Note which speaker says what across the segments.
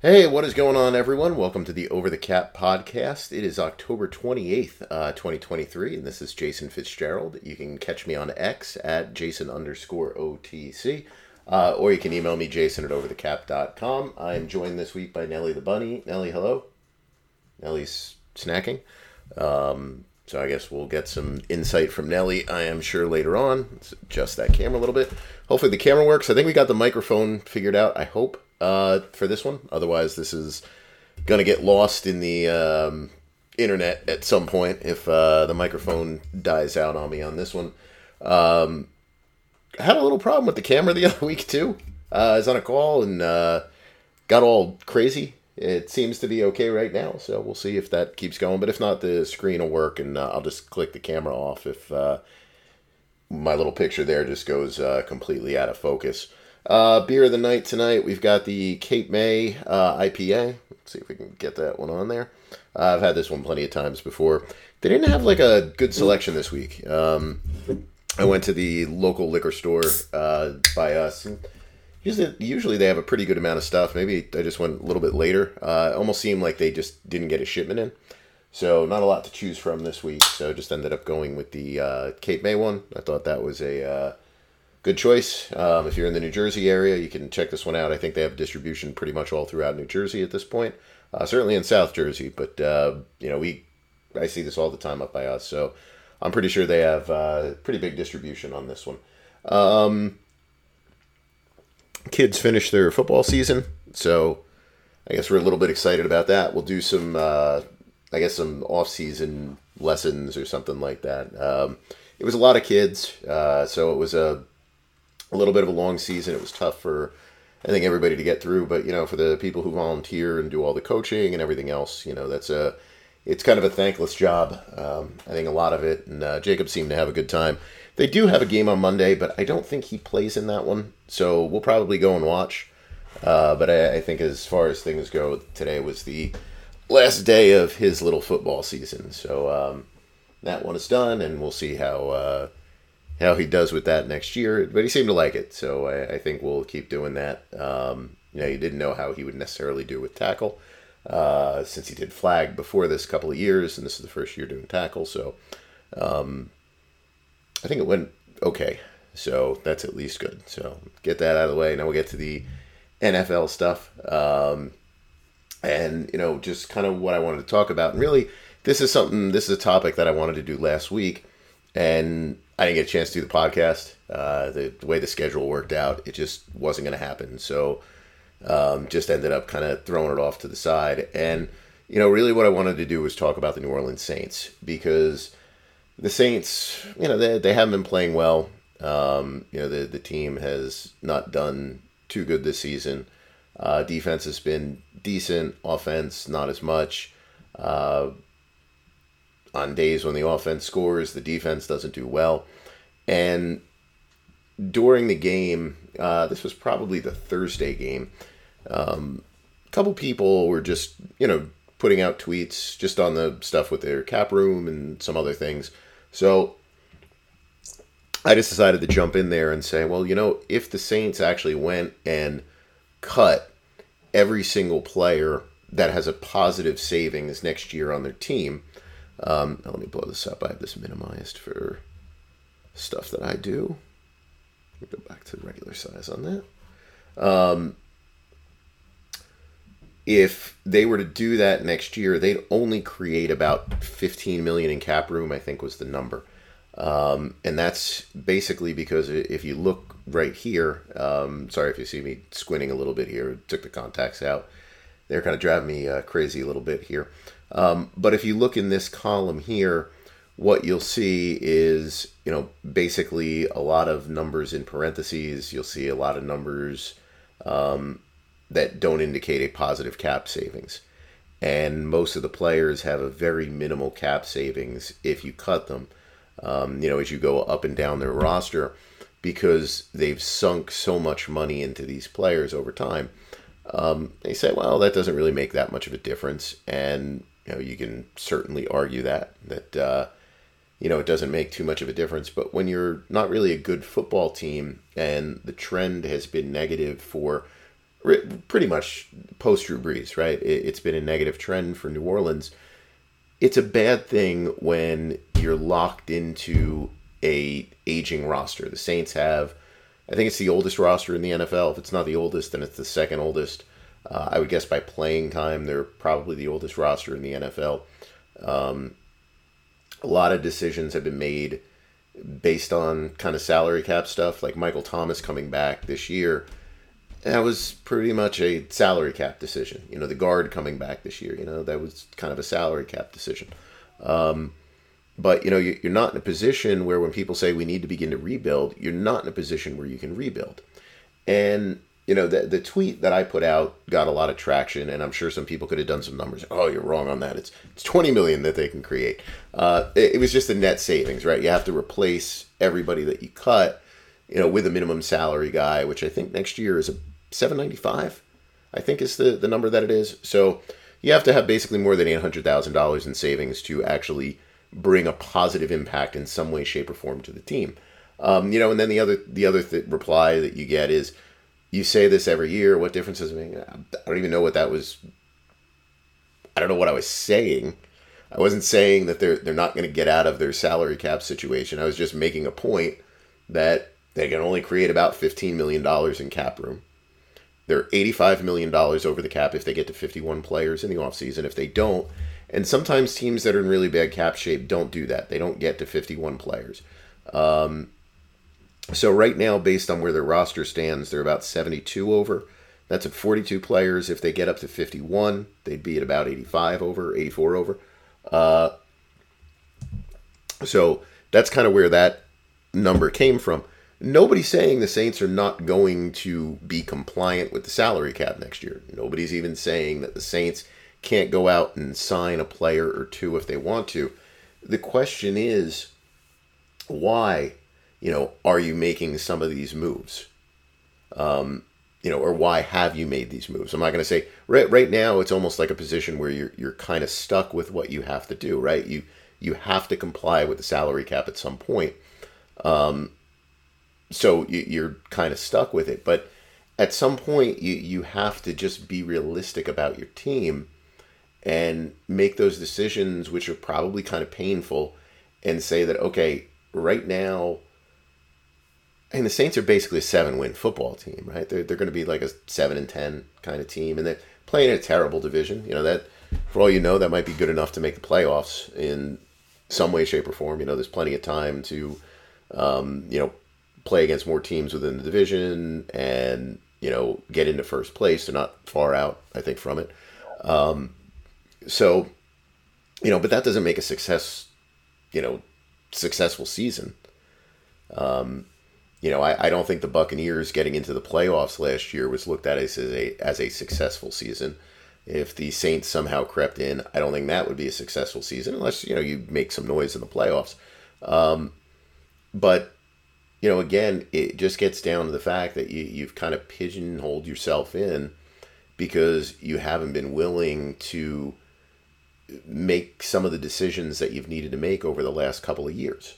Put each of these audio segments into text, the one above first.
Speaker 1: Hey, what is going on, everyone? Welcome to the Over the Cap podcast. It is October 28th, uh, 2023, and this is Jason Fitzgerald. You can catch me on X at Jason underscore OTC, uh, or you can email me, jason at overthecap.com. I am joined this week by Nellie the Bunny. Nellie, hello. Nellie's snacking. Um, so I guess we'll get some insight from Nellie, I am sure, later on. Let's adjust that camera a little bit. Hopefully the camera works. I think we got the microphone figured out, I hope uh, for this one. Otherwise, this is to get lost in the um, internet at some point if uh, the microphone dies out on me on this one. Um, I had a little problem with the camera the other week, too. Uh, I was on a call and uh, got all crazy. It seems to be okay right now, so we'll see if that keeps going. But if not, the screen will work, and uh, I'll just click the camera off if uh, my little picture there just goes uh, completely out of focus. Uh, beer of the night tonight, we've got the Cape May uh, IPA. Let's see if we can get that one on there. Uh, I've had this one plenty of times before. They didn't have like a good selection this week. Um, I went to the local liquor store uh, by us. Usually, usually they have a pretty good amount of stuff. Maybe I just went a little bit later. Uh, almost seemed like they just didn't get a shipment in. So not a lot to choose from this week. So just ended up going with the uh, Cape May one. I thought that was a uh, good choice. Um, if you're in the New Jersey area, you can check this one out. I think they have distribution pretty much all throughout New Jersey at this point. Uh, certainly in South Jersey, but uh, you know we I see this all the time up by us, so I'm pretty sure they have uh, pretty big distribution on this one. Um, kids finish their football season, so I guess we're a little bit excited about that. We'll do some, uh, I guess, some off-season lessons or something like that. Um, it was a lot of kids, uh, so it was a a little bit of a long season. It was tough for I think everybody to get through, but you know, for the people who volunteer and do all the coaching and everything else, you know, that's a it's kind of a thankless job. Um, I think a lot of it, and uh, Jacob seemed to have a good time. They do have a game on Monday, but I don't think he plays in that one, so we'll probably go and watch. Uh, but I, I, think as far as things go, today was the last day of his little football season, so um, that one is done, and we'll see how uh, how he does with that next year. But he seemed to like it, so I, I think we'll keep doing that. Um, you know, he didn't know how he would necessarily do with tackle uh, since he did flag before this couple of years, and this is the first year doing tackle. So um, I think it went okay. So that's at least good. So get that out of the way. Now we'll get to the NFL stuff. Um, and, you know, just kind of what I wanted to talk about. And really, this is something, this is a topic that I wanted to do last week. And I didn't get a chance to do the podcast. Uh, the, the, way the schedule worked out, it just wasn't going to happen. So um, just ended up kind of throwing it off to the side. And, you know, really what I wanted to do was talk about the New Orleans Saints because the Saints, you know, they, they haven't been playing well. Um, you know, the, the team has not done too good this season. Uh, defense has been decent, offense, not as much. Uh, on days when the offense scores, the defense doesn't do well. And during the game, uh, this was probably the Thursday game, um, a couple people were just, you know, putting out tweets just on the stuff with their cap room and some other things. So I just decided to jump in there and say, well, you know, if the Saints actually went and cut every single player that has a positive savings next year on their team, um, let me blow this up. I have this minimized for stuff that I do. Go back to regular size on that. Um, if they were to do that next year, they'd only create about 15 million in cap room. I think was the number, um, and that's basically because if you look right here, um, sorry if you see me squinting a little bit here. Took the contacts out. They're kind of driving me uh, crazy a little bit here. Um, but if you look in this column here, what you'll see is, you know, basically a lot of numbers in parentheses. You'll see a lot of numbers um, that don't indicate a positive cap savings. And most of the players have a very minimal cap savings if you cut them, um, you know, as you go up and down their roster because they've sunk so much money into these players over time. Um, they say, well, that doesn't really make that much of a difference. And you know, you can certainly argue that that uh, you know it doesn't make too much of a difference. But when you're not really a good football team and the trend has been negative for pretty much post Drew Brees, right? It's been a negative trend for New Orleans. It's a bad thing when you're locked into a aging roster. The Saints have, I think it's the oldest roster in the NFL. If it's not the oldest, then it's the second oldest. Uh, I would guess by playing time, they're probably the oldest roster in the NFL. Um, a lot of decisions have been made based on kind of salary cap stuff, like Michael Thomas coming back this year. That was pretty much a salary cap decision. You know, the guard coming back this year, you know, that was kind of a salary cap decision. Um, but, you know, you're not in a position where when people say we need to begin to rebuild, you're not in a position where you can rebuild. And you know, the, the tweet that I put out got a lot of traction, and I'm sure some people could have done some numbers. Oh, you're wrong on that. It's it's 20 million that they can create. Uh, it, it was just a net savings, right? You have to replace everybody that you cut, you know, with a minimum salary guy, which I think next year is a 795. I think is the the number that it is. So you have to have basically more than eight hundred thousand dollars in savings to actually bring a positive impact in some way, shape, or form to the team. Um, you know, and then the other the other th- reply that you get is you say this every year. What difference does it make? I don't even know what that was. I don't know what I was saying. I wasn't saying that they're they're not going to get out of their salary cap situation. I was just making a point that they can only create about fifteen million dollars in cap room. They're eighty-five million dollars over the cap if they get to fifty-one players in the offseason. If they don't, and sometimes teams that are in really bad cap shape don't do that. They don't get to fifty-one players. Um, so right now, based on where their roster stands, they're about 72 over. That's at 42 players. If they get up to 51, they'd be at about 85 over, 84 over. Uh, so that's kind of where that number came from. Nobody's saying the Saints are not going to be compliant with the salary cap next year. Nobody's even saying that the Saints can't go out and sign a player or two if they want to. The question is, why you know, are you making some of these moves? Um, you know, or why have you made these moves? I'm not going to say right right now. It's almost like a position where you're you're kind of stuck with what you have to do. Right? You you have to comply with the salary cap at some point. Um, so you, you're kind of stuck with it. But at some point, you you have to just be realistic about your team and make those decisions, which are probably kind of painful, and say that okay, right now and the Saints are basically a seven win football team, right? They're, they're going to be like a seven and ten kind of team, and they're playing in a terrible division. You know that, for all you know, that might be good enough to make the playoffs in some way, shape, or form. You know, there's plenty of time to, um, you know, play against more teams within the division and you know get into first place. They're not far out, I think, from it. Um, so, you know, but that doesn't make a success, you know, successful season. Um, you know, I, I don't think the Buccaneers getting into the playoffs last year was looked at as a as a successful season. If the Saints somehow crept in, I don't think that would be a successful season unless you know you make some noise in the playoffs. Um, but you know, again, it just gets down to the fact that you, you've kind of pigeonholed yourself in because you haven't been willing to make some of the decisions that you've needed to make over the last couple of years.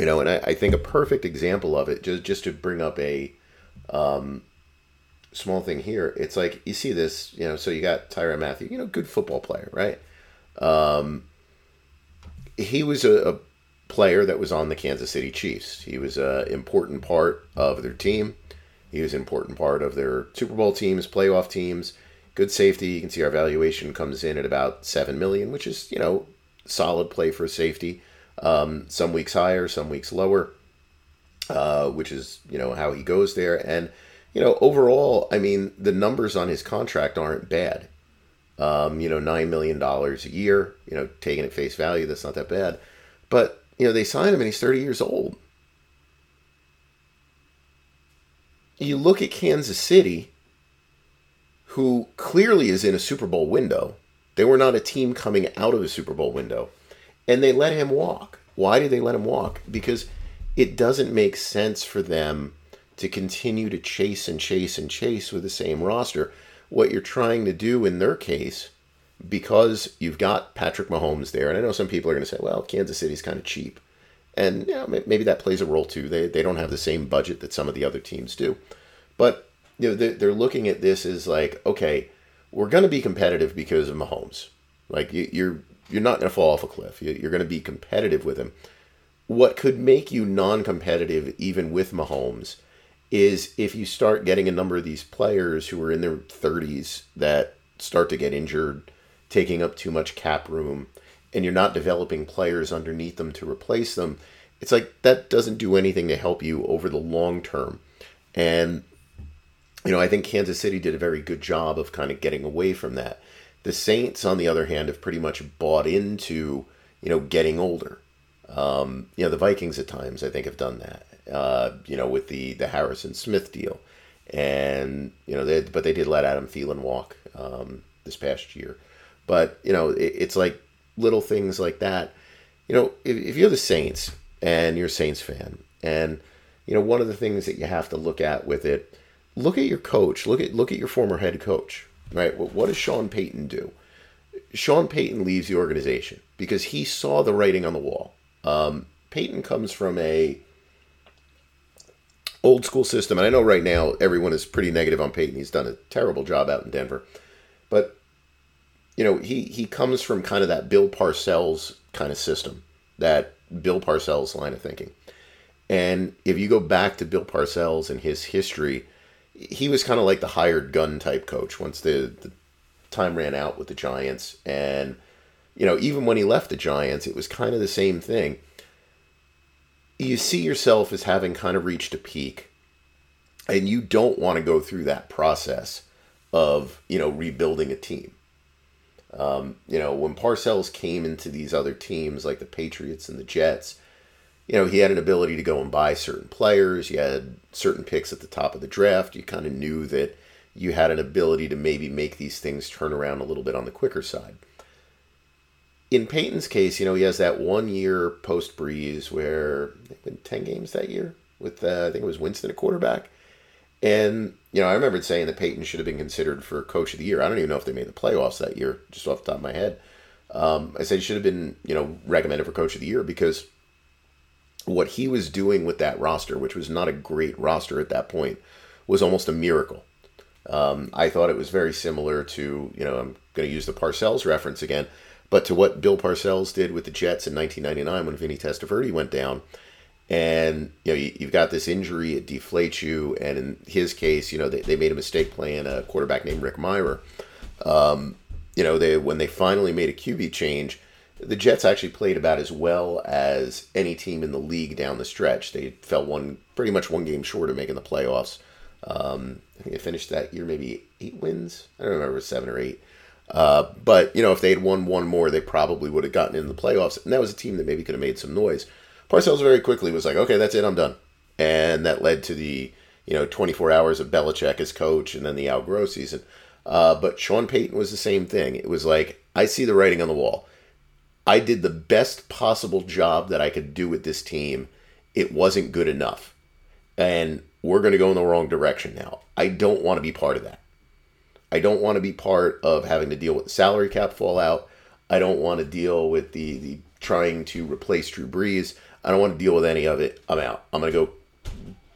Speaker 1: You know, and I, I think a perfect example of it, just just to bring up a um, small thing here, it's like you see this, you know, so you got Tyrann Mathieu, you know, good football player, right? Um, he was a, a player that was on the Kansas City Chiefs. He was an important part of their team. He was an important part of their Super Bowl teams, playoff teams. Good safety. You can see our valuation comes in at about seven million, which is you know solid play for safety. Um, some weeks higher, some weeks lower, uh, which is you know how he goes there. And you know overall, I mean the numbers on his contract aren't bad. Um, you know, nine million dollars a year. You know, taking at face value, that's not that bad. But you know, they sign him and he's thirty years old. You look at Kansas City, who clearly is in a Super Bowl window. They were not a team coming out of a Super Bowl window and they let him walk. Why did they let him walk? Because it doesn't make sense for them to continue to chase and chase and chase with the same roster. What you're trying to do in their case, because you've got Patrick Mahomes there, and I know some people are going to say, well, Kansas City's kind of cheap. And you know, maybe that plays a role too. They, they don't have the same budget that some of the other teams do. But you know, they're, looking at this as like, okay, we're going to be competitive because of Mahomes. Like you, you're you're not going to fall off a cliff. You're going to be competitive with him. What could make you non-competitive even with Mahomes is if you start getting a number of these players who are in their 30s that start to get injured, taking up too much cap room, and you're not developing players underneath them to replace them. It's like that doesn't do anything to help you over the long term. And you know, I think Kansas City did a very good job of kind of getting away from that. The Saints, on the other hand, have pretty much bought into, you know, getting older. Um, you know, the Vikings at times, I think, have done that. Uh, you know, with the the Harrison Smith deal, and you know, they, but they did let Adam Thielen walk um, this past year. But you know, it, it's like little things like that. You know, if, if you're the Saints and you're a Saints fan, and you know, one of the things that you have to look at with it look at your coach. Look at look at your former head coach. Right. Well, what does Sean Payton do? Sean Payton leaves the organization because he saw the writing on the wall. Um, Payton comes from a old school system, and I know right now everyone is pretty negative on Payton. He's done a terrible job out in Denver, but you know he he comes from kind of that Bill Parcells kind of system, that Bill Parcells line of thinking. And if you go back to Bill Parcells and his history, he was kind of like the hired gun type coach once the, the time ran out with the Giants. And, you know, even when he left the Giants, it was kind of the same thing. You see yourself as having kind of reached a peak, and you don't want to go through that process of, you know, rebuilding a team. Um, you know, when Parcells came into these other teams like the Patriots and the Jets, you know, he had an ability to go and buy certain players. You had certain picks at the top of the draft. You kind of knew that you had an ability to maybe make these things turn around a little bit on the quicker side. In Payton's case, you know, he has that one year post Brees where they've been 10 games that year with, uh, I think it was Winston at quarterback. And, you know, I remember saying that Payton should have been considered for coach of the year. I don't even know if they made the playoffs that year, just off the top of my head. Um, I said he should have been, you know, recommended for coach of the year because – what he was doing with that roster, which was not a great roster at that point, was almost a miracle. Um, I thought it was very similar to, you know, I'm going to use the Parcells reference again, but to what Bill Parcells did with the Jets in 1999 when Vinny Testaverde went down. And, you know, you, have got this injury, it deflates you. And in his case, you know, they, they made a mistake playing a quarterback named Rick Mirer. Um, you know, they when they finally made a QB change, the Jets actually played about as well as any team in the league down the stretch. They fell one pretty much one game short of making the playoffs. Um, I think they finished that year maybe eight wins. I don't remember seven or eight. Uh, but you know, if they had won one more, they probably would have gotten in the playoffs. And that was a team that maybe could have made some noise. Parcells very quickly was like, "Okay, that's it, I'm done," and that led to the you know 24 hours of Belichick as coach, and then the Al Groh season. Uh, but Sean Payton was the same thing. It was like I see the writing on the wall. I did the best possible job that I could do with this team. It wasn't good enough. And we're going to go in the wrong direction now. I don't want to be part of that. I don't want to be part of having to deal with the salary cap fallout. I don't want to deal with the, the trying to replace Drew Brees. I don't want to deal with any of it. I'm out. I'm going to go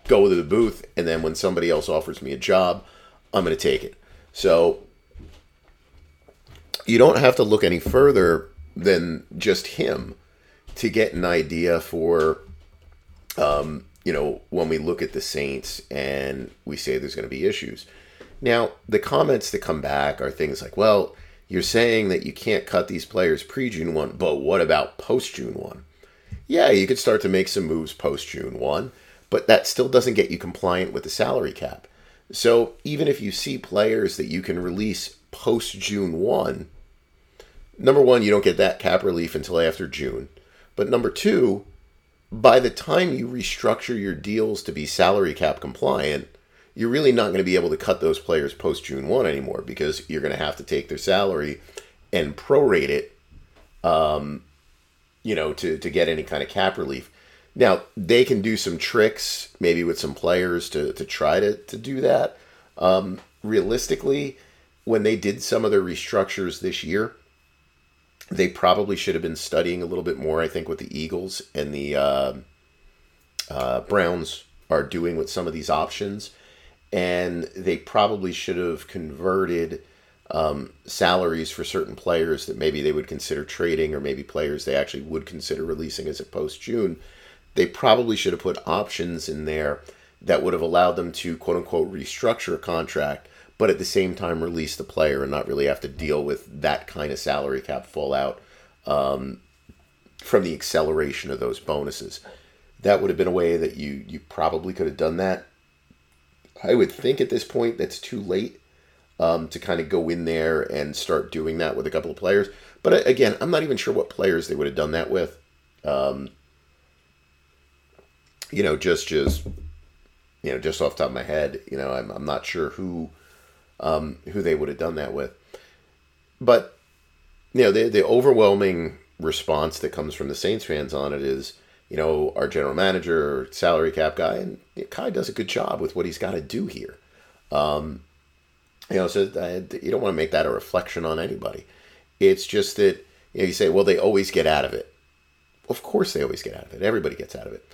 Speaker 1: go to the booth and then when somebody else offers me a job, I'm going to take it. So you don't have to look any further than just him to get an idea for, um, you know, when we look at the Saints and we say there's going to be issues. Now, the comments that come back are things like, well, you're saying that you can't cut these players pre June 1, but what about post June 1? Yeah, you could start to make some moves post June 1, but that still doesn't get you compliant with the salary cap. So even if you see players that you can release post June 1, number one, you don't get that cap relief until after June. But number two, by the time you restructure your deals to be salary cap compliant, you're really not going to be able to cut those players post June 1 anymore because you're going to have to take their salary and prorate it, um, you know, to, to get any kind of cap relief. Now, they can do some tricks, maybe with some players to, to try to, to do that. Um, realistically, when they did some of their restructures this year, they probably should have been studying a little bit more. I think what the Eagles and the uh, uh, Browns are doing with some of these options, and they probably should have converted um, salaries for certain players that maybe they would consider trading, or maybe players they actually would consider releasing as a post June. They probably should have put options in there that would have allowed them to quote unquote restructure a contract, but at the same time release the player and not really have to deal with that kind of salary cap fallout um, from the acceleration of those bonuses. That would have been a way that you you probably could have done that. I would think at this point that's too late um, to kind of go in there and start doing that with a couple of players. But again, I'm not even sure what players they would have done that with. Um, you know, just just you know, just off top of my head, you know, I'm, I'm not sure who um, who they would have done that with. But you know, the the overwhelming response that comes from the Saints fans on it is, you know, our general manager, salary cap guy, and Khai does a good job with what he's got to do here. Um, you know, so uh, you don't want to make that a reflection on anybody. It's just that you, know, you say, well, they always get out of it. Of course, they always get out of it. Everybody gets out of it.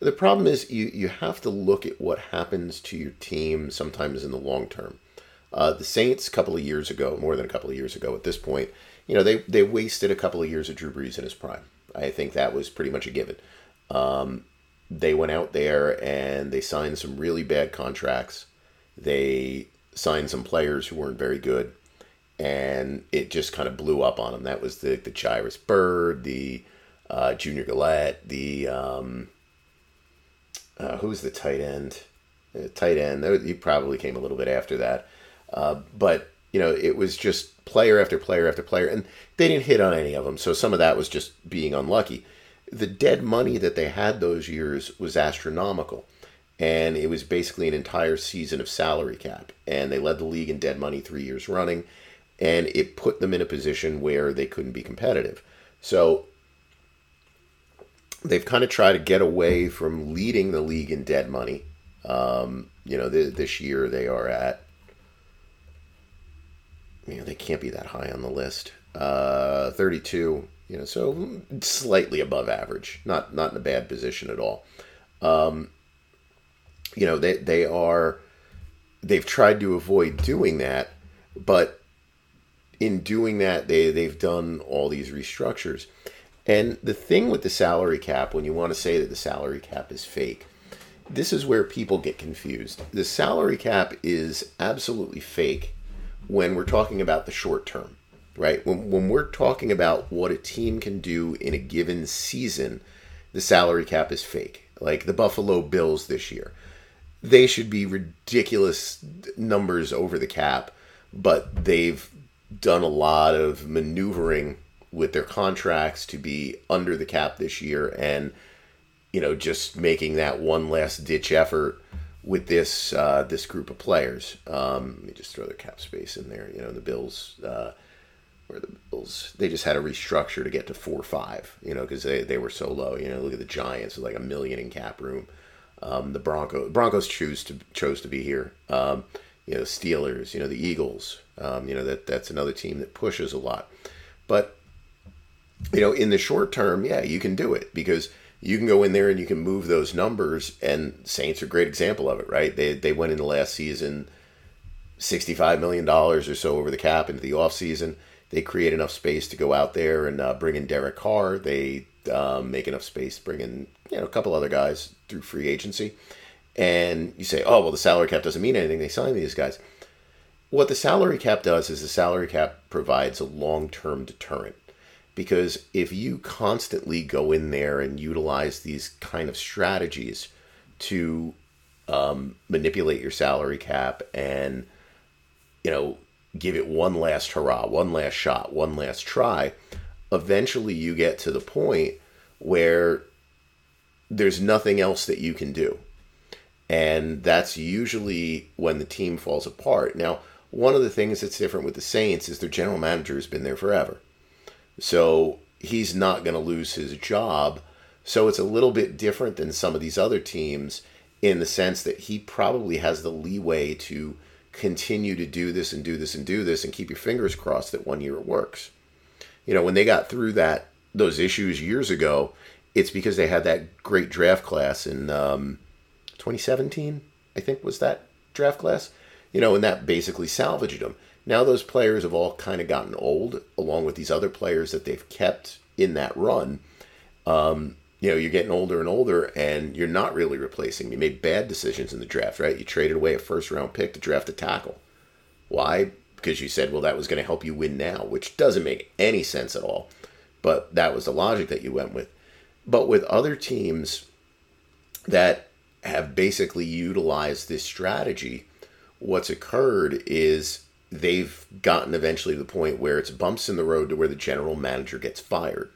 Speaker 1: The problem is you you have to look at what happens to your team sometimes in the long term. Uh, the Saints, a couple of years ago, more than a couple of years ago at this point, you know, they, they wasted a couple of years of Drew Brees in his prime. I think that was pretty much a given. Um, they went out there and they signed some really bad contracts. They signed some players who weren't very good, and it just kind of blew up on them. That was the the Jairus Byrd, the uh, Junior Galette, the um, uh, who's the tight end? Uh, tight end. He probably came a little bit after that, uh, but you know it was just player after player after player, and they didn't hit on any of them. So some of that was just being unlucky. The dead money that they had those years was astronomical and it was basically an entire season of salary cap. And they led the league in dead money three years running, and it put them in a position where they couldn't be competitive. So they've kind of tried to get away from leading the league in dead money. Um, you know, th- this year they are at, you know, they can't be that high on the list. Uh, 32, you know, so slightly above average, not not in a bad position at all. Um, you know they they are they've tried to avoid doing that, but in doing that they they've done all these restructures. And the thing with the salary cap, when you want to say that the salary cap is fake, this is where people get confused. The salary cap is absolutely fake when we're talking about the short term, right? When, when we're talking about what a team can do in a given season, the salary cap is fake. Like the Buffalo Bills this year they should be ridiculous numbers over the cap, but they've done a lot of maneuvering with their contracts to be under the cap this year and you know just making that one last ditch effort with this uh, this group of players. Um, let me just throw the cap space in there. You know the Bills. Uh, where the Bills they just had a restructure to get to four or five. You know because they, they were so low. You know look at the Giants with like a million in cap room. Um, the Broncos Broncos choose to chose to be here. Um, you know, the Steelers. You know, the Eagles. Um, you know that that's another team that pushes a lot. But you know, in the short term, yeah, you can do it because you can go in there and you can move those numbers. And Saints are a great example of it, right? They they went into last season sixty five million dollars or so over the cap into the off season. They create enough space to go out there and uh, bring in Derek Carr. They um, make enough space, bring in you know a couple other guys through free agency, and you say, oh well, the salary cap doesn't mean anything. They sign these guys. What the salary cap does is the salary cap provides a long term deterrent. Because if you constantly go in there and utilize these kind of strategies to um, manipulate your salary cap and you know give it one last hurrah, one last shot, one last try, eventually you get to the point where there's nothing else that you can do. And that's usually when the team falls apart. Now, one of the things that's different with the Saints is their general manager has been there forever. So he's not going to lose his job. So it's a little bit different than some of these other teams in the sense that he probably has the leeway to continue to do this and do this and do this and keep your fingers crossed that one year it works you know, when they got through that those issues years ago, it's because they had that great draft class in um, 2017. I think was that draft class, you know, and that basically salvaged them. Now those players have all kind of gotten old, along with these other players that they've kept in that run. Um, you know, you're getting older and older, and you're not really replacing. You made bad decisions in the draft, right? You traded away a first round pick to draft a tackle. Why? Because you said, well, that was going to help you win now, which doesn't make any sense at all. But that was the logic that you went with. But with other teams that have basically utilized this strategy, what's occurred is they've gotten eventually to the point where it's bumps in the road to where the general manager gets fired.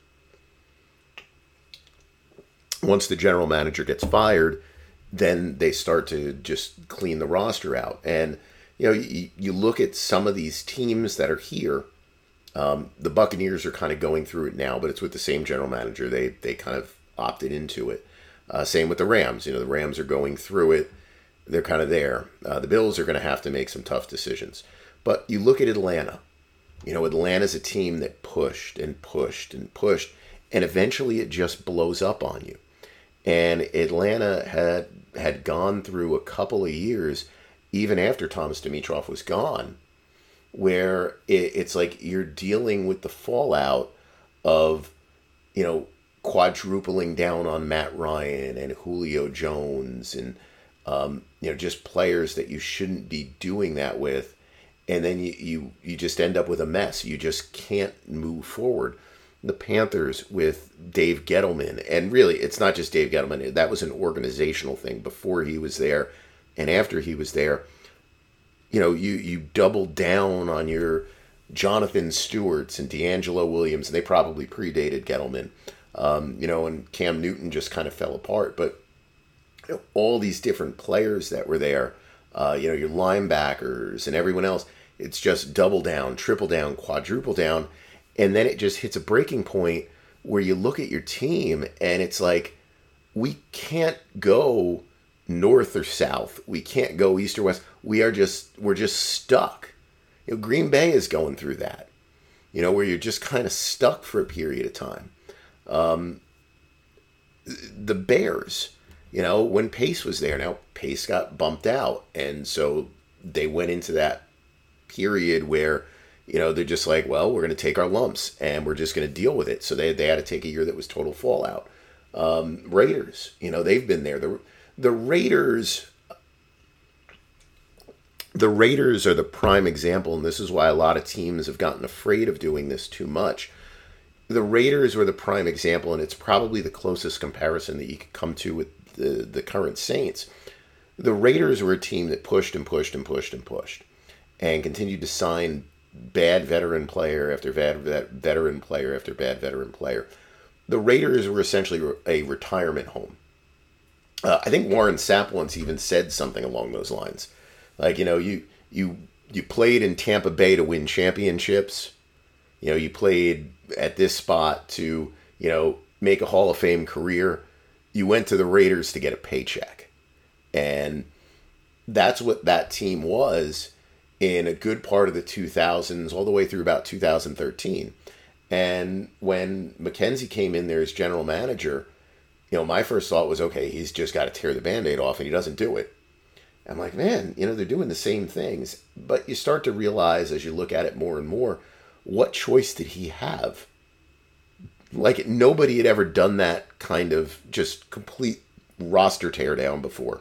Speaker 1: Once the general manager gets fired, then they start to just clean the roster out. And, you know, you, you look at some of these teams that are here. Um, the Buccaneers are kind of going through it now, but it's with the same general manager. They, they kind of opted into it. Uh, same with the Rams. You know, the Rams are going through it. They're kind of there. Uh, the Bills are going to have to make some tough decisions. But you look at Atlanta. You know, Atlanta's a team that pushed and pushed and pushed, and eventually it just blows up on you. And Atlanta had had gone through a couple of years, even after Thomas Dimitroff was gone, where it, it's like you're dealing with the fallout of, you know, quadrupling down on Matt Ryan and Julio Jones and um, you know just players that you shouldn't be doing that with and then you, you you just end up with a mess. You just can't move forward. The Panthers with Dave Gettleman, and really, it's not just Dave Gettleman. That was an organizational thing before he was there, and after he was there. You know, you you doubled down on your Jonathan Stewarts and DeAngelo Williams, and they probably predated Gettleman. Um, you know, and Cam Newton just kind of fell apart. But you know, all these different players that were there, uh, you know, your linebackers and everyone else, it's just double down, triple down, quadruple down. And then it just hits a breaking point where you look at your team and it's like, we can't go north or south. We can't go east or west. We are just, we're just stuck. You know, Green Bay is going through that, you know, where you're just kind of stuck for a period of time. Um, the Bears, you know, when Pace was there, now Pace got bumped out. And so they went into that period where you know they're just like well we're going to take our lumps and we're just going to deal with it. So they, they had to take a year that was total fallout. Um, raiders you know they've been there. The, the raiders the raiders are the prime example and this is why a lot of teams have gotten afraid of doing this too much. The raiders were the prime example and it's probably the closest comparison that you could come to with the, the current saints. The raiders were a team that pushed and pushed and pushed and pushed and continued to sign bad veteran player after bad veteran player after bad veteran player. The Raiders were essentially a retirement home. Uh, I think Warren Sapp once even said something along those lines, like you know you you you played in Tampa Bay to win championships. You know you played at this spot to you know make a Hall of Fame career. You went to the Raiders to get a paycheck, and that's what that team was in a good part of the 2000s, all the way through about 2013. And when McKenzie came in there as general manager, you know, my first thought was, okay, he's just got to tear the band aid off, and he doesn't do it. I'm like, man, you know, they're doing the same things. But you start to realize as you look at it more and more, what choice did he have? Like, nobody had ever done that kind of just complete roster teardown before.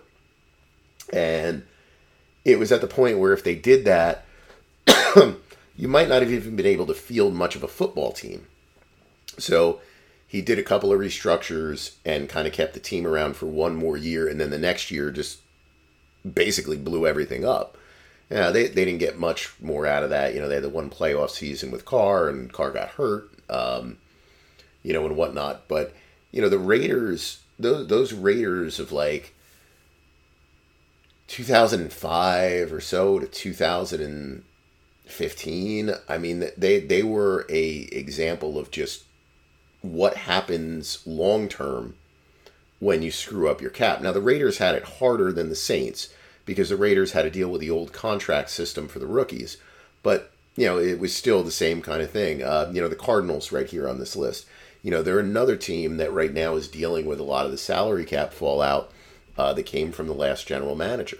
Speaker 1: And it was at the point where if they did that, you might not have even been able to field much of a football team. So he did a couple of restructures and kind of kept the team around for one more year, and then the next year just basically blew everything up. Yeah, they, they didn't get much more out of that. You know, they had the one playoff season with Carr, and Carr got hurt, um, you know, and whatnot. But, you know, the Raiders, those, those Raiders of like 2005 or so to 2015 i mean they they were a example of just what happens long term when you screw up your cap. Now the raiders had it harder than the saints because the raiders had to deal with the old contract system for the rookies but you know it was still the same kind of thing. Uh, you know the cardinals right here on this list you know they're another team that right now is dealing with a lot of the salary cap fallout uh, that came from the last general manager.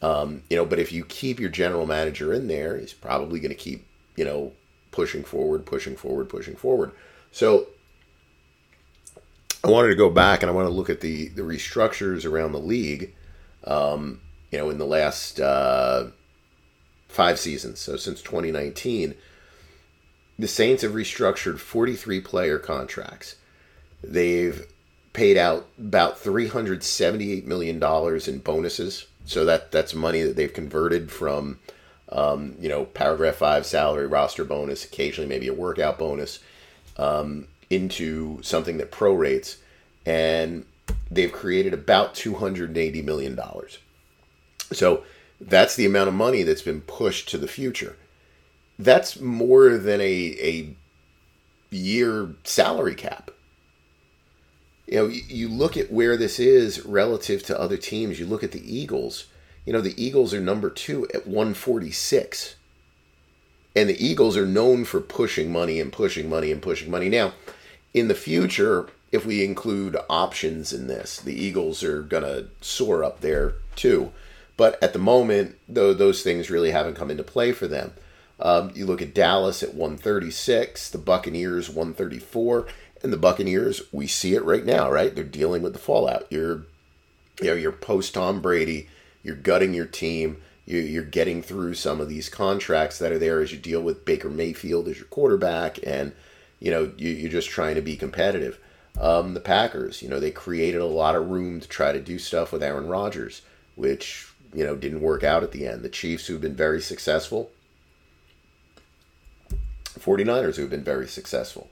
Speaker 1: Um, you know, but if you keep your general manager in there, he's probably going to keep, you know, pushing forward, pushing forward, pushing forward. So I wanted to go back and I want to look at the the restructures around the league. Um, you know, in the last uh, five seasons, so since 2019, the Saints have restructured 43 player contracts. They've paid out about 378 million dollars in bonuses. So that that's money that they've converted from, um, you know, paragraph five salary, roster bonus, occasionally maybe a workout bonus, um, into something that prorates, and they've created about 280 million dollars. So that's the amount of money that's been pushed to the future. That's more than a a year salary cap you know, you look at where this is relative to other teams. You look at the Eagles. You know, the Eagles are number two at 146. And the Eagles are known for pushing money and pushing money and pushing money. Now, in the future, if we include options in this, the Eagles are going to soar up there too. But at the moment, though, those things really haven't come into play for them. Um, you look at Dallas at 136, the Buccaneers 134, and the Buccaneers, we see it right now, right? They're dealing with the fallout. You're, you know, you're post Tom Brady. You're gutting your team. You're getting through some of these contracts that are there as you deal with Baker Mayfield as your quarterback, and you know you're just trying to be competitive. Um, the Packers, you know, they created a lot of room to try to do stuff with Aaron Rodgers, which you know didn't work out at the end. The Chiefs, who've been very successful, 49ers, who've been very successful.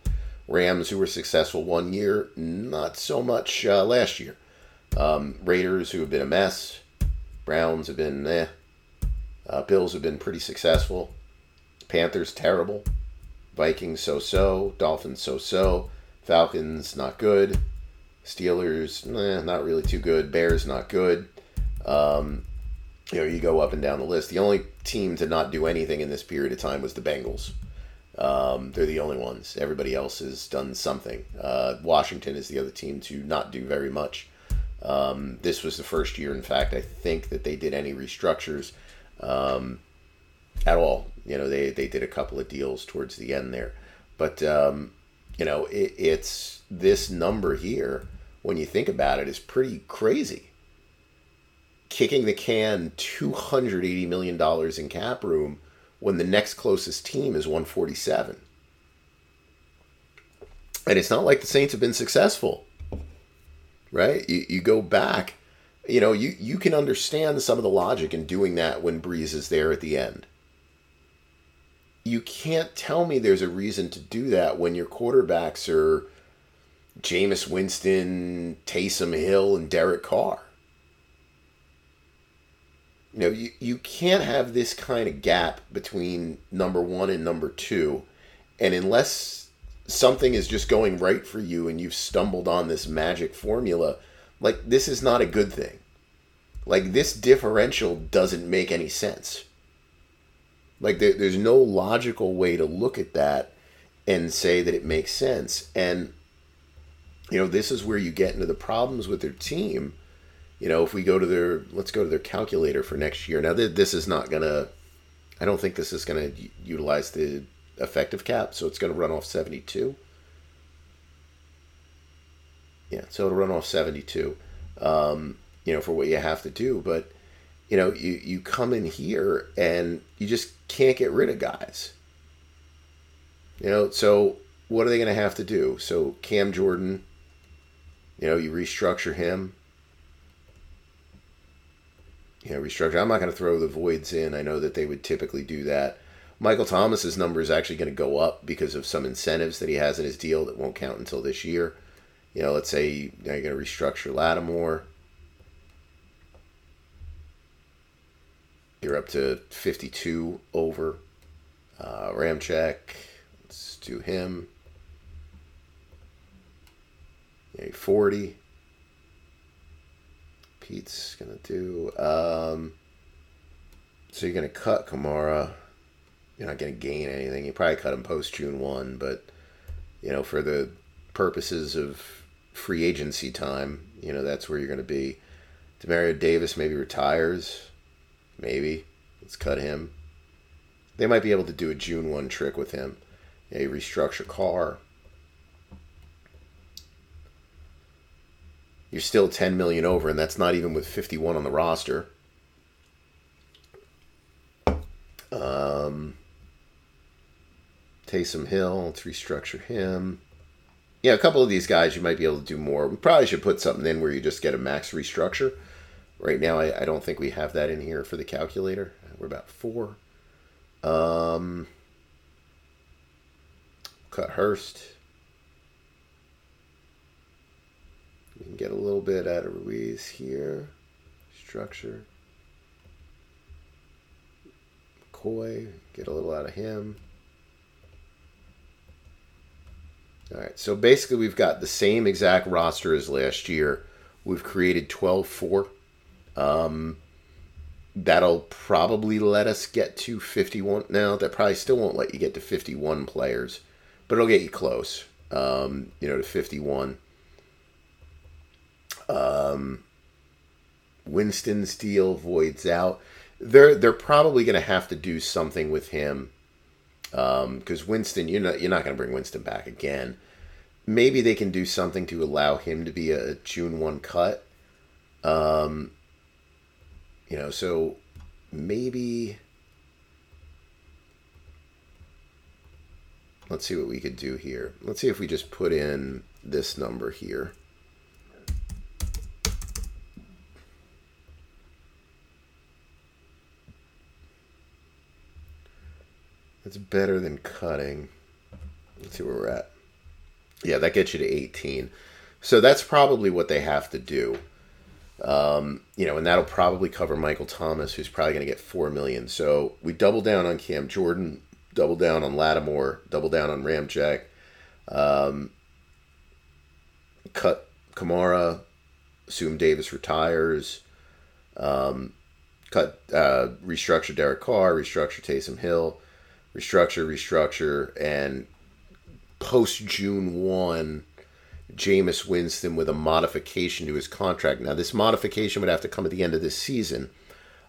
Speaker 1: Rams, who were successful one year, not so much uh, last year. Um, Raiders, who have been a mess. Browns have been eh. Uh, Bills have been pretty successful. Panthers, terrible. Vikings, so so. Dolphins, so so. Falcons, not good. Steelers, eh, not really too good. Bears, not good. Um, you know, you go up and down the list. The only team to not do anything in this period of time was the Bengals. Um, they're the only ones. Everybody else has done something. Uh, Washington is the other team to not do very much. Um, this was the first year, in fact, I think that they did any restructures um, at all. You know, they, they did a couple of deals towards the end there. But, um, you know, it, it's this number here, when you think about it, is pretty crazy. Kicking the can $280 million in cap room when the next closest team is 147. And it's not like the Saints have been successful, right? You, you go back, you know, you, you can understand some of the logic in doing that when Brees is there at the end. You can't tell me there's a reason to do that when your quarterbacks are Jameis Winston, Taysom Hill, and Derek Carr. You know, you, you can't have this kind of gap between number one and number two. And unless something is just going right for you and you've stumbled on this magic formula, like this is not a good thing. Like this differential doesn't make any sense. Like there, there's no logical way to look at that and say that it makes sense. And you know, this is where you get into the problems with their team you know, if we go to their, let's go to their calculator for next year. Now, this is not going to, I don't think this is going to utilize the effective cap, so it's going to run off 72. Yeah, so it'll run off 72, um, you know, for what you have to do. But, you know, you, you come in here and you just can't get rid of guys. You know, so what are they going to have to do? So Cam Jordan, you know, you restructure him you know, restructure. I'm not going to throw the voids in. I know that they would typically do that. Michael Thomas's number is actually going to go up because of some incentives that he has in his deal that won't count until this year. You know, let's say you know, you're going to restructure Lattimore. You're up to 52 over. Uh, Ramczyk, let's do him. Yeah, 40. Pete's gonna do. Um, so you're gonna cut Kamara. You're not gonna gain anything. You probably cut him post June one, but you know for the purposes of free agency time, you know that's where you're gonna be. Demario Davis maybe retires. maybe. Let's cut him. They might be able to do a June 1 trick with him. A restructure Carr. You're still 10 million over, and that's not even with 51 on the roster. Um, Taysom Hill, let's restructure him. Yeah, a couple of these guys you might be able to do more. We probably should put something in where you just get a max restructure. Right now, I, I don't think we have that in here for the calculator. We're about four. Um, cut Hurst. We can get a little bit out of Ruiz here. Structure. McCoy, get a little out of him. All right, so basically we've got the same exact roster as last year. We've created 12 4. Um, that'll probably let us get to 51. Now, that probably still won't let you get to 51 players, but it'll get you close, um, you know, to 51. Um, Winston's deal voids out. They're they're probably going to have to do something with him because um, Winston, you're not you're not going to bring Winston back again. Maybe they can do something to allow him to be a June one cut. Um, you know, so maybe let's see what we could do here. Let's see if we just put in this number here. It's better than cutting. Let's see where we're at. Yeah, that gets you to 18. So that's probably what they have to do. Um, you know, and that'll probably cover Michael Thomas, who's probably going to get four million. So we double down on Cam Jordan, double down on Lattimore, double down on Ramczyk, um, cut Kamara, assume Davis retires, um, cut uh, restructure Derek Carr, restructure Taysom Hill, restructure, restructure, and post June 1, Jameis Winston with a modification to his contract. Now, this modification would have to come at the end of this season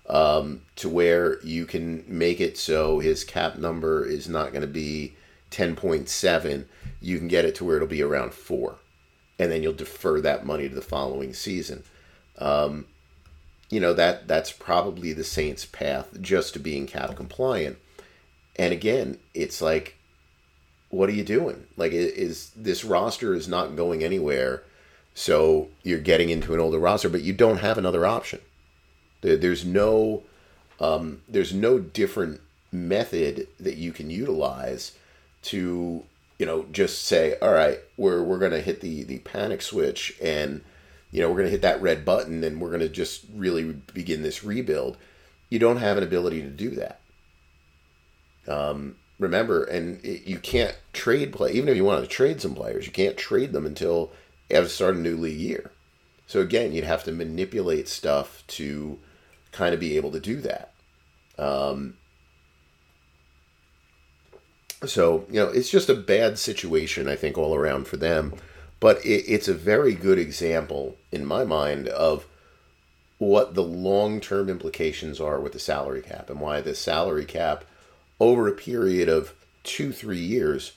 Speaker 1: um, to where you can make it so his cap number is not going to be 10.7. You can get it to where it'll be around 4. And then you'll defer that money to the following season. Um, you know that that's probably the Saints' path just to being cap compliant. And again, it's like, what are you doing? Like, is this roster is not going anywhere? So you're getting into an older roster, but you don't have another option. There's no, um, there's no different method that you can utilize to, you know, just say, all right, we're we're gonna hit the the panic switch and you know we're going to hit that red button and we're going to just really begin this rebuild you don't have an ability to do that um, remember, and it, you can't trade play even if you wanted to trade some players, you can't trade them until you have to start a new league year. So again, you'd have to manipulate stuff to kind of be able to do that. Um, so you know, it's just a bad situation, I think, all around for them. But it, it's a very good example, in my mind, of what the long-term implications are with the salary cap and why the salary cap over a period of two, three years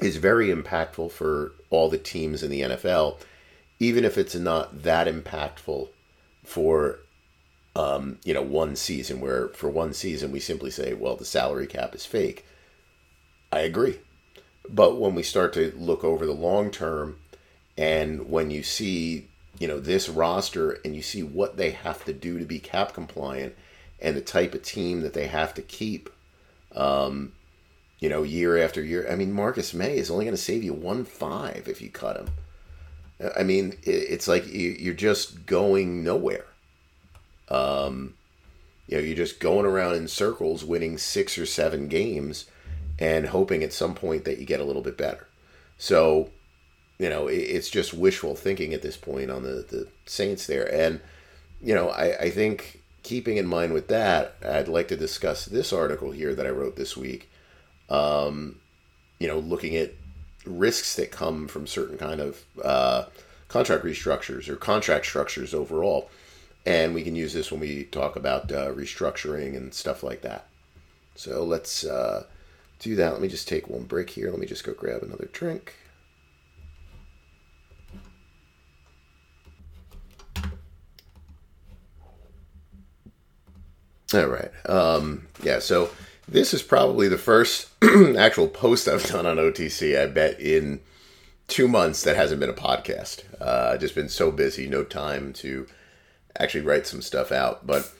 Speaker 1: is very impactful for all the teams in the NFL, even if it's not that impactful for um, you know one season. Where for one season we simply say, well, the salary cap is fake. I agree, but when we start to look over the long term, and when you see you know this roster and you see what they have to do to be cap compliant and the type of team that they have to keep um, you know, year after year. I mean, Marcus Maye is only going to save you one five if you cut him. I mean, it's like you're just going nowhere. Um, you know, you're just going around in circles, winning six or seven games, and hoping at some point that you get a little bit better. So, you know, it's just wishful thinking at this point on the the Saints there, and you know, I I think keeping in mind with that, I'd like to discuss this article here that I wrote this week. Um, you know, looking at risks that come from certain kind of uh, contract restructures or contract structures overall. and we can use this when we talk about uh, restructuring and stuff like that. So let's uh, do that. Let me just take one break here. Let me just go grab another drink. All right. Um, yeah, so this is probably the first actual post I've done on OTC, I bet, in two months that hasn't been a podcast. Uh, just been so busy, no time to actually write some stuff out. But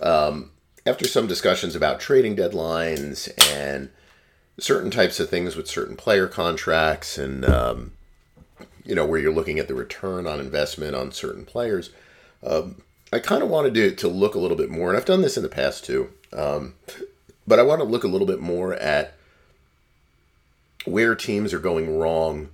Speaker 1: um, after some discussions about trading deadlines and certain types of things with certain player contracts and um, you know where you're looking at the return on investment on certain players um, i kind of wanted to, to look a little bit more and i've done this in the past too um, but i want to look a little bit more at where teams are going wrong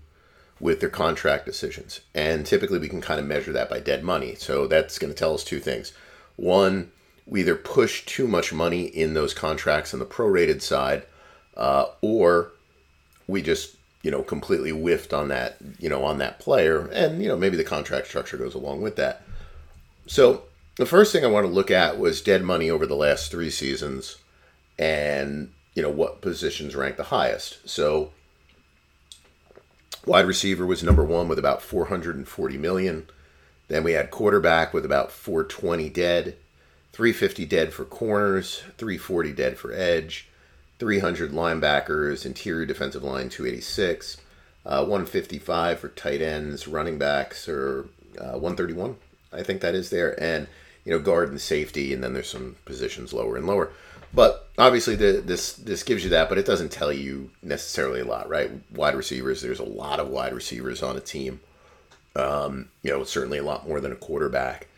Speaker 1: with their contract decisions and typically we can kind of measure that by dead money so that's going to tell us two things one we either push too much money in those contracts on the prorated side uh, or we just you know completely whiffed on that you know on that player, and you know maybe the contract structure goes along with that. So the first thing I want to look at was dead money over the last three seasons, and you know what positions rank the highest. So wide receiver was number one with about 440 million. Then we had quarterback with about 420 dead, 350 dead for corners, 340 dead for edge, 300 linebackers, interior defensive line 286, uh, 155 for tight ends, running backs, or uh, 131, I think that is there, and you know guard and safety, and then there's some positions lower and lower. But obviously, the, this this gives you that, but it doesn't tell you necessarily a lot, right? Wide receivers, there's a lot of wide receivers on a team. Um, you know, certainly a lot more than a quarterback.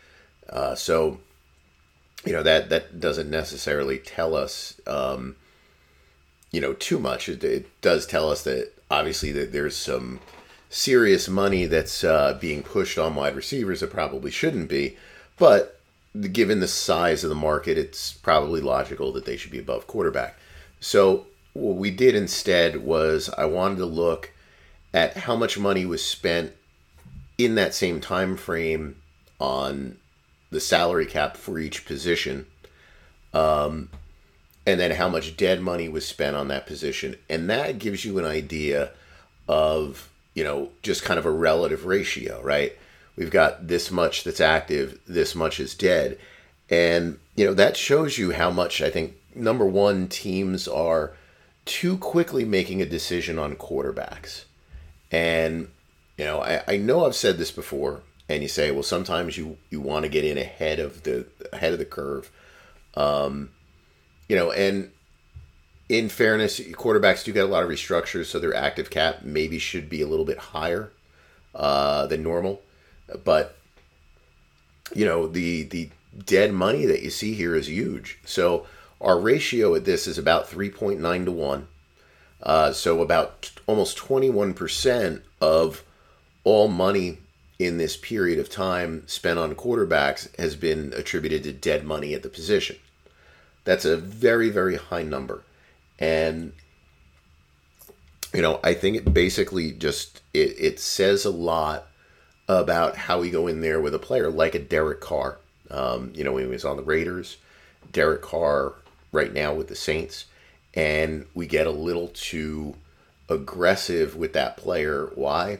Speaker 1: Uh, so, you know that that doesn't necessarily tell us. Um, you know too much. It, it does tell us that obviously that there's some serious money that's uh, being pushed on wide receivers that probably shouldn't be, but given the size of the market, it's probably logical that they should be above quarterback. So what we did instead was I wanted to look at how much money was spent in that same time frame on the salary cap for each position. Um, and then how much dead money was spent on that position. And that gives you an idea of, you know, just kind of a relative ratio, right? We've got this much that's active, this much is dead. And, you know, that shows you how much I think, number one, teams are too quickly making a decision on quarterbacks. And, you know, I, I know I've said this before, and you say, well, sometimes you, you want to get in ahead of the ahead of the curve. Um, you know, and in fairness, quarterbacks do get a lot of restructures, so their active cap maybe should be a little bit higher uh, than normal. But you know, the the dead money that you see here is huge. So our ratio at this is about three point nine to one. Uh, so about t- almost twenty one percent of all money in this period of time spent on quarterbacks has been attributed to dead money at the position. That's a very, very high number. And, you know, I think it basically just, it, it says a lot about how we go in there with a player like a Derek Carr. Um, you know, when he was on the Raiders, Derek Carr right now with the Saints, and we get a little too aggressive with that player. Why?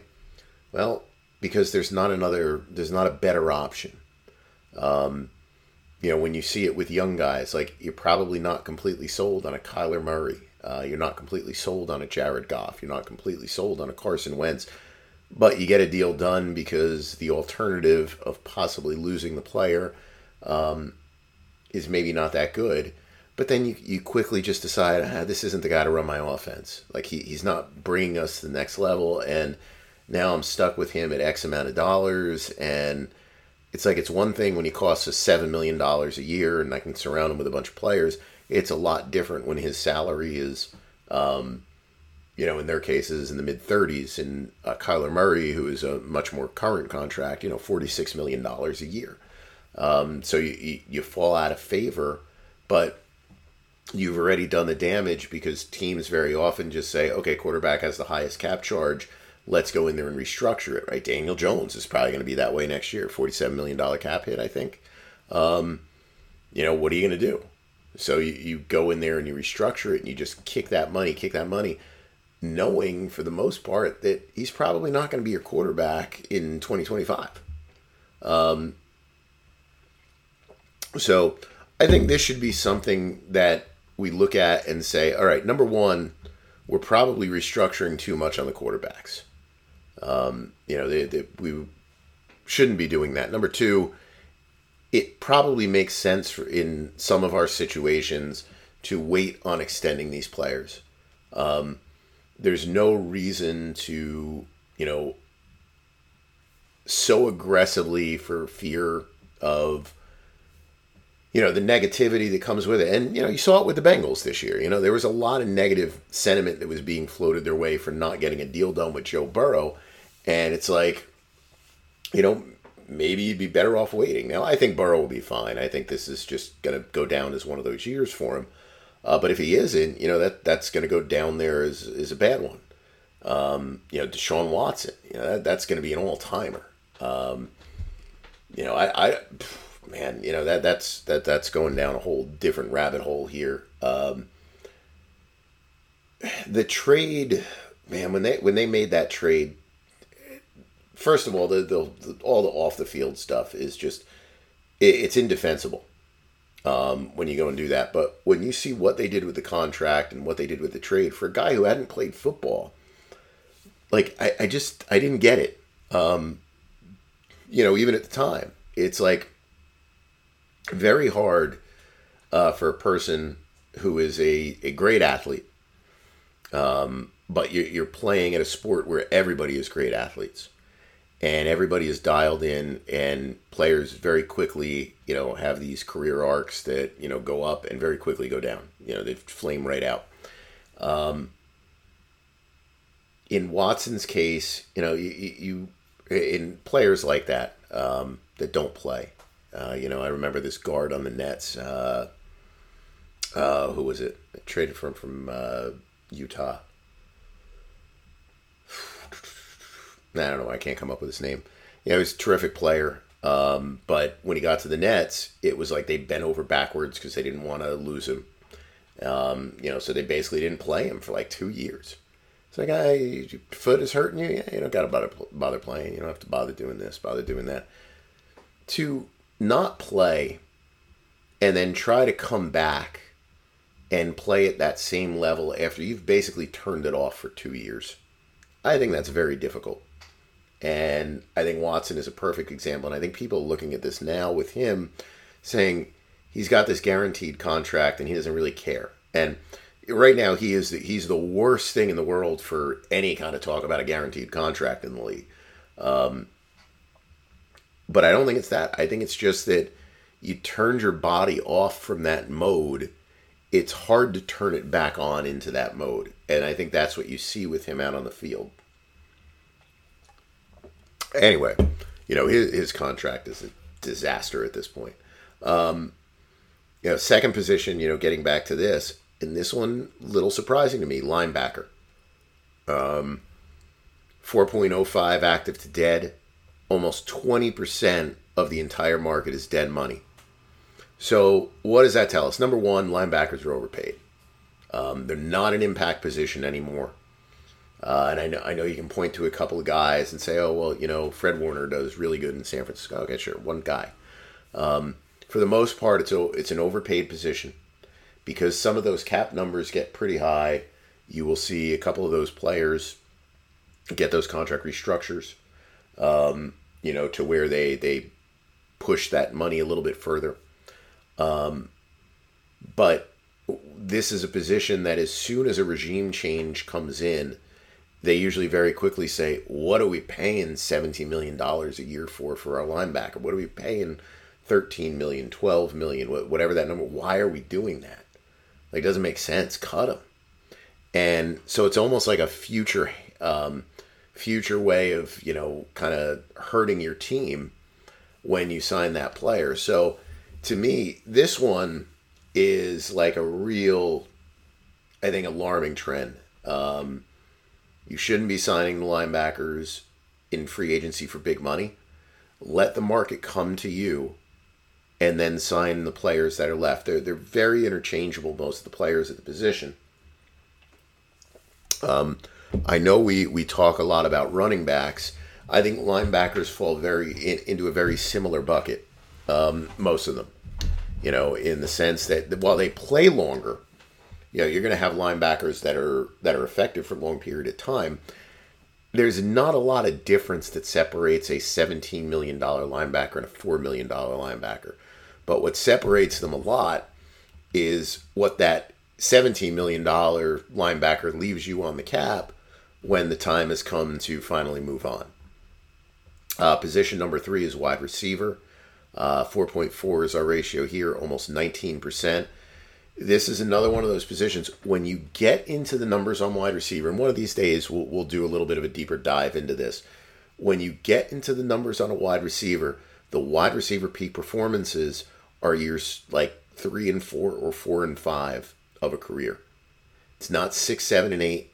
Speaker 1: Well, because there's not another, there's not a better option. Um, you know, when you see it with young guys, like you're probably not completely sold on a Kyler Murray. Uh, you're not completely sold on a Jared Goff. You're not completely sold on a Carson Wentz. But you get a deal done because the alternative of possibly losing the player um, is maybe not that good. But then you, you quickly just decide, ah, this isn't the guy to run my offense. Like he, he's not bringing us to the next level. And now I'm stuck with him at X amount of dollars. And it's like it's one thing when he costs us seven million dollars a year, and I can surround him with a bunch of players. It's a lot different when his salary is, um, you know, in their cases in the mid thirties, and uh, Kyler Murray, who is a much more current contract, you know, forty six million dollars a year. Um, so you, you you fall out of favor, but you've already done the damage because teams very often just say, okay, quarterback has the highest cap charge let's go in there and restructure it, right? Daniel Jones is probably going to be that way next year. $47 million cap hit, I think. Um, you know, what are you going to do? So you, you go in there and you restructure it and you just kick that money, kick that money, knowing for the most part that he's probably not going to be your quarterback in 2025. Um, so I think this should be something that we look at and say, all right, number one, we're probably restructuring too much on the quarterbacks. Um, you know, they, they, we shouldn't be doing that. Number two, it probably makes sense in some of our situations to wait on extending these players. Um, there's no reason to, you know, so aggressively for fear of you know the negativity that comes with it and you know you saw it with the Bengals this year you know there was a lot of negative sentiment that was being floated their way for not getting a deal done with Joe Burrow and it's like you know maybe you'd be better off waiting. Now I think Burrow will be fine. I think this is just going to go down as one of those years for him. Uh, but if he isn't you know that that's going to go down there as, as a bad one. Um, you know Deshaun Watson you know that, that's going to be an all-timer. Um, you know, I, I, man, you know that that's that that's going down a whole different rabbit hole here. Um, the trade, man, when they when they made that trade, first of all, the, the, the all the off the field stuff is just it, it's indefensible um, when you go and do that. But when you see what they did with the contract and what they did with the trade for a guy who hadn't played football, like I, I just I didn't get it. Um, you know, even at the time, it's like very hard uh, for a person who is a, a great athlete, um, but you're, you're playing at a sport where everybody is great athletes and everybody is dialed in and players very quickly you know have these career arcs that you know go up and very quickly go down you know they flame right out um, in watson's case you know you, you in players like that um, that don't play. Uh, you know, I remember this guard on the Nets. Uh, uh, who was it? Traded from from uh, Utah. I don't know. I can't come up with his name. He was a terrific player. Um, but when he got to the Nets, it was like they bent over backwards because they didn't want to lose him. Um, you know, so they basically didn't play him for like two years. It's like, hey, your foot is hurting you. Yeah, you don't got to bother, bother playing. You don't have to bother doing this, bother doing that. To not play and then try to come back and play at that same level after you've basically turned it off for two years. I think that's very difficult. And I think Watson is a perfect example. And I think people looking at this now with him saying he's got this guaranteed contract and he doesn't really care. And right now he is the, he's the worst thing in the world for any kind of talk about a guaranteed contract in the league. Um, but I don't think it's that. I think it's just that you turned your body off from that mode. It's hard to turn it back on into that mode, and I think that's what you see with him out on the field. Anyway, you know his his contract is a disaster at this point. Um, you know, second position. You know, getting back to this, and this one little surprising to me linebacker um, 4.05 active to dead almost 20% of the entire market is dead money so what does that tell us number one linebackers are overpaid um, they're not an impact position anymore uh, and I know, I know you can point to a couple of guys and say, oh, well, you know, Fred Warner does really good in San Francisco. Okay, sure, one guy. Um, for the most part, it's, a, it's an overpaid position because some of those cap numbers get pretty high. You will see a couple of those players get those contract restructures, um, you know, to where they they push that money a little bit further. Um, but this is a position that as soon as a regime change comes in, they usually very quickly say, "What are we paying $17 million a year for for our linebacker? What are we paying 13 million, 12 million, whatever that number? Why are we doing that?" Like, doesn't make sense. Cut him. And so it's almost like a future, um, future way of you know kind of hurting your team when you sign that player. So to me, this one is like a real, I think, alarming trend. Um, you shouldn't be signing the linebackers in free agency for big money. Let the market come to you and then sign the players that are left. They're they're very interchangeable. Most of the players at the position. Um, I know we we talk a lot about running backs. I think linebackers fall very in, into a very similar bucket. Um, most of them, you know, in the sense that while they play longer, you know, you're going to have linebackers that are that are effective for a long period of time. There's not a lot of difference that separates a 17 million dollar linebacker and a four million dollar linebacker. But what separates them a lot is what that 17 million dollar linebacker leaves you on the cap when the time has come to finally move on. Uh, position number three is wide receiver. Uh, 4.4 is our ratio here, almost 19%. This is another one of those positions. When you get into the numbers on wide receiver, and one of these days we'll, we'll do a little bit of a deeper dive into this. When you get into the numbers on a wide receiver, the wide receiver peak performances are years like three and four or four and five of a career. It's not six, seven, and eight.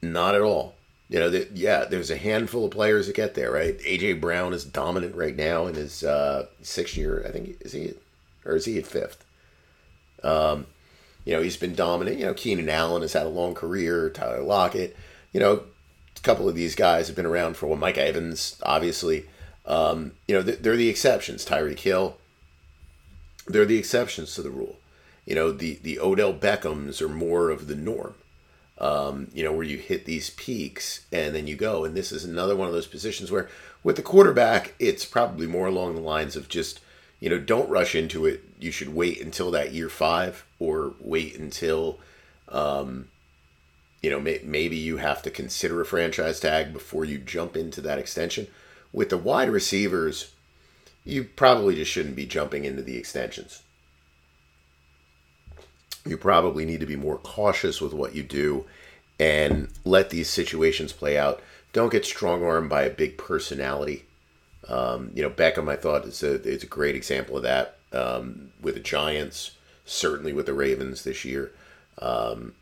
Speaker 1: Not at all. You know, that yeah, there's a handful of players that get there, right? AJ Brown is dominant right now in his uh, sixth year. I think is he, or is he at fifth? Um, you know, he's been dominant. You know, Keenan Allen has had a long career. Tyler Lockett. You know, a couple of these guys have been around for a. Mike Evans, obviously. Um, you know, they're the exceptions. Tyreek Hill. They're the exceptions to the rule. You know, the the Odell Beckhams are more of the norm um, you know, where you hit these peaks and then you go. And this is another one of those positions where, with the quarterback, it's probably more along the lines of just, you know, don't rush into it. You should wait until that year five or wait until, um, you know, may, maybe you have to consider a franchise tag before you jump into that extension. With the wide receivers, you probably just shouldn't be jumping into the extensions you probably need to be more cautious with what you do and let these situations play out. Don't get strong armed by a big personality. Um, you know, Beckham, I thought is a is a great example of that um, with the Giants, certainly with the Ravens this year. Um,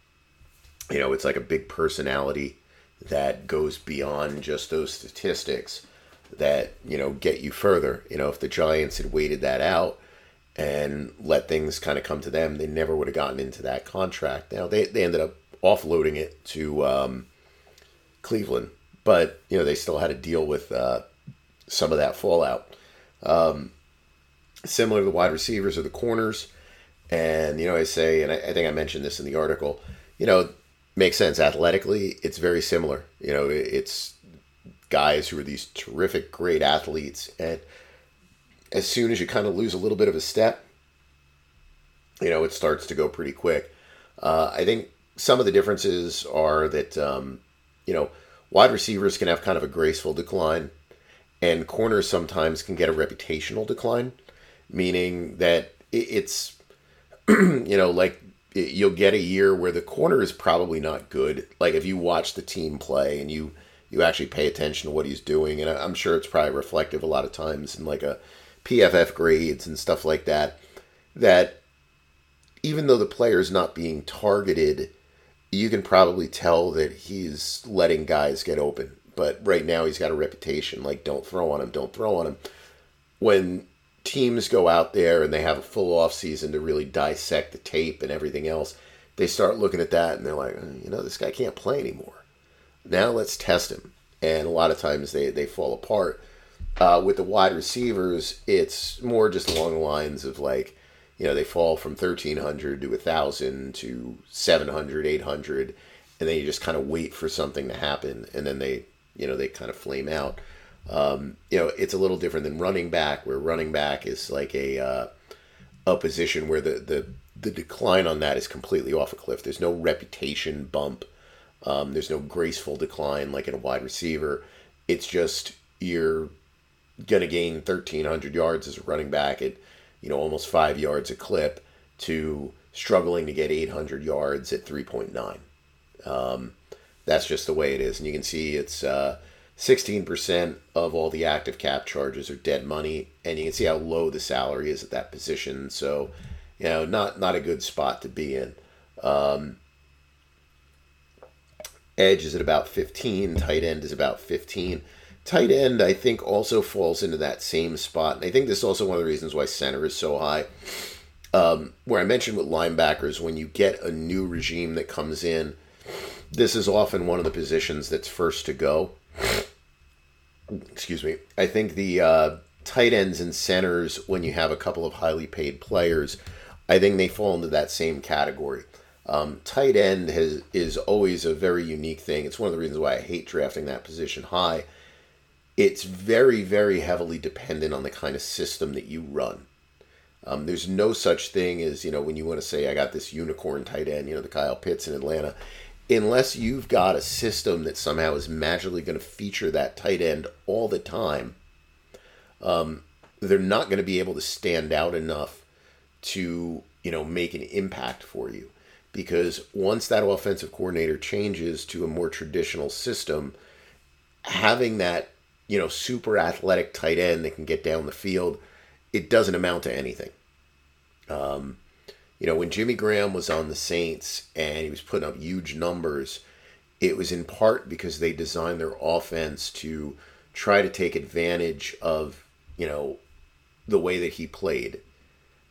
Speaker 1: you know, it's like a big personality that goes beyond just those statistics that you know get you further. You know, if the Giants had waited that out, and let things kind of come to them, they never would have gotten into that contract. Now they, they ended up offloading it to um, Cleveland, but you know they still had to deal with uh, some of that fallout. Um, similar to the wide receivers or the corners, and you know I say, and I, I think I mentioned this in the article. You know, makes sense athletically. It's very similar. You know, it's guys who are these terrific, great athletes, and as soon as you kind of lose a little bit of a step, you know, it starts to go pretty quick. Uh, I think some of the differences are that, um, you know, wide receivers can have kind of a graceful decline, and corners sometimes can get a reputational decline, meaning that it's, you know, like you'll get a year where the corner is probably not good. Like if you watch the team play and you you actually pay attention to what he's doing, and I'm sure it's probably reflective a lot of times in like a PFF grades and stuff like that, that even though the player is not being targeted, you can probably tell that he's letting guys get open. But right now he's got a reputation like don't throw on him, don't throw on him. When teams go out there and they have a full off season to really dissect the tape and everything else, they start looking at that and they're like, uh, you know, this guy can't play anymore. Now let's test him. And a lot of times they, they fall apart. Uh, with the wide receivers, it's more just along the lines of like, you know, they fall from 1,300 to 1,000 to 700, 800, and then you just kind of wait for something to happen, and then they, you know, they kind of flame out. Um, you know, it's a little different than running back, where running back is like a uh, a position where the, the the decline on that is completely off a cliff. There's no reputation bump. Um, there's no graceful decline like in a wide receiver. It's just you're to gain 1,300 yards as a running back at, you know, almost five yards a clip to struggling to get 800 yards at 3.9. Um, that's just the way it is. And you can see it's uh, 16% of all the active cap charges are dead money. And you can see how low the salary is at that position. So, you know, not, not a good spot to be in. Um, edge is at about 15, tight end is about 15 tight end, I think, also falls into that same spot. And I think this is also one of the reasons why center is so high. Um, where I mentioned with linebackers, when you get a new regime that comes in, this is often one of the positions that's first to go. Excuse me. I think the uh, tight ends and centers, when you have a couple of highly paid players, I think they fall into that same category. Um, tight end has is always a very unique thing. It's one of the reasons why I hate drafting that position high. It's very, very heavily dependent on the kind of system that you run. Um, there's no such thing as, you know, when you want to say, I got this unicorn tight end, you know, the Kyle Pitts in Atlanta, unless you've got a system that somehow is magically going to feature that tight end all the time, um, they're not going to be able to stand out enough to, you know, make an impact for you. Because once that offensive coordinator changes to a more traditional system, having that, you know, super athletic tight end that can get down the field – it doesn't amount to anything. Um, you know, when Jimmy Graham was on the Saints and he was putting up huge numbers, it was in part because they designed their offense to try to take advantage of, you know, the way that he played.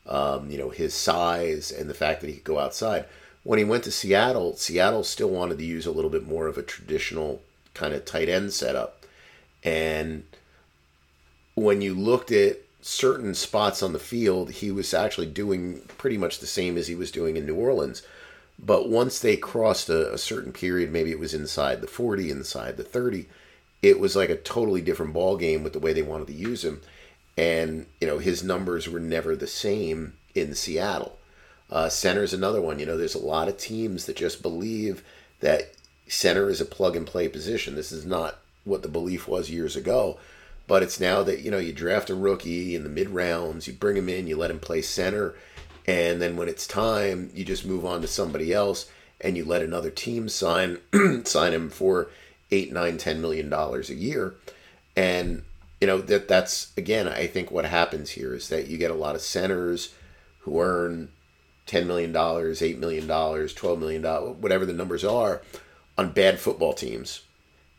Speaker 1: Um, you know, his size and the fact that he could go outside. When he went to Seattle, Seattle still wanted to use a little bit more of a traditional kind of tight end setup. And when you looked at certain spots on the field, he was actually doing pretty much the same as he was doing in New Orleans. But once they crossed a, a, certain period, maybe it was inside the 40, inside the 30, it was like a totally different ball game with the way they wanted to use him. And, you know, his numbers were never the same in Seattle. Uh, center is another one. You know, there's a lot of teams that just believe that center is a plug and play position. This is not what the belief was years ago. But it's now that, you know, you draft a rookie in the mid rounds, you bring him in, you let him play center, and then when it's time, you just move on to somebody else and you let another team sign sign him for eight, nine, ten million dollars a year. And you know, that that's again, I think what happens here is that you get a lot of centers who earn ten million dollars, eight million dollars, twelve million dollars, whatever the numbers are, on bad football teams.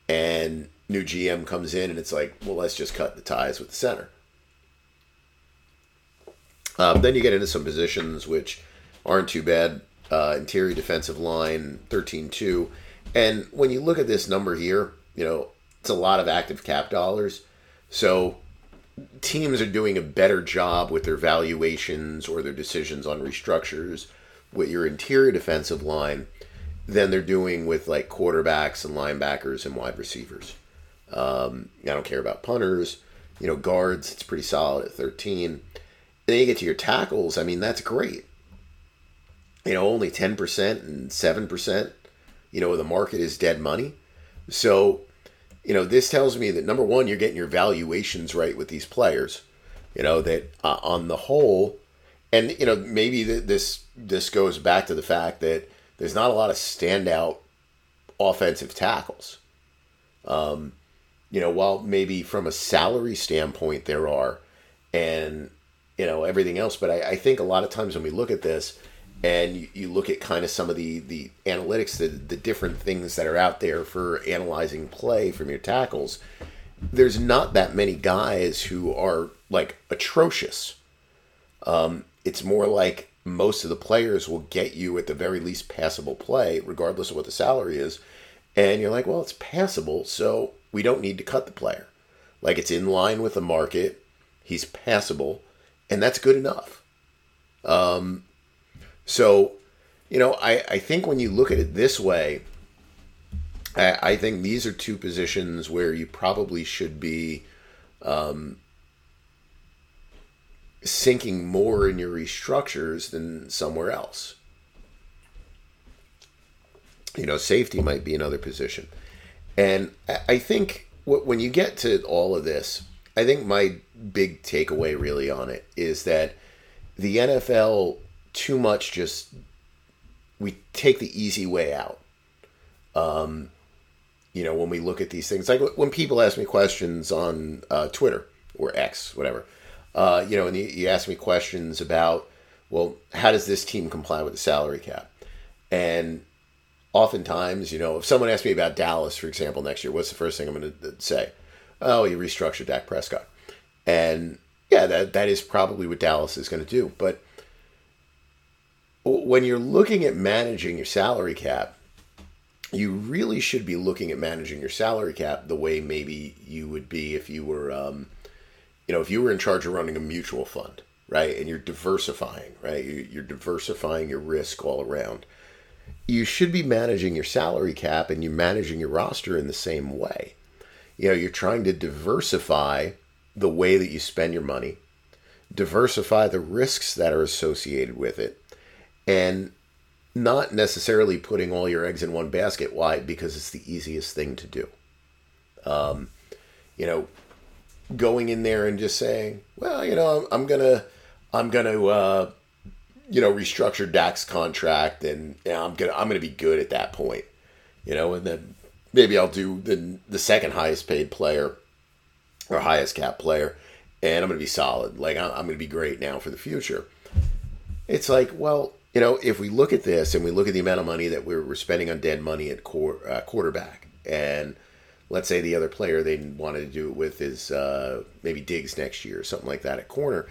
Speaker 1: And new GM comes in and it's like, well, let's just cut the ties with the center. Um, then you get into some positions which aren't too bad. Uh, interior defensive line, 13 2. And when you look at this number here, you know, it's a lot of active cap dollars. So teams are doing a better job with their valuations or their decisions on restructures with your interior defensive line than they're doing with like quarterbacks and linebackers and wide receivers. Um, I don't care about punters. You know, guards, it's pretty solid at 13. Then you get to your tackles. I mean, that's great. You know, only 10% and 7%. You know, the market is dead money. So, you know, this tells me that number one, you're getting your valuations right with these players. You know, that uh, on the whole, and, you know, maybe this this goes back to the fact that there's not a lot of standout offensive tackles. Um, you know, while maybe from a salary standpoint there are, and you know everything else, but I, I think a lot of times when we look at this, and you, you look at kind of some of the the analytics, the the different things that are out there for analyzing play from your tackles, there's not that many guys who are like atrocious. Um, it's more like most of the players will get you at the very least passable play, regardless of what the salary is. And you're like, well, it's passable, so we don't need to cut the player. Like it's in line with the market. He's passable, and that's good enough. Um, so, you know, I, I think when you look at it this way, I, I think these are two positions where you probably should be um, sinking more in your restructures than somewhere else. You know, safety might be another position. And I think when you get to all of this, I think my big takeaway really on it is that the NFL too much just we take the easy way out. Um, you know, when we look at these things, like when people ask me questions on uh, Twitter or X, whatever, uh, you know, and you, you ask me questions about, well, how does this team comply with the salary cap? And oftentimes, you know, if someone asks me about Dallas, for example, next year, what's the first thing I'm going to say? oh, you restructure Dak Prescott. And yeah, that, that is probably what Dallas is going to do. But when you're looking at managing your salary cap, you really should be looking at managing your salary cap the way maybe you would be if you were, um, you know, if you were in charge of running a mutual fund, right? And you're diversifying, right? You're diversifying your risk all around. You should be managing your salary cap and you're managing your roster in the same way. You know, you're trying to diversify the way that you spend your money, diversify the risks that are associated with it, and not necessarily putting all your eggs in one basket. Why? Because it's the easiest thing to do. Um, you know, going in there and just saying, well, you know, I'm, I'm gonna, I'm gonna, uh, you know, restructure Dak's contract, and you know, I'm gonna, I'm gonna be good at that point. You know, and then maybe I'll do the the second highest paid player or highest cap player, and I'm gonna be solid. Like I'm, I'm gonna be great now for the future. It's like, well, you know, if we look at this and we look at the amount of money that we're, we're spending on dead money at uh, quarterback, and let's say the other player they wanted to do it with is uh, maybe Diggs next year or something like that at corner,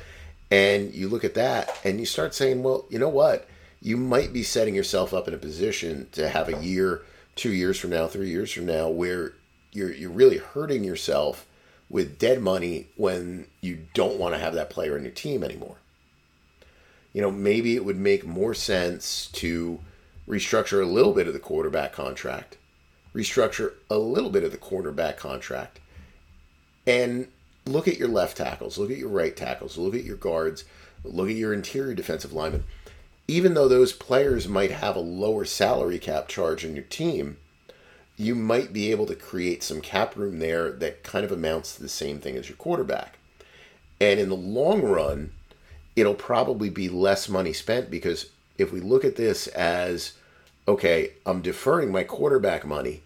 Speaker 1: and you look at that and you start saying, well, you know what? You might be setting yourself up in a position to have a year, two years from now, three years from now, where you're you're really hurting yourself with dead money when you don't want to have that player in your team anymore you know, maybe it would make more sense to restructure a little bit of the quarterback contract, restructure a little bit of the cornerback contract, and look at your left tackles, look at your right tackles, look at your guards, look at your interior defensive linemen. Even though those players might have a lower salary cap charge in your team, you might be able to create some cap room there that kind of amounts to the same thing as your quarterback. And in the long run, it'll probably be less money spent because if we look at this as okay, I'm deferring my quarterback money,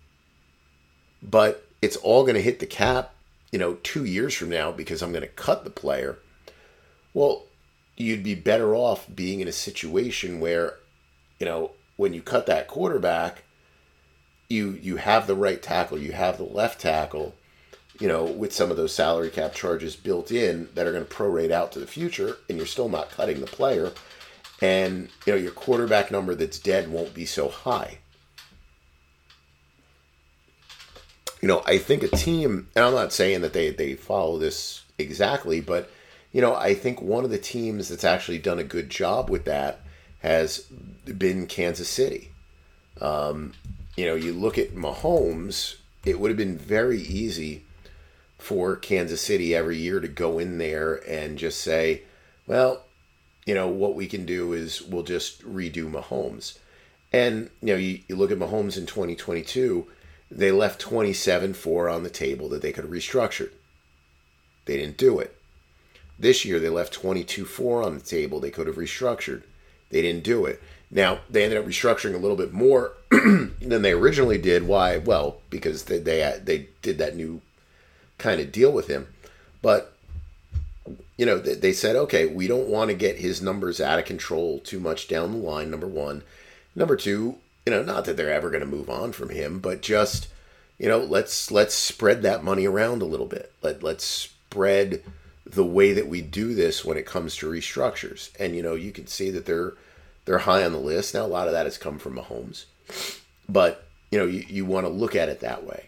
Speaker 1: but it's all going to hit the cap, you know, two years from now because I'm going to cut the player. Well, you'd be better off being in a situation where, you know, when you cut that quarterback, you you have the right tackle, you have the left tackle, you know, with some of those salary cap charges built in that are going to prorate out to the future, and you're still not cutting the player, and you know your quarterback number that's dead won't be so high. You know, I think a team, and I'm not saying that they they follow this exactly, but you know, I think one of the teams that's actually done a good job with that has been Kansas City. Um, you know, you look at Mahomes, it would have been very easy for Kansas City every year to go in there and just say, well, you know, what we can do is we'll just redo Mahomes. And, you know, you, you look at Mahomes in 2022, they left 27 4 on the table that they could have restructured. They didn't do it. This year, they left 22 4 on the table they could have restructured. They didn't do it. Now, they ended up restructuring a little bit more than they originally did. Why? Well, because they, they, they did that new kind of deal with him. But you know, they said, okay, we don't want to get his numbers out of control too much down the line. Number one, number two, you know, not that they're ever going to move on from him, but just you know, let's let's spread that money around a little bit. Let let's spread the way that we do this when it comes to restructures. And you know, you can see that they're they're high on the list. Now a lot of that has come from Mahomes. But, you know, you, you want to look at it that way.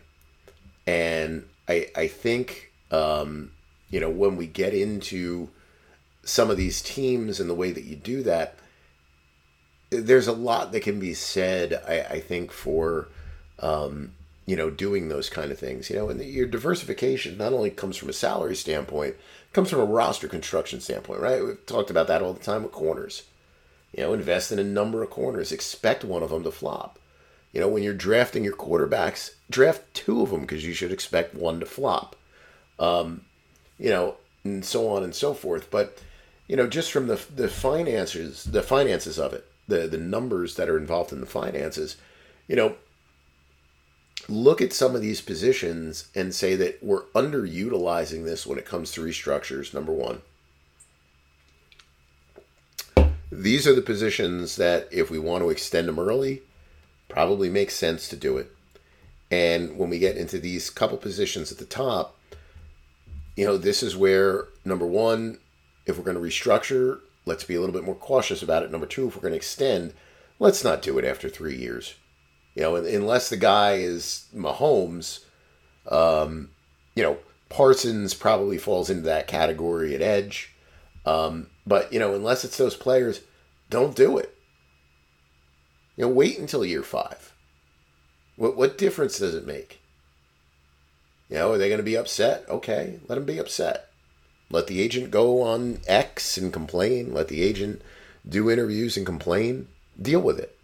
Speaker 1: And I I think um, you know when we get into some of these teams and the way that you do that, there's a lot that can be said. I, I think for um, you know doing those kind of things. You know, and the, your diversification not only comes from a salary standpoint, comes from a roster construction standpoint, right? We've talked about that all the time with corners. You know, invest in a number of corners. Expect one of them to flop. You know, when you're drafting your quarterbacks, draft two of them because you should expect one to flop. Um, you know, and so on and so forth. But you know, just from the the finances, the finances of it, the the numbers that are involved in the finances, you know, look at some of these positions and say that we're underutilizing this when it comes to restructures. Number one. These are the positions that, if we want to extend them early, probably makes sense to do it. And when we get into these couple positions at the top, you know, this is where number one, if we're going to restructure, let's be a little bit more cautious about it. Number two, if we're going to extend, let's not do it after three years. You know, unless the guy is Mahomes, um, you know, Parsons probably falls into that category at edge. Um, but, you know, unless it's those players, don't do it. You know, wait until year five. What, what difference does it make? You know, are they going to be upset? Okay, let them be upset. Let the agent go on X and complain. Let the agent do interviews and complain. Deal with it.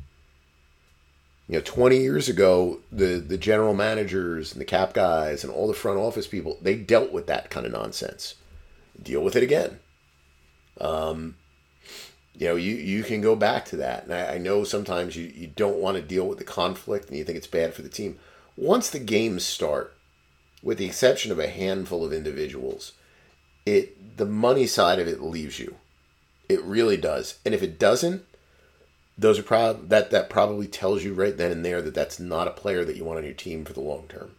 Speaker 1: You know, 20 years ago, the, the general managers and the cap guys and all the front office people, they dealt with that kind of nonsense. Deal with it again. Um, you know, you, you can go back to that. And I, I know sometimes you, you don't want to deal with the conflict and you think it's bad for the team. Once the games start, with the exception of a handful of individuals, it the money side of it leaves you. It really does. And if it doesn't, those are prob- that that probably tells you right then and there that that's not a player that you want on your team for the long term.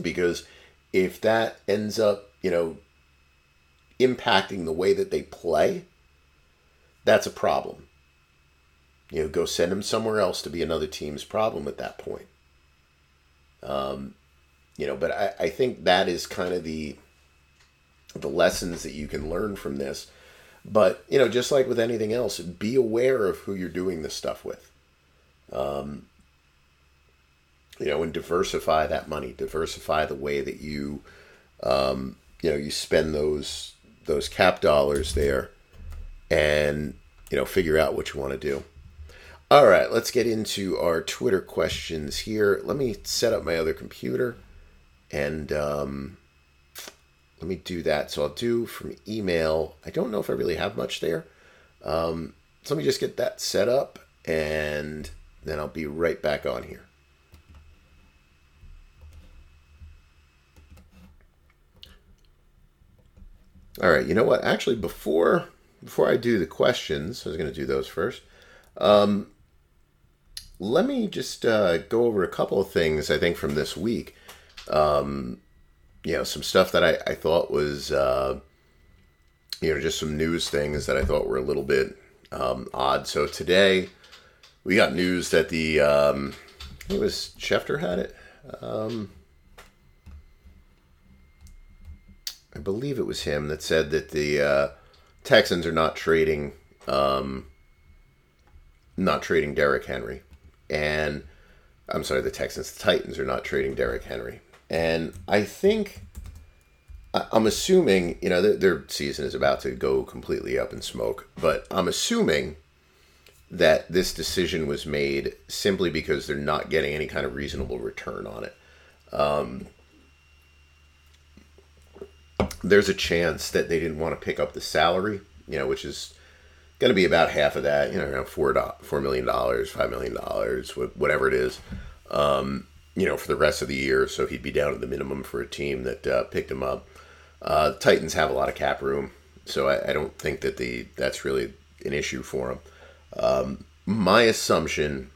Speaker 1: Because if that ends up, you know, impacting the way that they play, that's a problem. You know, go send them somewhere else to be another team's problem at that point. Um, you know, but I, I think that is kind of the the lessons that you can learn from this but you know, just like with anything else, be aware of who you're doing this stuff with. Um, you know, and diversify that money, diversify the way that you, um, you know, you spend those those cap dollars there, and you know, figure out what you want to do. All right, let's get into our Twitter questions here. Let me set up my other computer, and um, let me do that. So I'll do from email. I don't know if I really have much there. Um, so let me just get that set up and then I'll be right back on here. All right, you know what? Actually, before before I do the questions, I was going to do those first. Um, let me just uh, go over a couple of things I think from this week. Um, you know, some stuff that I, I thought was, uh, you know, just some news things that I thought were a little bit um, odd. So today we got news that the, um, it was Schefter had it. Um, I believe it was him that said that the uh, Texans are not trading, um, not trading Derrick Henry, and I'm sorry, the Texans, the Titans are not trading Derrick Henry, and I think, I'm assuming, you know, their, season is about to go completely up in smoke, but I'm assuming that this decision was made simply because they're not getting any kind of reasonable return on it. Um, there's a chance that they didn't want to pick up the salary, you know, which is going to be about half of that, you know, around four four million dollars, five million dollars, whatever it is. Um, you know, for the rest of the year. So he'd be down to the minimum for a team that uh, picked him up. Uh, Titans have a lot of cap room, so I, I, don't think that the that's really an issue for him. Um, my assumption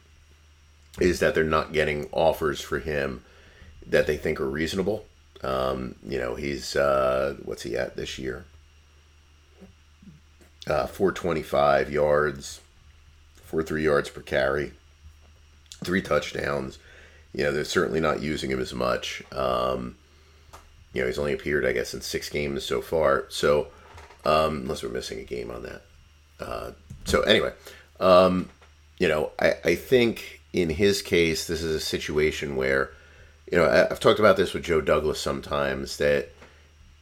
Speaker 1: is that they're not getting offers for him that they think are reasonable. Um, you know, he's uh, what's he at this year? Uh, 425 yards, four three yards per carry, three touchdowns you know, they're certainly not using him as much. Um, you know, he's only appeared, I guess, in six games so far. So, um, unless we're missing a game on that. Uh, so, anyway, um, you know, I, I think in his case, this is a situation where, you know, I, I've talked about this with Joe Douglas sometimes that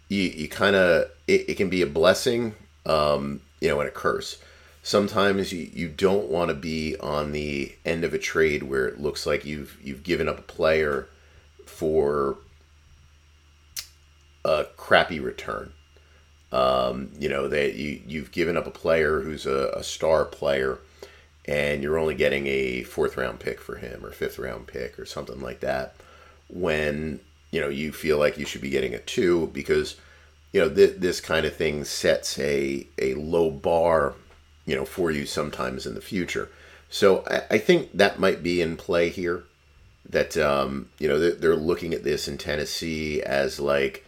Speaker 1: you, you kind of, it, it, can be a blessing, um, you know, and a curse sometimes you, you don't want to be on the end of a trade where it looks like you've you've given up a player for a crappy return. Um, you know that you you've given up a player who's a, a star player, and you're only getting a fourth round pick for him or fifth round pick or something like that. When you know you feel like you should be getting a two because you know th- this kind of thing sets a a low bar you know, for you sometimes in the future. So I, I think that might be in play here. that um, you know they're, they're looking at this in Tennessee as like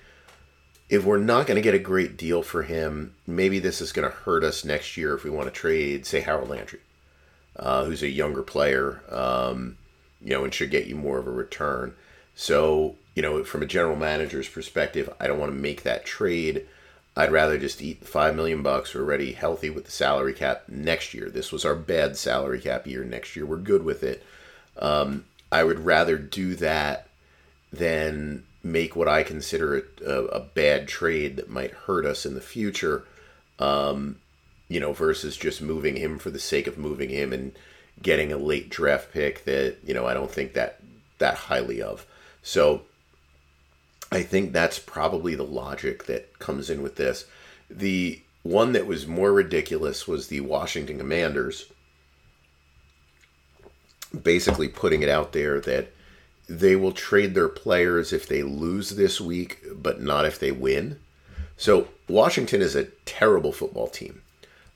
Speaker 1: if we're not going to get a great deal for him, maybe this is going to hurt us next year if we want to trade, say, Harold Landry, uh, who's a younger player, um, you know, and should get you more of a return. So, you know, from a general manager's perspective, I don't want to make that trade. I'd rather just eat the five million bucks. We're already healthy with the salary cap next year. This was our bad salary cap year. Next year, we're good with it. Um, I would rather do that than make what I consider a, a, bad trade that might hurt us in the future. Um, you know, versus just moving him for the sake of moving him and getting a late draft pick that you know I don't think that that highly of. So I think that's probably the logic that comes in with this. The one that was more ridiculous was the Washington Commanders basically putting it out there that they will trade their players if they lose this week, but not if they win. So Washington is a terrible football team.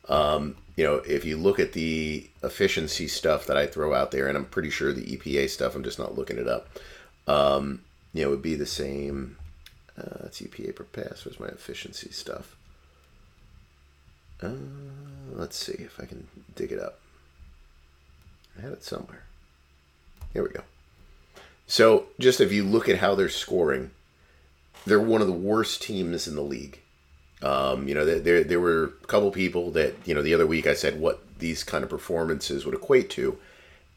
Speaker 1: Um, you know, if you look at the efficiency stuff that I throw out there, and I'm pretty sure the EPA stuff, I'm just not looking it up. Um, you know, it would be the same. Uh, it's EPA per pass. Where's my efficiency stuff? Uh, let's see if I can dig it up. I had it somewhere. Here we go. So, just if you look at how they're scoring, they're one of the worst teams in the league. Um, you know, there there were a couple people that you know the other week I said what these kind of performances would equate to,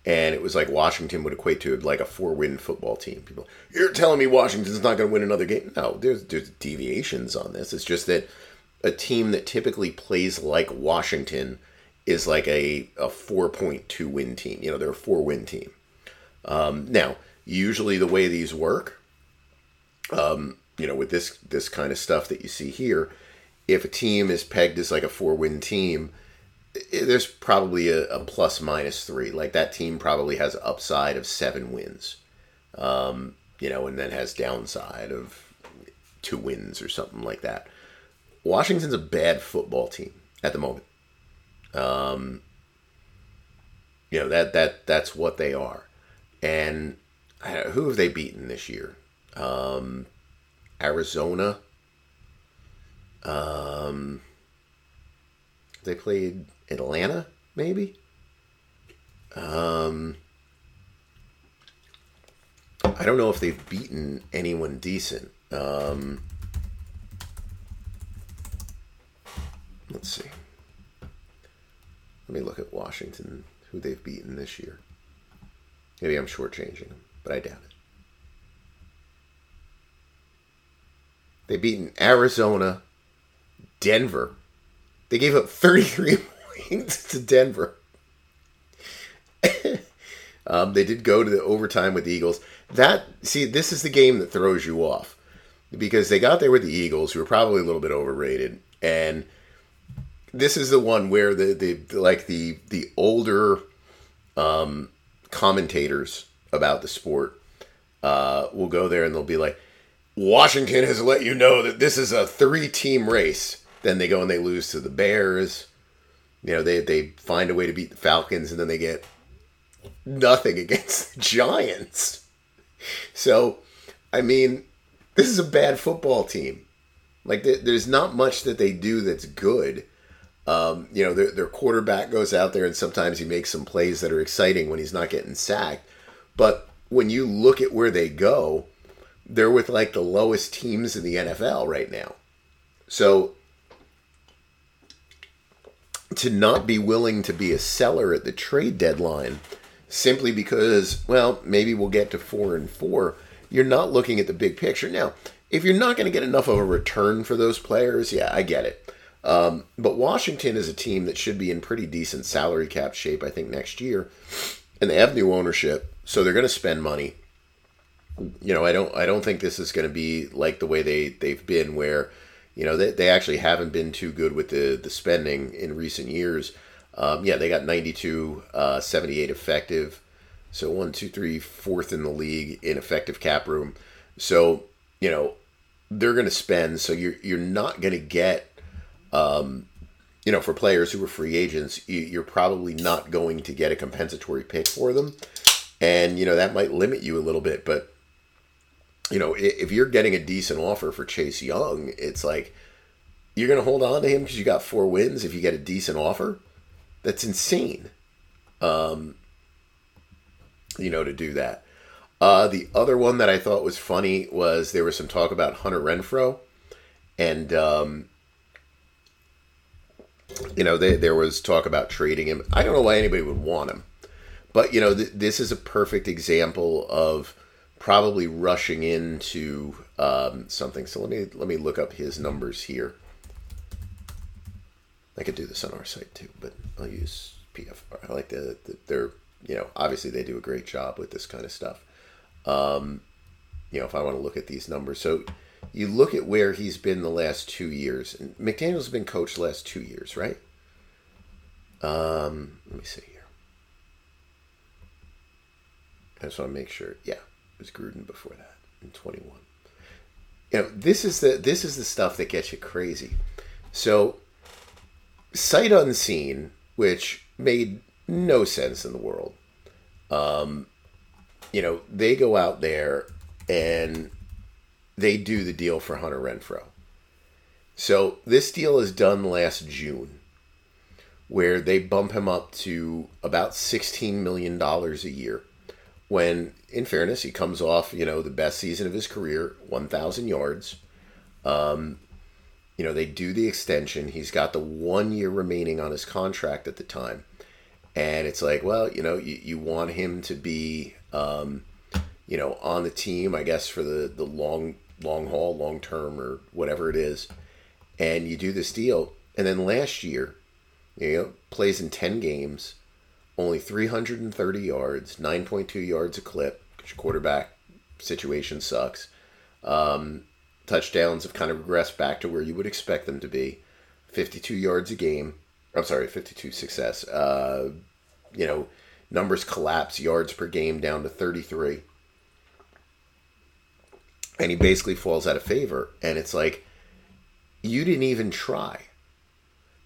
Speaker 1: and it was like Washington would equate to like a four win football team. People, you're telling me Washington's not going to win another game? No, there's there's deviations on this. It's just that a team that typically plays like Washington is like a a four point two win team. You know, they're a four win team. Um, now, usually the way these work, um, you know, with this this kind of stuff that you see here if a team is pegged as like a four win team, there's probably a, a, plus minus three. Like that team probably has upside of seven wins, um, you know, and then has downside of two wins or something like that. Washington's a bad football team at the moment. Um, you know that that that's what they are, and who have they beaten this year? Um, Arizona um, they played Atlanta, maybe. Um, I don't know if they've beaten anyone decent. Um, let's see. Let me look at Washington, who they've beaten this year. Maybe I'm shortchanging them, but I doubt it. They've beaten Arizona, Denver. They gave up 33 to Denver. um, they did go to the overtime with the Eagles. That see, this is the game that throws you off because they got there with the Eagles, who were probably a little bit overrated, and this is the one where the the like the the older um, commentators about the sport uh, will go there and they'll be like, Washington has let you know that this is a three team race. Then they go and they lose to the Bears. You know, they they find a way to beat the Falcons, and then they get nothing against the Giants. So, I mean, this is a bad football team. Like, there's not much that they do that's good. Um, you know, their, their quarterback goes out there and sometimes he makes some plays that are exciting when he's not getting sacked. But when you look at where they go, they're with like the lowest teams in the NFL right now. So to not be willing to be a seller at the trade deadline simply because, well, maybe we'll get to four and four. You're not looking at the big picture. Now, if you're not going to get enough of a return for those players, yeah, I get it. Um, but Washington is a team that should be in pretty decent salary cap shape, I think, next year. And they have new ownership, so they're going to spend money. You know, I don't, I don't think this is going to be like the way they they've been, where you know, they, they actually haven't been too good with the, the spending in recent years. Um, yeah, they got 92, uh, 78 effective. So one, two, three, fourth in the league in effective cap room. So, you know, they're going to spend. So you're, you're not going to get, um, you know, for players who are free agents, you're probably not going to get a compensatory pick for them. and you know that might limit you a little bit. But you know, if you're getting a decent offer for Chase Young, it's like you're going to hold on to him because you got four wins. If you get a decent offer, that's insane. Um, you know, to do that. Uh, the other one that I thought was funny was there was some talk about Hunter Renfrow, and um, you know, they, there was talk about trading him. I don't know why anybody would want him, but you know, th- this is a perfect example of probably rushing into um, something. So let me let me look up his numbers here. I could do this on our site too, but I'll use PFR. I like the, the they're you know obviously they do a great job with this kind of stuff. Um, you know if I want to look at these numbers, so you look at where he's been the last two years, and McDaniels been coached last two years, right? Um, let me see here. I just want to make sure. Yeah, was Gruden before that in twenty one. You know this is the this is the stuff that gets you crazy. So sight unseen, which made no sense in the world. Um, you know, they go out there and they do the deal for Hunter Renfrow. So this deal is done last June, where they bump him up to about $16 million a year. When, in fairness, he comes off, you know, the best season of his career, 1,000 yards. Um, you know, they do the extension. He's got the one year remaining on his contract at the time. And it's like, well, you know, you, you want him to be, um, you know, on the team, I guess, for the, the long, long haul, long term, or whatever it is. And you do this deal. And then last year, you know, plays in 10 games, only 330 yards, 9.2 yards a clip, quarterback situation sucks. Um, touchdowns have kind of regressed back to where you would expect them to be 52 yards a game. I'm sorry, 52 success. Uh, you know, numbers collapse, yards per game down to 33. And he basically falls out of favor. And it's like, you didn't even try.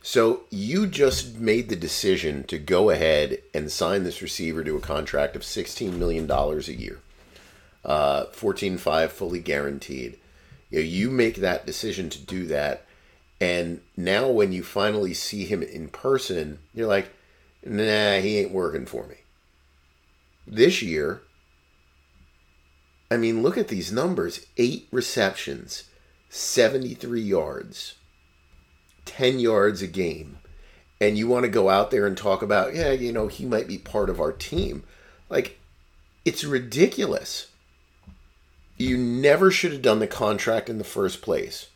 Speaker 1: So you just made the decision to go ahead and sign this receiver to a contract of $16 million a year, uh, 14.5 fully guaranteed you, know, you make that decision to do that. And now when you finally see him in person, you're like, nah, he ain't working for me. This year, I mean, look at these numbers eight receptions, 73 yards, 10 yards a game. And you want to go out there and talk about, yeah, you know, he might be part of our team. Like, it's ridiculous you never should have done the contract in the first place.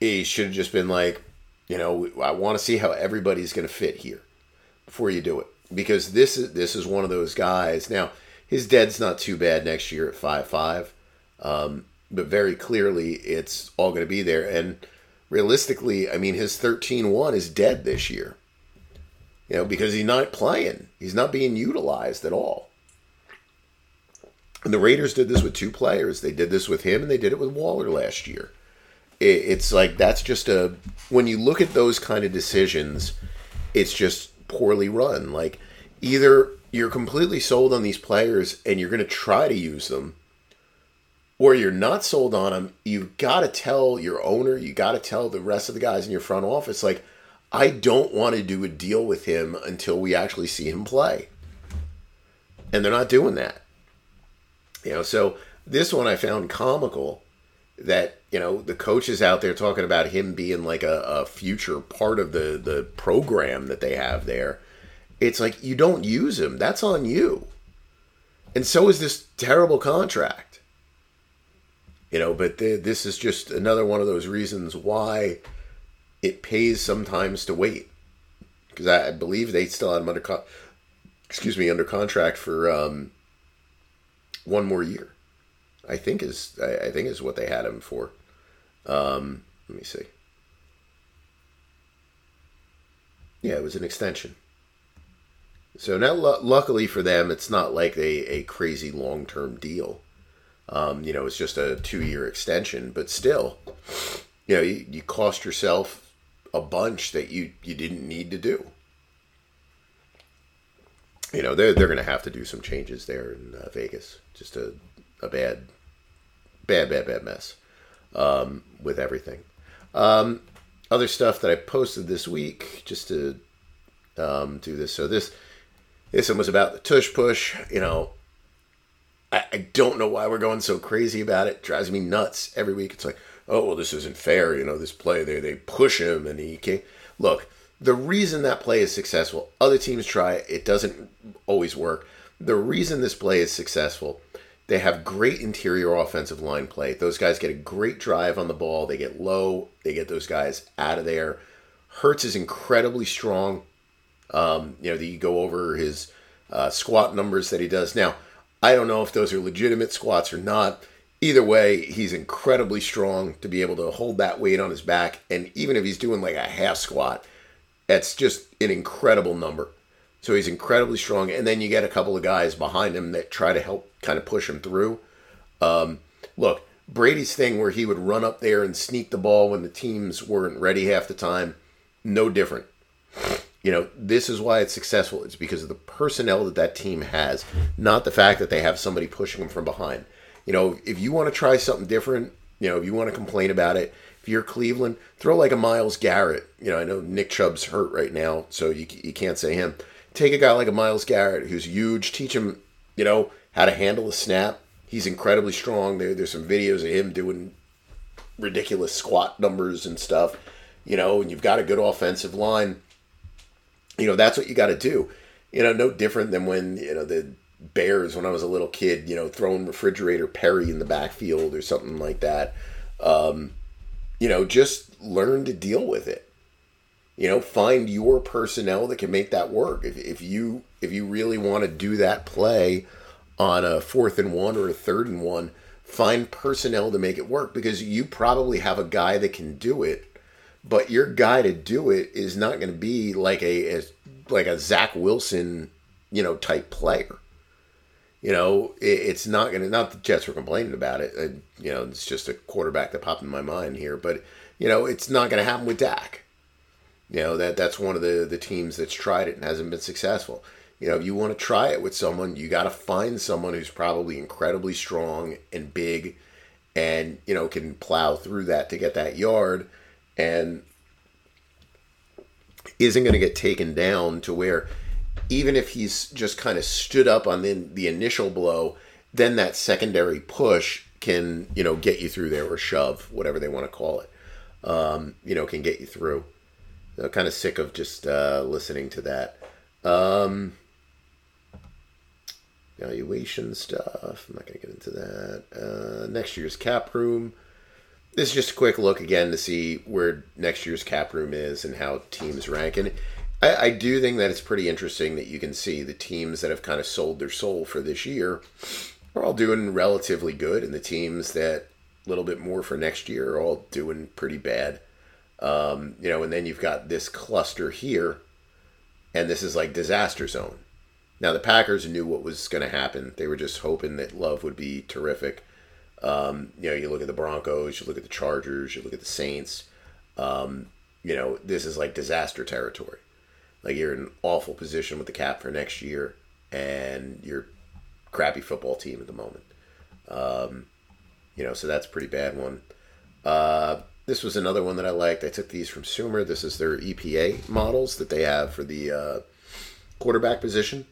Speaker 1: He should have just been like, you know, I want to see how everybody's going to fit here before you do it because this is this is one of those guys. Now his dead's not too bad next year at five five, um, but very clearly it's all going to be there. And realistically, I mean his 13-1 is dead this year. You know because he's not playing, he's not being utilized at all. And the Raiders did this with two players. They did this with him, and they did it with Waller last year. It's like that's just a when you look at those kind of decisions, it's just poorly run. Like either you're completely sold on these players and you're going to try to use them, or you're not sold on them. You've got to tell your owner, you got to tell the rest of the guys in your front office, like, I don't want to do a deal with him until we actually see him play. And they're not doing that. You know, so this one I found comical that you know the coach is out there talking about him being like a, a future part of the the program that they have there. It's like you don't use him. That's on you. And so is this terrible contract. You know, but the, this is just another one of those reasons why it pays sometimes to wait. Because I, believe they still had him under, excuse me, under contract for um, one more year. I think is I, I think is what they had him for. Um, let me see. Yeah, it was an extension. So now, luckily for them, it's not like a, a crazy long term deal. Um, you know, it's just a two year extension, but still, you know, you, you cost yourself a bunch that you, you didn't need to do. you know they're they're going to have to do some changes there in uh, Vegas. Just a a bad, bad, bad, bad mess um, with everything. Um, other stuff that I posted this week just to um, do this. So this this one was about the tush push. You know, I, I don't know why we're going so crazy about it. it. Drives me nuts every week. It's like, oh well, this isn't fair. You know, this play they they push him and he can't look. The reason that play is successful, other teams try it, it doesn't always work. The reason this play is successful, they have great interior offensive line play. Those guys get a great drive on the ball. They get low. They get those guys out of there. Hurts is incredibly strong. Um, you know, you go over his uh, squat numbers that he does. Now, I don't know if those are legitimate squats or not. Either way, he's incredibly strong to be able to hold that weight on his back. And even if he's doing like a half squat, that's just an incredible number. So he's incredibly strong. And then you get a couple of guys behind him that try to help kind of push him through. Um, look, Brady's thing where he would run up there and sneak the ball when the teams weren't ready half the time, no different. You know, this is why it's successful. It's because of the personnel that that team has, not the fact that they have somebody pushing them from behind. You know, if you want to try something different, you know, if you want to complain about it, if you're Cleveland, throw like a Myles Garrett. You know, I know Nick Chubb's hurt right now, so you, you can't say him. Take a guy like a Myles Garrett who's huge, teach him, you know, how to handle a snap. He's incredibly strong. There, there's some videos of him doing ridiculous squat numbers and stuff, you know, and you've got a good offensive line. You know, that's what you got to do. You know, no different than when, you know, the Bears, when I was a little kid, you know, throwing refrigerator Perry in the backfield or something like that. Um, you know, just learn to deal with it. You know, find your personnel that can make that work. If, if you if you really want to do that play on a fourth and one or a third and one, find personnel to make it work because you probably have a guy that can do it, but your guy to do it is not going to be like a, a like a Zach Wilson, you know, type player. You know, it, it's not going to. Not the Jets were complaining about it. Uh, you know, it's just a quarterback that popped in my mind here, but you know, it's not going to happen with Dak. You know that that's one of the the teams that's tried it and hasn't been successful. You know, if you want to try it with someone, you got to find someone who's probably incredibly strong and big, and you know can plow through that to get that yard, and isn't going to get taken down to where even if he's just kind of stood up on the, the initial blow, then that secondary push can you know get you through there or shove whatever they want to call it um, you know can get you through. I'm kind of sick of just uh, listening to that. Um, valuation stuff i'm not going to get into that. Uh, next year's cap room this is just a quick look again to see where next year's cap room is and how teams rank and I, I do think that it's pretty interesting that you can see the teams that have kind of sold their soul for this year are all doing relatively good, and the teams that a little bit more for next year are all doing pretty bad. Um, you know, and then you've got this cluster here, and this is like disaster zone. Now the Packers knew what was going to happen. They were just hoping that Love would be terrific. Um, you know, you look at the Broncos, you look at the Chargers, you look at the Saints. Um, you know, this is like disaster territory. Like you're in an awful position with the cap for next year, and you're crappy football team at the moment. Um, you know, so that's pretty bad one. Uh, this was another one that I liked. I took these from Sumer. This is their EPA models that they have for the uh, quarterback position.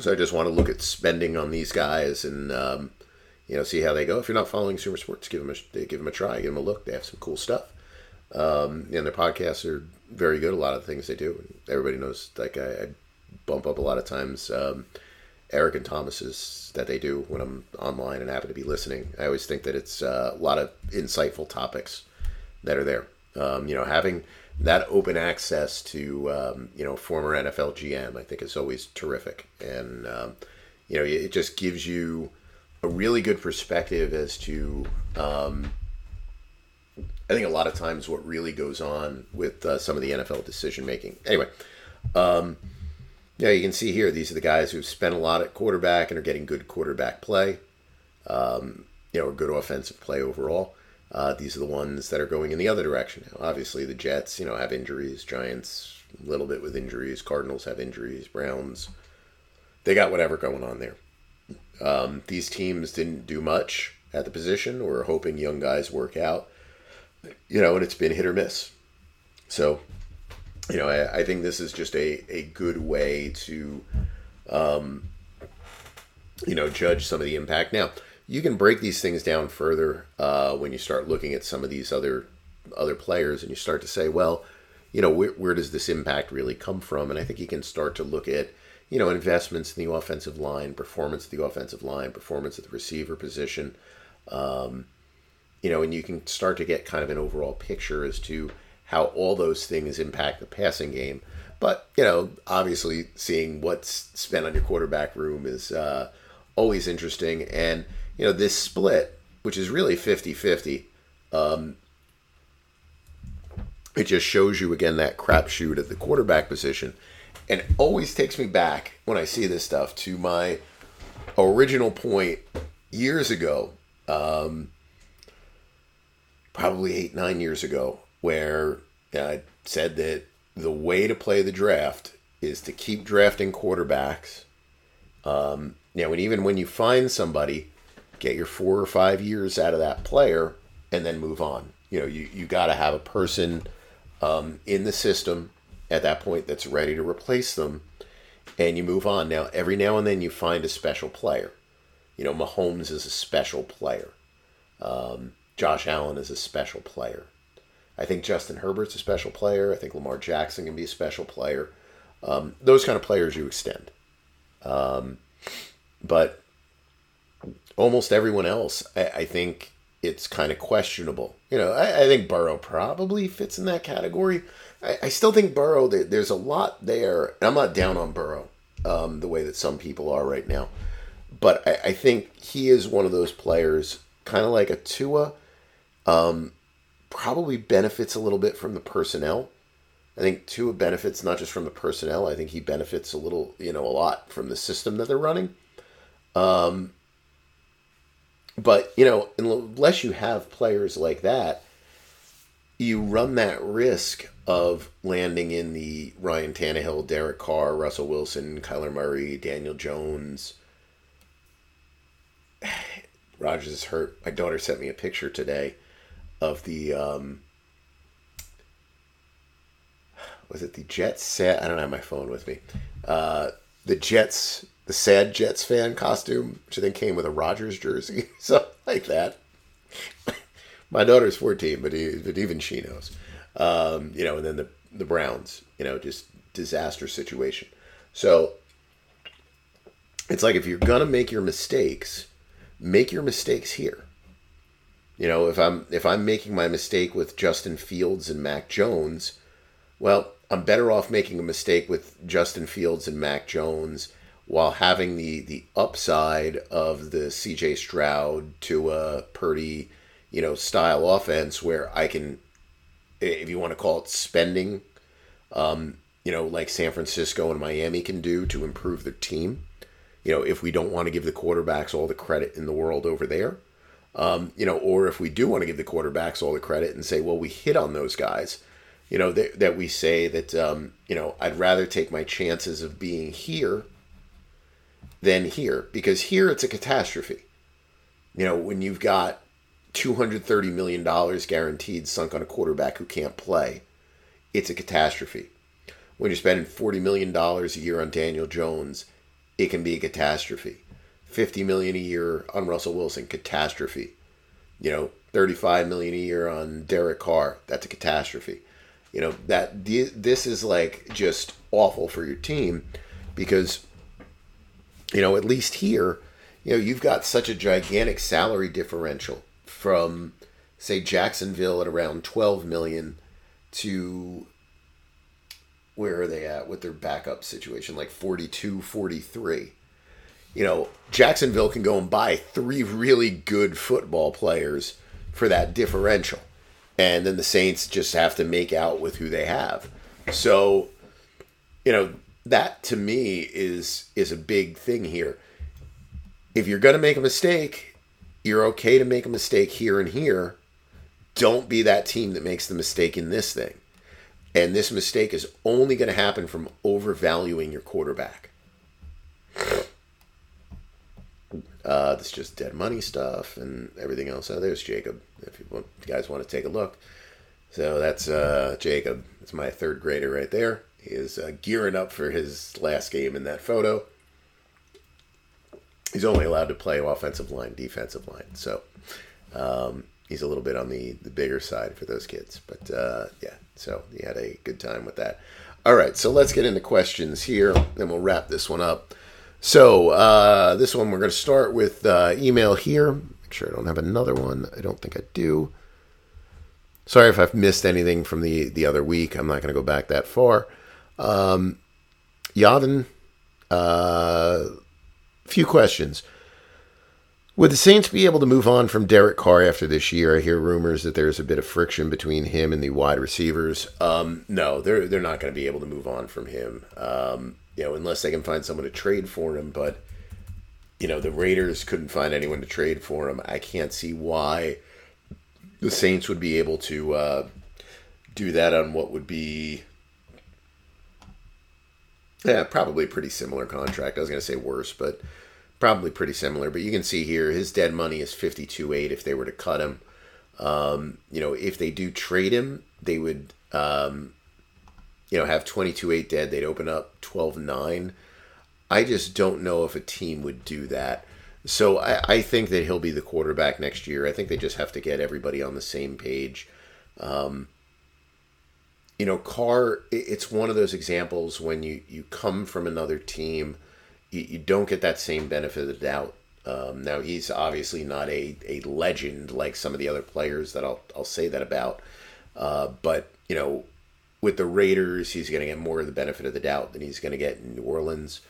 Speaker 1: So I just want to look at spending on these guys and um, you know see how they go. If you're not following Sumer Sports, give them a give them a try, give them a look. They have some cool stuff. Um, and their podcasts are very good. A lot of things they do. Everybody knows. Like I, I bump up a lot of times. Um, Eric and Thomas's that they do when I'm online and happen to be listening. I always think that it's uh, a lot of insightful topics that are there. Um, you know, having that open access to um, you know former NFL GM, I think is always terrific, and um, you know it just gives you a really good perspective as to um, I think a lot of times what really goes on with uh, some of the NFL decision making. Anyway, um, yeah, you can see here these are the guys who've spent a lot at quarterback and are getting good quarterback play, um, you know, good offensive play overall. Uh, these are the ones that are going in the other direction now. Obviously, the Jets, you know, have injuries. Giants, a little bit with injuries. Cardinals have injuries. Browns, they got whatever going on there. Um, these teams didn't do much at the position. We're hoping young guys work out, you know, and it's been hit or miss. So, you know, I, I think this is just a, a good way to, um, you know, judge some of the impact. Now, you can break these things down further uh, when you start looking at some of these other other players, and you start to say, well, you know, where, where does this impact really come from? And I think you can start to look at, you know, investments in the offensive line, performance of the offensive line, performance at the receiver position, um, you know, and you can start to get kind of an overall picture as to how all those things impact the passing game. But, you know, obviously seeing what's spent on your quarterback room is uh, always interesting. And, you know, this split, which is really 50 50, um, it just shows you again that crapshoot at the quarterback position. And always takes me back when I see this stuff to my original point years ago, um, probably eight, nine years ago, where I said that the way to play the draft is to keep drafting quarterbacks. Um, you know, and even when you find somebody, get your four or five years out of that player and then move on. You know, you, you got to have a person um, in the system at that point that's ready to replace them and you move on. Now, every now and then you find a special player. You know, Mahomes is a special player. Um, Josh Allen is a special player. I think Justin Herbert's a special player. I think Lamar Jackson can be a special player. Um, those kind of players you extend. Um, but almost everyone else, I, I think it's kind of questionable. You know, I, I, think Burrow probably fits in that category. I, I still think Burrow, there, there's a lot there. And I'm not down on Burrow um, the way that some people are right now. But I, I think he is one of those players, kind of like a Tua, um, probably benefits a little bit from the personnel. I think Tua benefits not just from the personnel. I think he benefits a little, you know, a lot from the system that they're running. Um, but you know, unless you have players like that, you run that risk of landing in the Ryan Tannehill, Derek Carr, Russell Wilson, Kyler Murray, Daniel Jones. Rodgers is hurt. My daughter sent me a picture today of the um, was it the Jets? set? I don't have my phone with me. Uh, the Jets, the sad Jets fan costume, which then came with a Rodgers jersey, something like that. my daughter's fourteen, but, he, but even she knows. Um, you know, and then the the Browns, you know, just disaster situation. So it's like if you're gonna make your mistakes, make your mistakes here. You know, if I'm if I'm making my mistake with Justin Fields and Mac Jones, well, I'm better off making a mistake with Justin Fields and Mac Jones while having the the upside of the CJ Stroud to a Purdy, you know, style offense where I can if you want to call it spending, um, you know, like San Francisco and Miami can do to improve their team. You know, if we don't want to give the quarterbacks all the credit in the world over there, um, you know, or if we do want to give the quarterbacks all the credit and say, well, we hit on those guys, you know, that, that we say that, um, you know, I'd rather take my chances of being here than here because here it's a catastrophe. You know, when you've got $230 million guaranteed sunk on a quarterback who can't play, it's a catastrophe. When you're spending $40 million a year on Daniel Jones, it can be a catastrophe. 50 million a year on Russell Wilson, catastrophe. You know, 35 million a year on Derek Carr, that's a catastrophe. You know, that this is like just awful for your team because you know, at least here, you know, you've got such a gigantic salary differential from say Jacksonville at around 12 million to where are they at with their backup situation like 42 43 you know Jacksonville can go and buy three really good football players for that differential and then the Saints just have to make out with who they have. So you know that to me is is a big thing here if you're going to make a mistake you're okay to make a mistake here and here don't be that team that makes the mistake in this thing. And this mistake is only going to happen from overvaluing your quarterback. Uh, this is just dead money stuff and everything else. Oh, there's Jacob. If you, want, if you guys want to take a look. So that's uh, Jacob. It's my third grader right there. Is uh, gearing up for his last game in that photo. He's only allowed to play offensive line, defensive line. So um, he's a little bit on the, the bigger side for those kids. But uh, yeah, so he had a good time with that. All right, so let's get into questions here, and we'll wrap this one up. So uh, this one we're going to start with uh, email here. Make sure I don't have another one. I don't think I do. Sorry if I've missed anything from the the other week. I'm not going to go back that far. Um, Yavin, uh, few questions. Would the Saints be able to move on from Derek Carr after this year? I hear rumors that there's a bit of friction between him and the wide receivers. Um, no, they're they're not going to be able to move on from him. Um, you know, unless they can find someone to trade for him. But you know, the Raiders couldn't find anyone to trade for him. I can't see why the Saints would be able to uh, do that on what would be, yeah, probably pretty similar contract. I was going to say worse, but probably pretty similar. But you can see here his dead money is fifty two eight. If they were to cut him, um, you know, if they do trade him, they would. Um, you know, have 22-8 dead, they'd open up 12-9. I just don't know if a team would do that. So I, I, think that he'll be the quarterback next year. I think they just have to get everybody on the same page. Um, you know, Carr, it's one of those examples when you, you come from another team, you, you don't get that same benefit of the doubt. Um, now, he's obviously not a, a legend like some of the other players that I'll, I'll say that about. Uh, but, you know, with the Raiders, he's going to get more of the benefit of the doubt than he's going to get in New Orleans.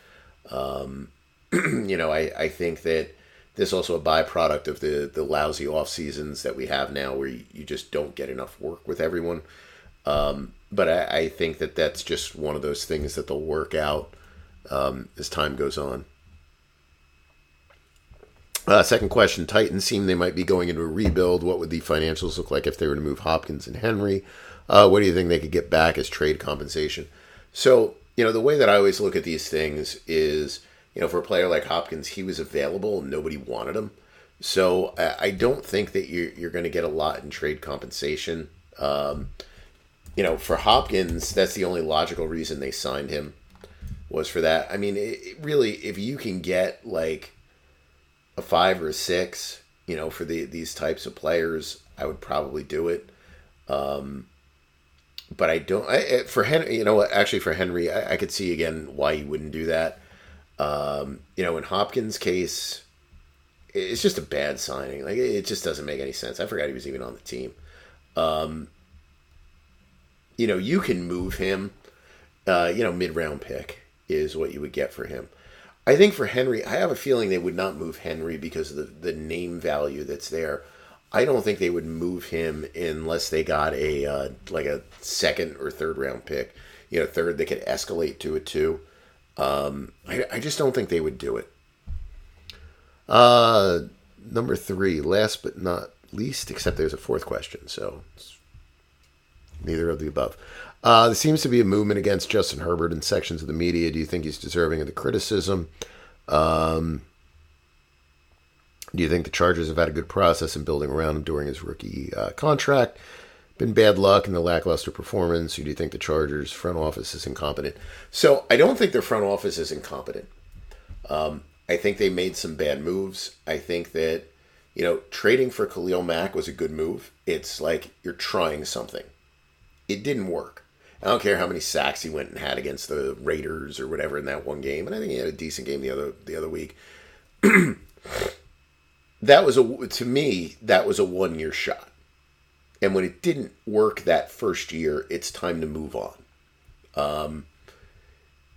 Speaker 1: Um, you know, I, I think that this is also a byproduct of the, the lousy off seasons that we have now where you, you just don't get enough work with everyone. Um, but I, I, think that that's just one of those things that they'll work out um, as time goes on. Uh, second question Titans seem they might be going into a rebuild. What would the financials look like if they were to move Hopkins and Henry? Uh, what do you think they could get back as trade compensation? So, you know, the way that I always look at these things is, you know, for a player like Hopkins, he was available and nobody wanted him. So I, don't think that you're, you're going to get a lot in trade compensation. Um, you know, for Hopkins, that's the only logical reason they signed him was for that. I mean, it, it really, if you can get like a five or a six, you know, for the these types of players, I would probably do it. Um, but I don't. I, for Henry, you know, actually for Henry, I, I, could see again why he wouldn't do that. Um, you know, in Hopkins' case, it's just a bad signing. Like it just doesn't make any sense. I forgot he was even on the team. Um, you know, you can move him. Uh, you know, mid round pick is what you would get for him. I think for Henry, I have a feeling they would not move Henry because of the, the name value that's there. I don't think they would move him unless they got a uh, like a second or third round pick. You know, third they could escalate to a two. Um, I, I just don't think they would do it. Uh, number three, last but not least, except there's a fourth question, so neither of the above. Uh, there seems to be a movement against Justin Herbert in sections of the media. Do you think he's deserving of the criticism? Um, do you think the Chargers have had a good process in building around him during his rookie uh, contract? Been bad luck in the lackluster performance, or do you think the Chargers front office is incompetent? So I don't think their front office is incompetent. Um, I think they made some bad moves. I think that you know trading for Khalil Mack was a good move. It's like you're trying something. It didn't work. I don't care how many sacks he went and had against the Raiders or whatever in that one game, and I think he had a decent game the other the other week. that was a to me that was a one year shot and when it didn't work that first year it's time to move on um,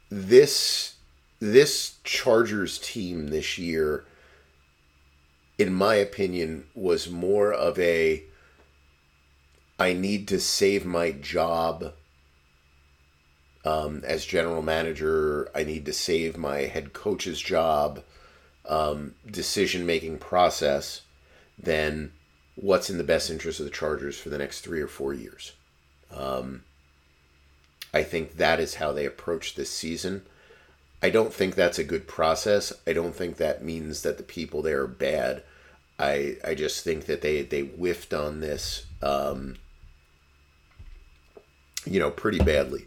Speaker 1: this this chargers team this year in my opinion was more of a i need to save my job um, as general manager i need to save my head coach's job um, decision making process than what's in the best interest of the Chargers for the next three or four years. Um, I think that is how they approach this season. I don't think that's a good process. I don't think that means that the people there are bad. I I just think that they they whiffed on this, um, you know, pretty badly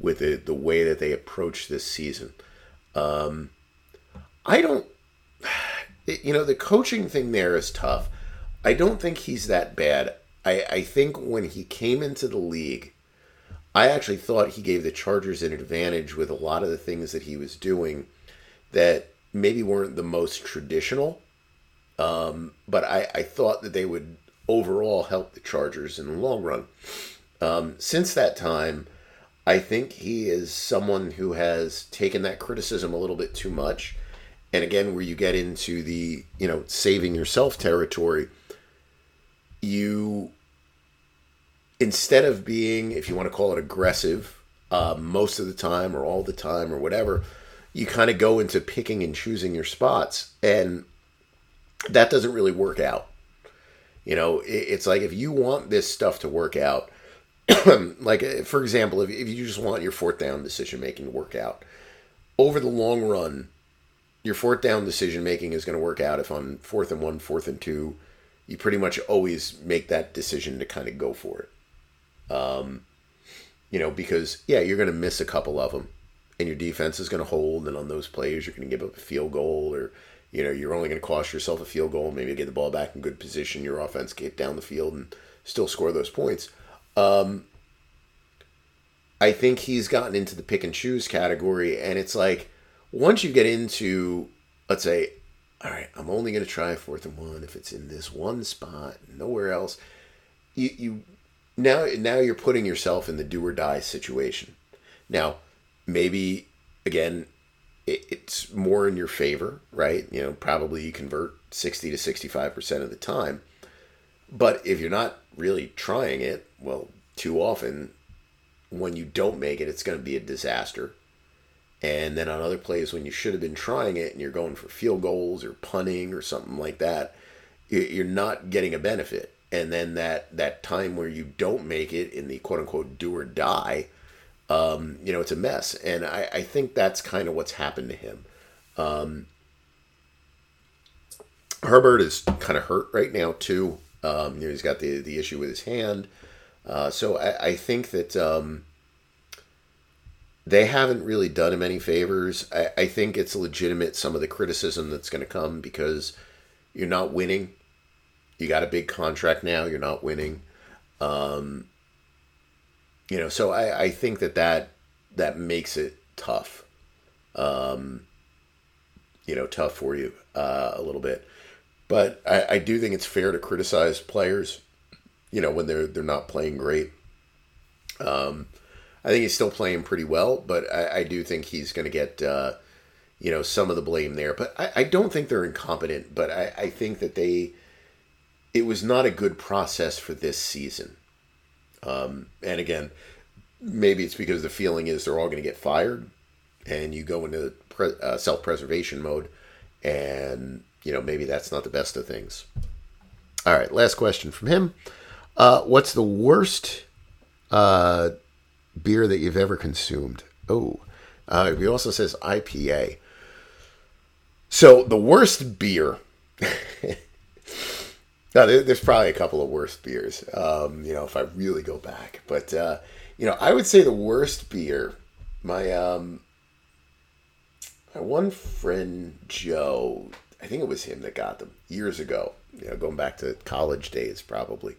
Speaker 1: with the the way that they approach this season. Um, I don't, you know, the coaching thing there is tough. I don't think he's that bad. I I think when he came into the league, I actually thought he gave the Chargers an advantage with a lot of the things that he was doing that maybe weren't the most traditional. Um, but I, I thought that they would overall help the Chargers in the long run. Um, since that time, I think he is someone who has taken that criticism a little bit too much. And again, where you get into the, you know, saving yourself territory, you, instead of being, if you want to call it aggressive, uh, most of the time or all the time or whatever, you kind of go into picking and choosing your spots. And that doesn't really work out. You know, it's like if you want this stuff to work out, like uh, for example, if, if you just want your fourth down decision making to work out, over the long run, your fourth down decision making is going to work out if on fourth and one, fourth and two, you pretty much always make that decision to kind of go for it. Um, you know, because yeah, you're going to miss a couple of them, and your defense is going to hold, and on those plays, you're going to give up a field goal or you know, you're only going to cost yourself a field goal, maybe get the ball back in good position, your offense get down the field and still score those points. Um, I think he's gotten into the pick and choose category, and it's like once you get into, let's say, all right, I'm only going to try a fourth and one if it's in this one spot, nowhere else. You you now now you're putting yourself in the do or die situation. Now, maybe again, it, it's more in your favor, right? You know, probably you convert 60 to 65% of the time. But if you're not really trying it, well, too often when you don't make it, it's going to be a disaster. And then on other plays, when you should have been trying it and you're going for field goals or punting or something like that, you're not getting a benefit. And then that, that time where you don't make it in the quote unquote do or die, um, you know, it's a mess. And I, I think that's kind of what's happened to him. Um, Herbert is kind of hurt right now too. Um, you know, he's got the the issue with his hand. Uh, so I, I, think that um, they haven't really done him any favors. I, I, think it's legitimate some of the criticism that's going to come because you're not winning. You got a big contract now. You're not winning. Um, you know so I, I think that that that makes it tough um you know tough for you uh, a little bit but I, I do think it's fair to criticize players you know when they're they're not playing great um I think he's still playing pretty well but I, I do think he's going to get uh you know some of the blame there but I, I don't think they're incompetent but I, I think that they it was not a good process for this season um, and again, maybe it's because the feeling is they're all going to get fired, and you go into pre- uh, self-preservation mode, and you know maybe that's not the best of things. All right, last question from him. Uh, what's the worst uh, beer that you've ever consumed? Oh, uh, he also says IPA. So the worst beer. No, there's probably a couple of worse beers. Um, you know, if I really go back, but uh, you know, I would say the worst beer. My um, my one friend Joe, I think it was him that got them years ago. You know, going back to college days, probably.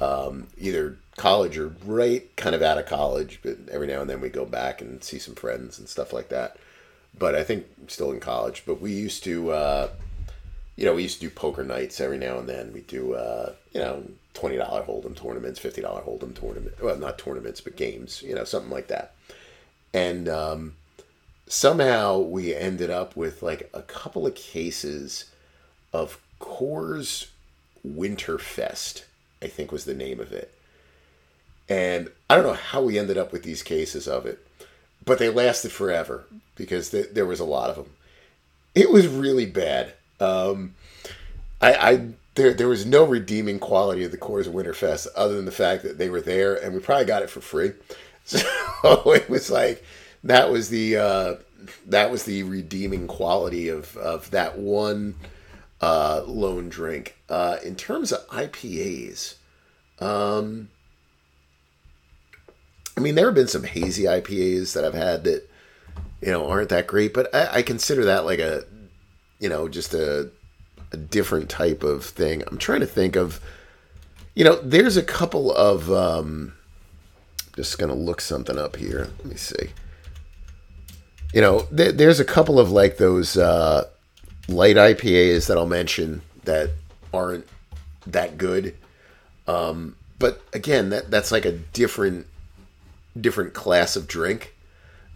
Speaker 1: Um, either college or right kind of out of college, but every now and then we go back and see some friends and stuff like that. But I think still in college. But we used to. Uh, you know, we used to do poker nights every now and then. We do, uh, you know, twenty dollar hold'em tournaments, fifty dollar hold'em tournament. Well, not tournaments, but games. You know, something like that. And um, somehow we ended up with like a couple of cases of Coors Winterfest. I think was the name of it. And I don't know how we ended up with these cases of it, but they lasted forever because th- there was a lot of them. It was really bad um, I, I there there was no redeeming quality of the Coors Winterfest other than the fact that they were there and we probably got it for free. So it was like that was the uh, that was the redeeming quality of of that one uh, lone drink. Uh, in terms of IPAs, um, I mean there have been some hazy IPAs that I've had that you know aren't that great, but I, I consider that like a you know just a a different type of thing. I'm trying to think of, you know, there's a couple of. Um, just gonna look something up here. Let me see. You know, th- there's a couple of like those uh, light IPAs that I'll mention that aren't that good. Um, but again, that that's like a different different class of drink.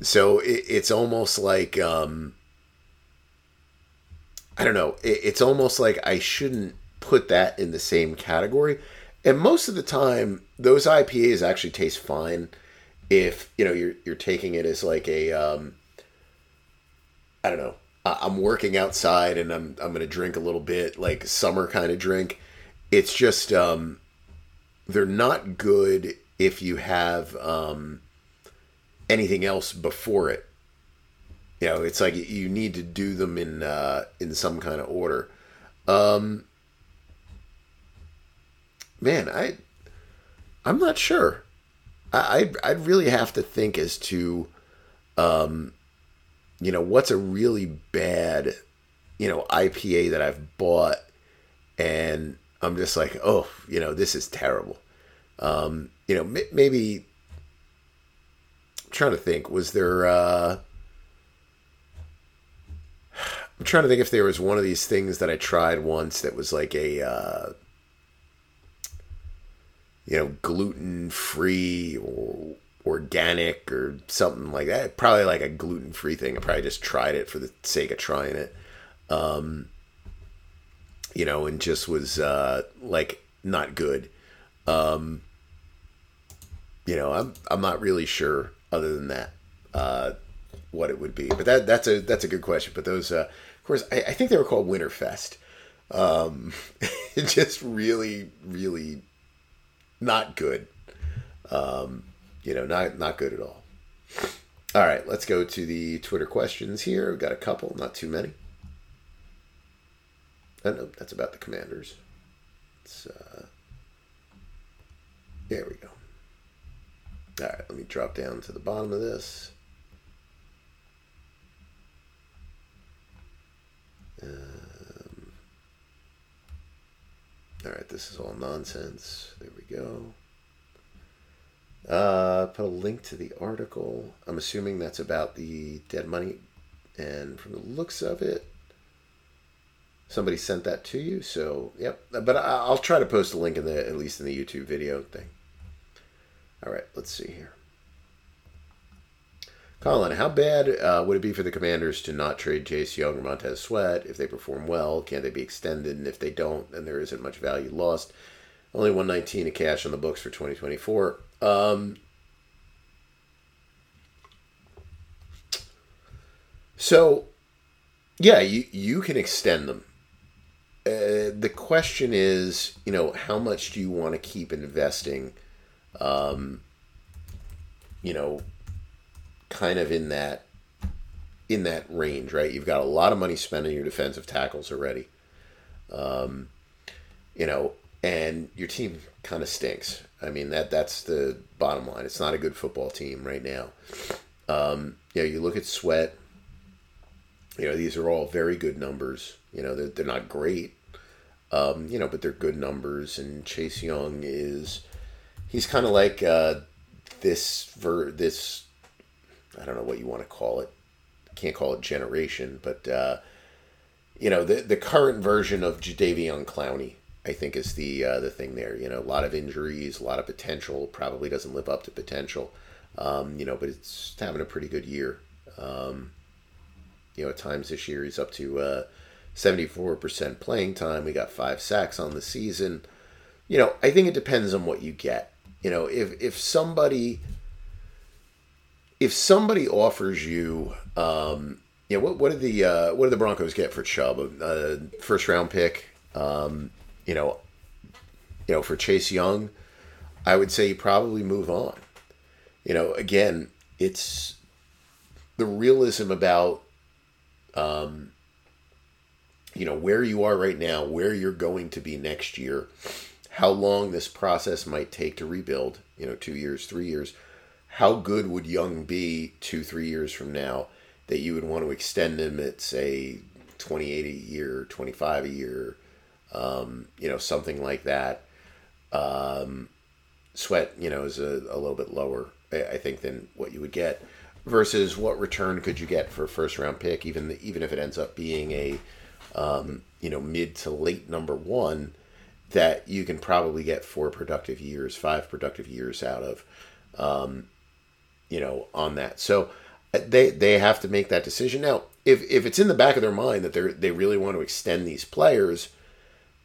Speaker 1: So it, it's almost like um, I don't know. It, it's almost like I shouldn't put that in the same category. And most of the time, those IPAs actually taste fine if you know you're you're taking it as like a um, I don't know. I'm working outside and I'm I'm gonna drink a little bit like summer kind of drink. It's just um, they're not good if you have um, anything else before it. You know, it's like you need to do them in uh, in some kind of order. Um, man, I I'm not sure. I I'd, I'd really have to think as to, um, you know, what's a really bad, you know, IPA that I've bought, and I'm just like, oh, you know, this is terrible. Um, you know, m- maybe. I'm trying to think. Was there? Uh, I'm trying to think if there was one of these things that I tried once that was like a, uh, you know, gluten free or organic or something like that. Probably like a gluten free thing. I probably just tried it for the sake of trying it. Um, you know, and just was uh, like not good. Um, you know, I'm I'm not really sure other than that uh, what it would be. But that that's a that's a good question. But those uh, of course, I, I think they were called Winterfest. Um, just really, really not good. Um, you know, not not good at all. All right, let's go to the Twitter questions here. We've got a couple, not too many. Oh, no, that's about the commanders. It's, uh, there we go. All right, let me drop down to the bottom of this. Um, all right, this is all nonsense. There we go. Uh, put a link to the article. I'm assuming that's about the dead money, and from the looks of it, somebody sent that to you. So, yep. But I'll try to post a link in the at least in the YouTube video thing. All right, let's see here. Colin, how bad uh, would it be for the Commanders to not trade Chase Young or Montez Sweat if they perform well? Can they be extended? And if they don't, then there isn't much value lost. Only 119 of cash on the books for 2024. Um, so, yeah, you you can extend them. Uh, the question is, you know, how much do you want to keep investing? Um, you know, kind of in that in that range, right? You've got a lot of money spent on your defensive tackles already. Um, you know, and your team kind of stinks. I mean that that's the bottom line. It's not a good football team right now. Um, you know, you look at Sweat. You know, these are all very good numbers. You know, they're, they're not great. Um, you know, but they're good numbers. And Chase Young is, he's kind of like uh, this ver this I don't know what you want to call it. Can't call it generation, but uh, you know the the current version of Jadeveon Clowney, I think, is the uh, the thing there. You know, a lot of injuries, a lot of potential. Probably doesn't live up to potential. Um, you know, but it's having a pretty good year. Um, you know, at times this year he's up to uh, seventy four percent playing time. We got five sacks on the season. You know, I think it depends on what you get. You know, if if somebody if somebody offers you, um, you know, what what did the uh, what did the Broncos get for Chubb? A first round pick, um, you know, you know, for Chase Young, I would say you probably move on. You know, again, it's the realism about, um, you know, where you are right now, where you're going to be next year, how long this process might take to rebuild, you know, two years, three years. How good would Young be two, three years from now that you would want to extend him at, say, 28 a year, 25 a year, um, you know, something like that. Um, Sweat, you know, is a, a little bit lower, I think, than what you would get. Versus what return could you get for a first round pick, even the, even if it ends up being a, um, you know, mid to late number one, that you can probably get four productive years, five productive years out of, um, you know, on that. So uh, they they have to make that decision now. If if it's in the back of their mind that they they really want to extend these players,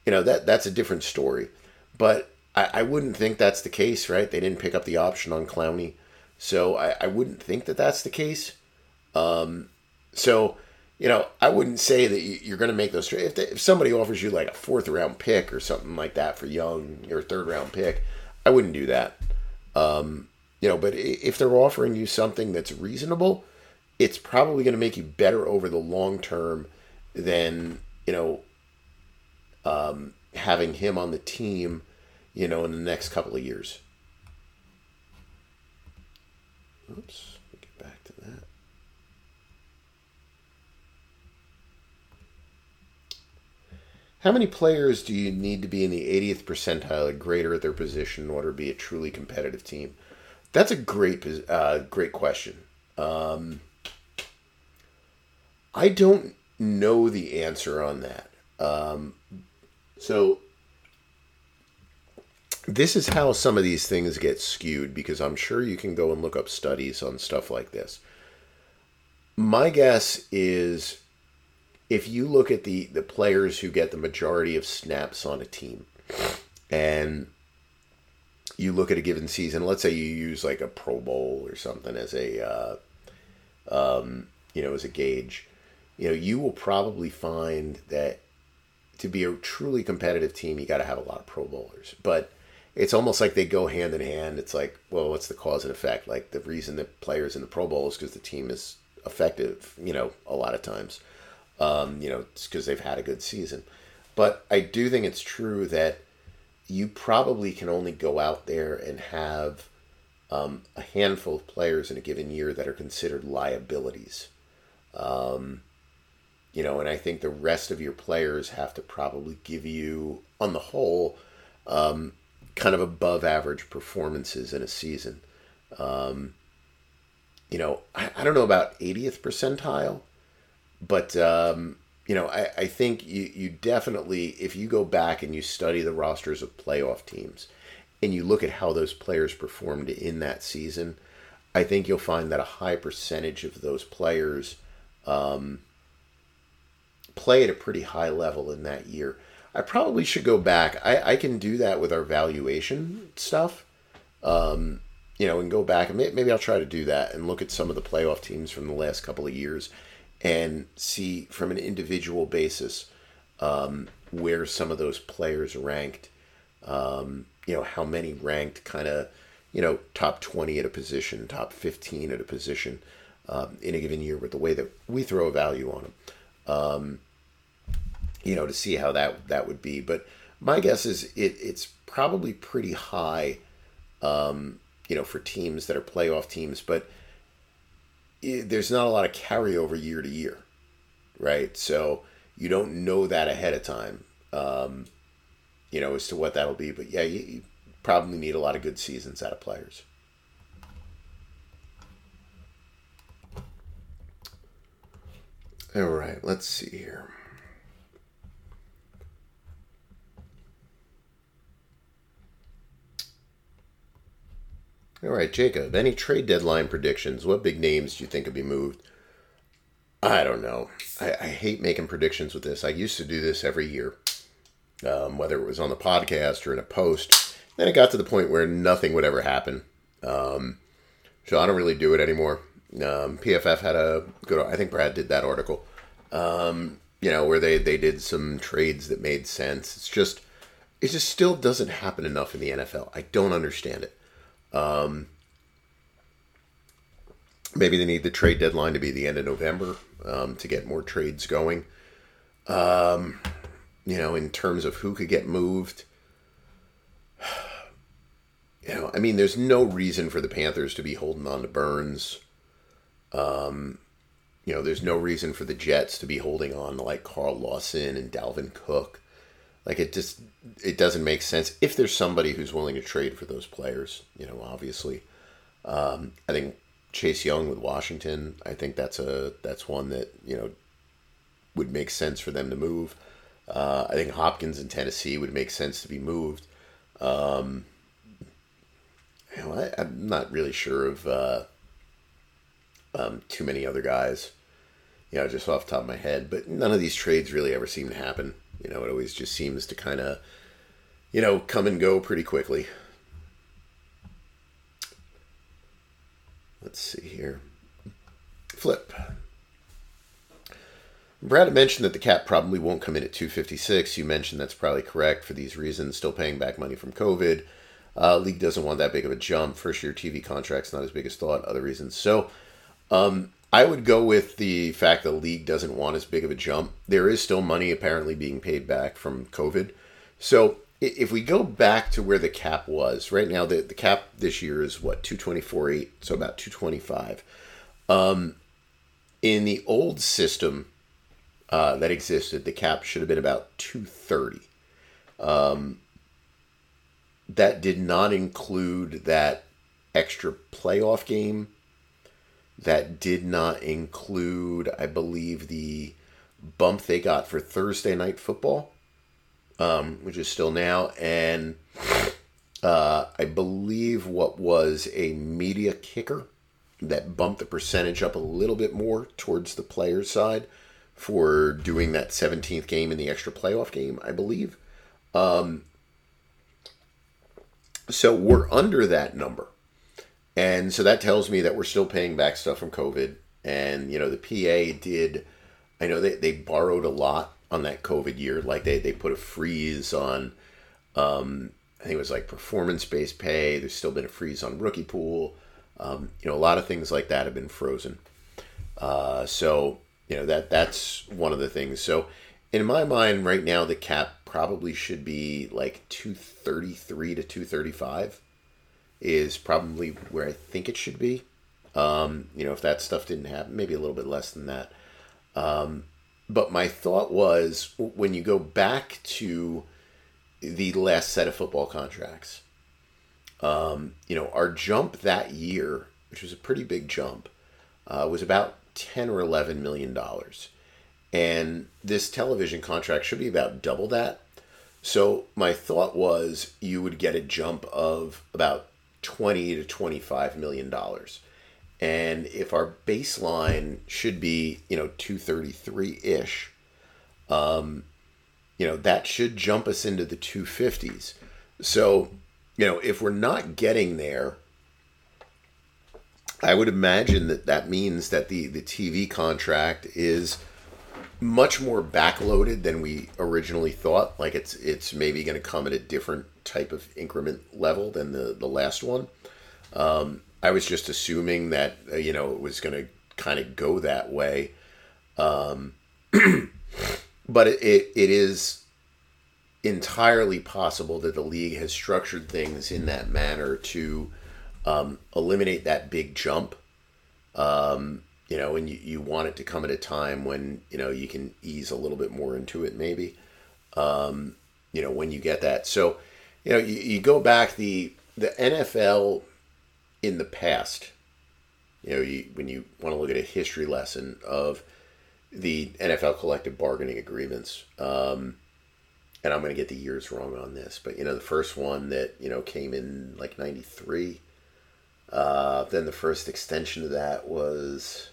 Speaker 1: you know that that's a different story. But I, I wouldn't think that's the case, right? They didn't pick up the option on Clowney, so I, I wouldn't think that that's the case. Um, so you know, I wouldn't say that you're going to make those. If, if somebody offers you like a fourth round pick or something like that for Young, or third round pick, I wouldn't do that. Um, you know, but if they're offering you something that's reasonable, it's probably going to make you better over the long term than you know um, having him on the team, you know, in the next couple of years. Oops, get back to that. How many players do you need to be in the 80th percentile or greater at their position in order to be a truly competitive team? That's a great, uh, great question. Um, I don't know the answer on that. Um, so this is how some of these things get skewed because I'm sure you can go and look up studies on stuff like this. My guess is if you look at the the players who get the majority of snaps on a team and you look at a given season let's say you use like a pro bowl or something as a uh, um, you know as a gauge you know you will probably find that to be a truly competitive team you got to have a lot of pro bowlers but it's almost like they go hand in hand it's like well what's the cause and effect like the reason that players in the pro bowl is because the team is effective you know a lot of times um, you know, it's because they've had a good season. But I do think it's true that you probably can only go out there and have um, a handful of players in a given year that are considered liabilities. Um, you know, and I think the rest of your players have to probably give you, on the whole, um, kind of above average performances in a season. Um, you know, I, I don't know about 80th percentile, but um, you know, I, I think you, you definitely, if you go back and you study the rosters of playoff teams and you look at how those players performed in that season, I think you'll find that a high percentage of those players um, play at a pretty high level in that year. I probably should go back. I, I can do that with our valuation stuff. Um, you know, and go back and maybe I'll try to do that and look at some of the playoff teams from the last couple of years and see from an individual basis um, where some of those players ranked. Um, you know, how many ranked kind of, you know, top 20 at a position, top 15 at a position um, in a given year with the way that we throw a value on them. You know, to see how that that would be. But my guess is it, it's probably pretty high, um, you know, for teams that are playoff teams. But there's not a lot of carryover year to year, right? So you don't know that ahead of time, um, you know, as to what that'll be. But yeah, you, you probably need a lot of good seasons out of players. All right, let's see here. All right, Jacob, any trade deadline predictions? What big names do you think could be moved? I don't know. I, I hate making predictions with this. I used to do this every year, um, whether it was on the podcast or in a post. Then it got to the point where nothing would ever happen. Um, so I don't really do it anymore. Um, PFF had a good, I think Brad did that article, um, you know, where they, they did some trades that made sense. It's just, it just still doesn't happen enough in the NFL. I don't understand it. Um, maybe they need the trade deadline to be the end of November um, to get more trades going. Um, you know, in terms of who could get moved, you know, I mean, there's no reason for the Panthers to be holding on to Burns. Um, you know, there's no reason for the Jets to be holding on to like Carl Lawson and Dalvin Cook. Like it just it doesn't make sense if there's somebody who's willing to trade for those players. You know, obviously, um, I think Chase Young with Washington. I think that's a that's one that you know would make sense for them to move. Uh, I think Hopkins in Tennessee would make sense to be moved. Um, you know, I, am not really sure of uh, um, too many other guys. You know, just off the top of my head, but none of these trades really ever seem to happen. You know, it always just seems to kind of, you know, come and go pretty quickly. Let's see here. Flip. Brad mentioned that the cap probably won't come in at 256. You mentioned that's probably correct for these reasons. Still paying back money from COVID. Uh, league doesn't want that big of a jump. First year TV contracts not as big as thought. Other reasons. So, um, I would go with the fact the league doesn't want as big of a jump. There is still money apparently being paid back from COVID. So if we go back to where the cap was right now, the, the cap this year is what two twenty four eight, so about two twenty five. Um, in the old system uh, that existed, the cap should have been about two thirty. Um, that did not include that extra playoff game that did not include, I believe, the bump they got for Thursday night football, um, which is still now, and uh, I believe what was a media kicker that bumped the percentage up a little bit more towards the player side for doing that 17th game in the extra playoff game, I believe. Um, so we're under that number. And so that tells me that we're still paying back stuff from COVID. And, you know, the PA did, I know they, they borrowed a lot on that COVID year. Like they, they put a freeze on, um, I think it was like performance based pay. There's still been a freeze on rookie pool. Um, you know, a lot of things like that have been frozen. Uh, so, you know, that that's one of the things. So, in my mind, right now, the cap probably should be like 233 to 235 is probably where I think it should be. Um, you know, if that stuff didn't happen, maybe a little bit less than that. Um, but my thought was when you go back to the last set of football contracts, um, you know, our jump that year, which was a pretty big jump, uh, was about 10 or 11 million dollars. And this television contract should be about double that. So my thought was you would get a jump of about 20 to 25 million dollars. And if our baseline should be, you know, 233-ish, um, you know, that should jump us into the 250s. So, you know, if we're not getting there, I would imagine that that means that the, the TV contract is much more backloaded than we originally thought. Like it's it's maybe going to come at a different type of increment level than the the last one. Um, I was just assuming that uh, you know it was going to kind of go that way, um, but it, it it is entirely possible that the league has structured things in that manner to um, eliminate that big jump. Um, you know, and you, you want it to come at a time when, you know, you can ease a little bit more into it, maybe, um, you know, when you get that. So, you know, you, you go back, the, the NFL in the past, you know, you, when you want to look at a history lesson of the NFL collective bargaining agreements, um, and I'm going to get the years wrong on this, but, you know, the first one that, you know, came in like 93. Uh, then the first extension of that was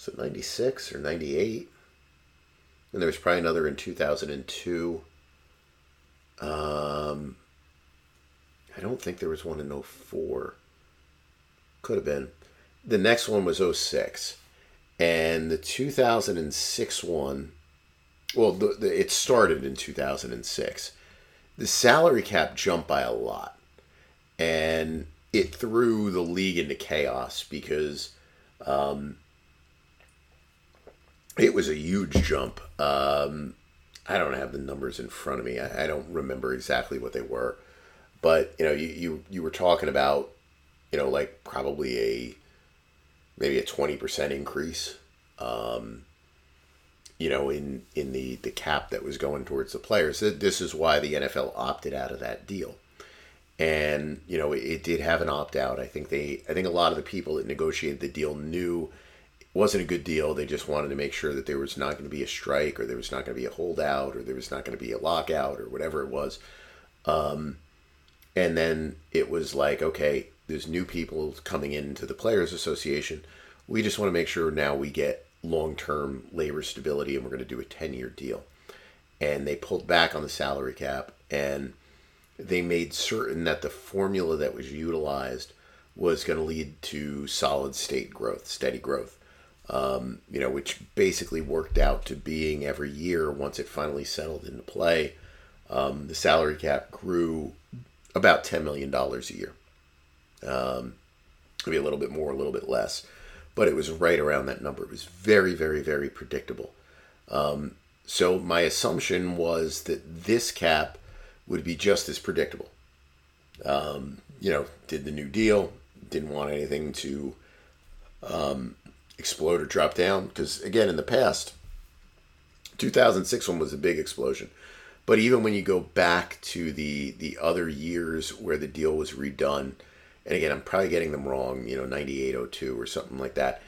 Speaker 1: was it 96 or 98? And there was probably another in 2002. Um, I don't think there was one in 04. Could have been. The next one was 06. And the 2006 one well, the, the, it started in 2006. The salary cap jumped by a lot, and it threw the league into chaos because um, it was a huge jump. Um, I don't have the numbers in front of me. I, I, don't remember exactly what they were, but you know, you, you you were talking about, you know, like probably a maybe a twenty percent increase. Um, you know, in in the the cap that was going towards the players. This is why the NFL opted out of that deal, and you know, it, it did have an opt out. I think they, I think a lot of the people that negotiated the deal knew wasn't a good deal. They just wanted to make sure that there was not going to be a strike, or there was not going to be a holdout, or there was not going to be a lockout, or whatever it was. Um, and then it was like, okay, there's new people coming into the Players Association. We just want to make sure now we get long term labor stability and we're going to do a 10 year deal. And they pulled back on the salary cap and they made certain that the formula that was utilized was going to lead to solid state growth, steady growth. Um, you know, which basically worked out to being every year once it finally settled into play. Um, the salary cap grew about $10 million a year. Um, maybe a little bit more, a little bit less but it was right around that number. It was very, very, very predictable. Um, so my assumption was that this cap would be just as predictable. Um, you know, did the New Deal, didn't want anything to um, explode or drop down because again, in the past, 2006 one was a big explosion. But even when you go back to the the other years where the deal was redone, and again, I'm probably getting them wrong, you know, 9802 or something like that.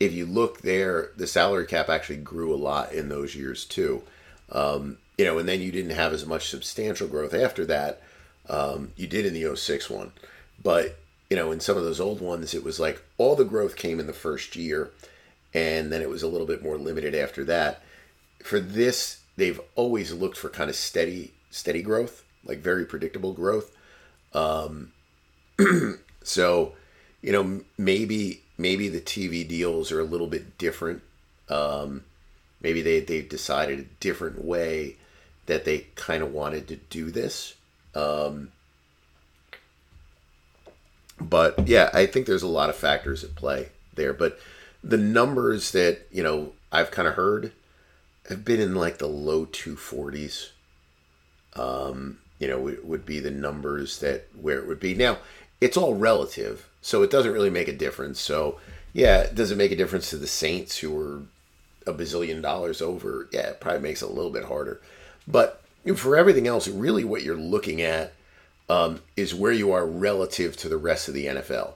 Speaker 1: If you look there, the salary cap actually grew a lot in those years too. Um, you know, and then you didn't have as much substantial growth after that. Um, you did in the 06 one. But, you know, in some of those old ones, it was like all the growth came in the first year, and then it was a little bit more limited after that. For this, they've always looked for kind of steady, steady growth, like very predictable growth. Um, So, you know, maybe maybe the TV deals are a little bit different. Um, maybe they they've decided a different way that they kind of wanted to do this. Um, but yeah, I think there's a lot of factors at play there. But the numbers that you know I've kind of heard have been in like the low 240s. Um, you know, would, be the numbers that where it would be now it's all relative, so it doesn't really make a difference. So, yeah, does it make a difference to the Saints who are a bazillion dollars over? Yeah, it probably makes it a little bit harder. But for everything else, really what you're looking at um, is where you are relative to the rest of the NFL.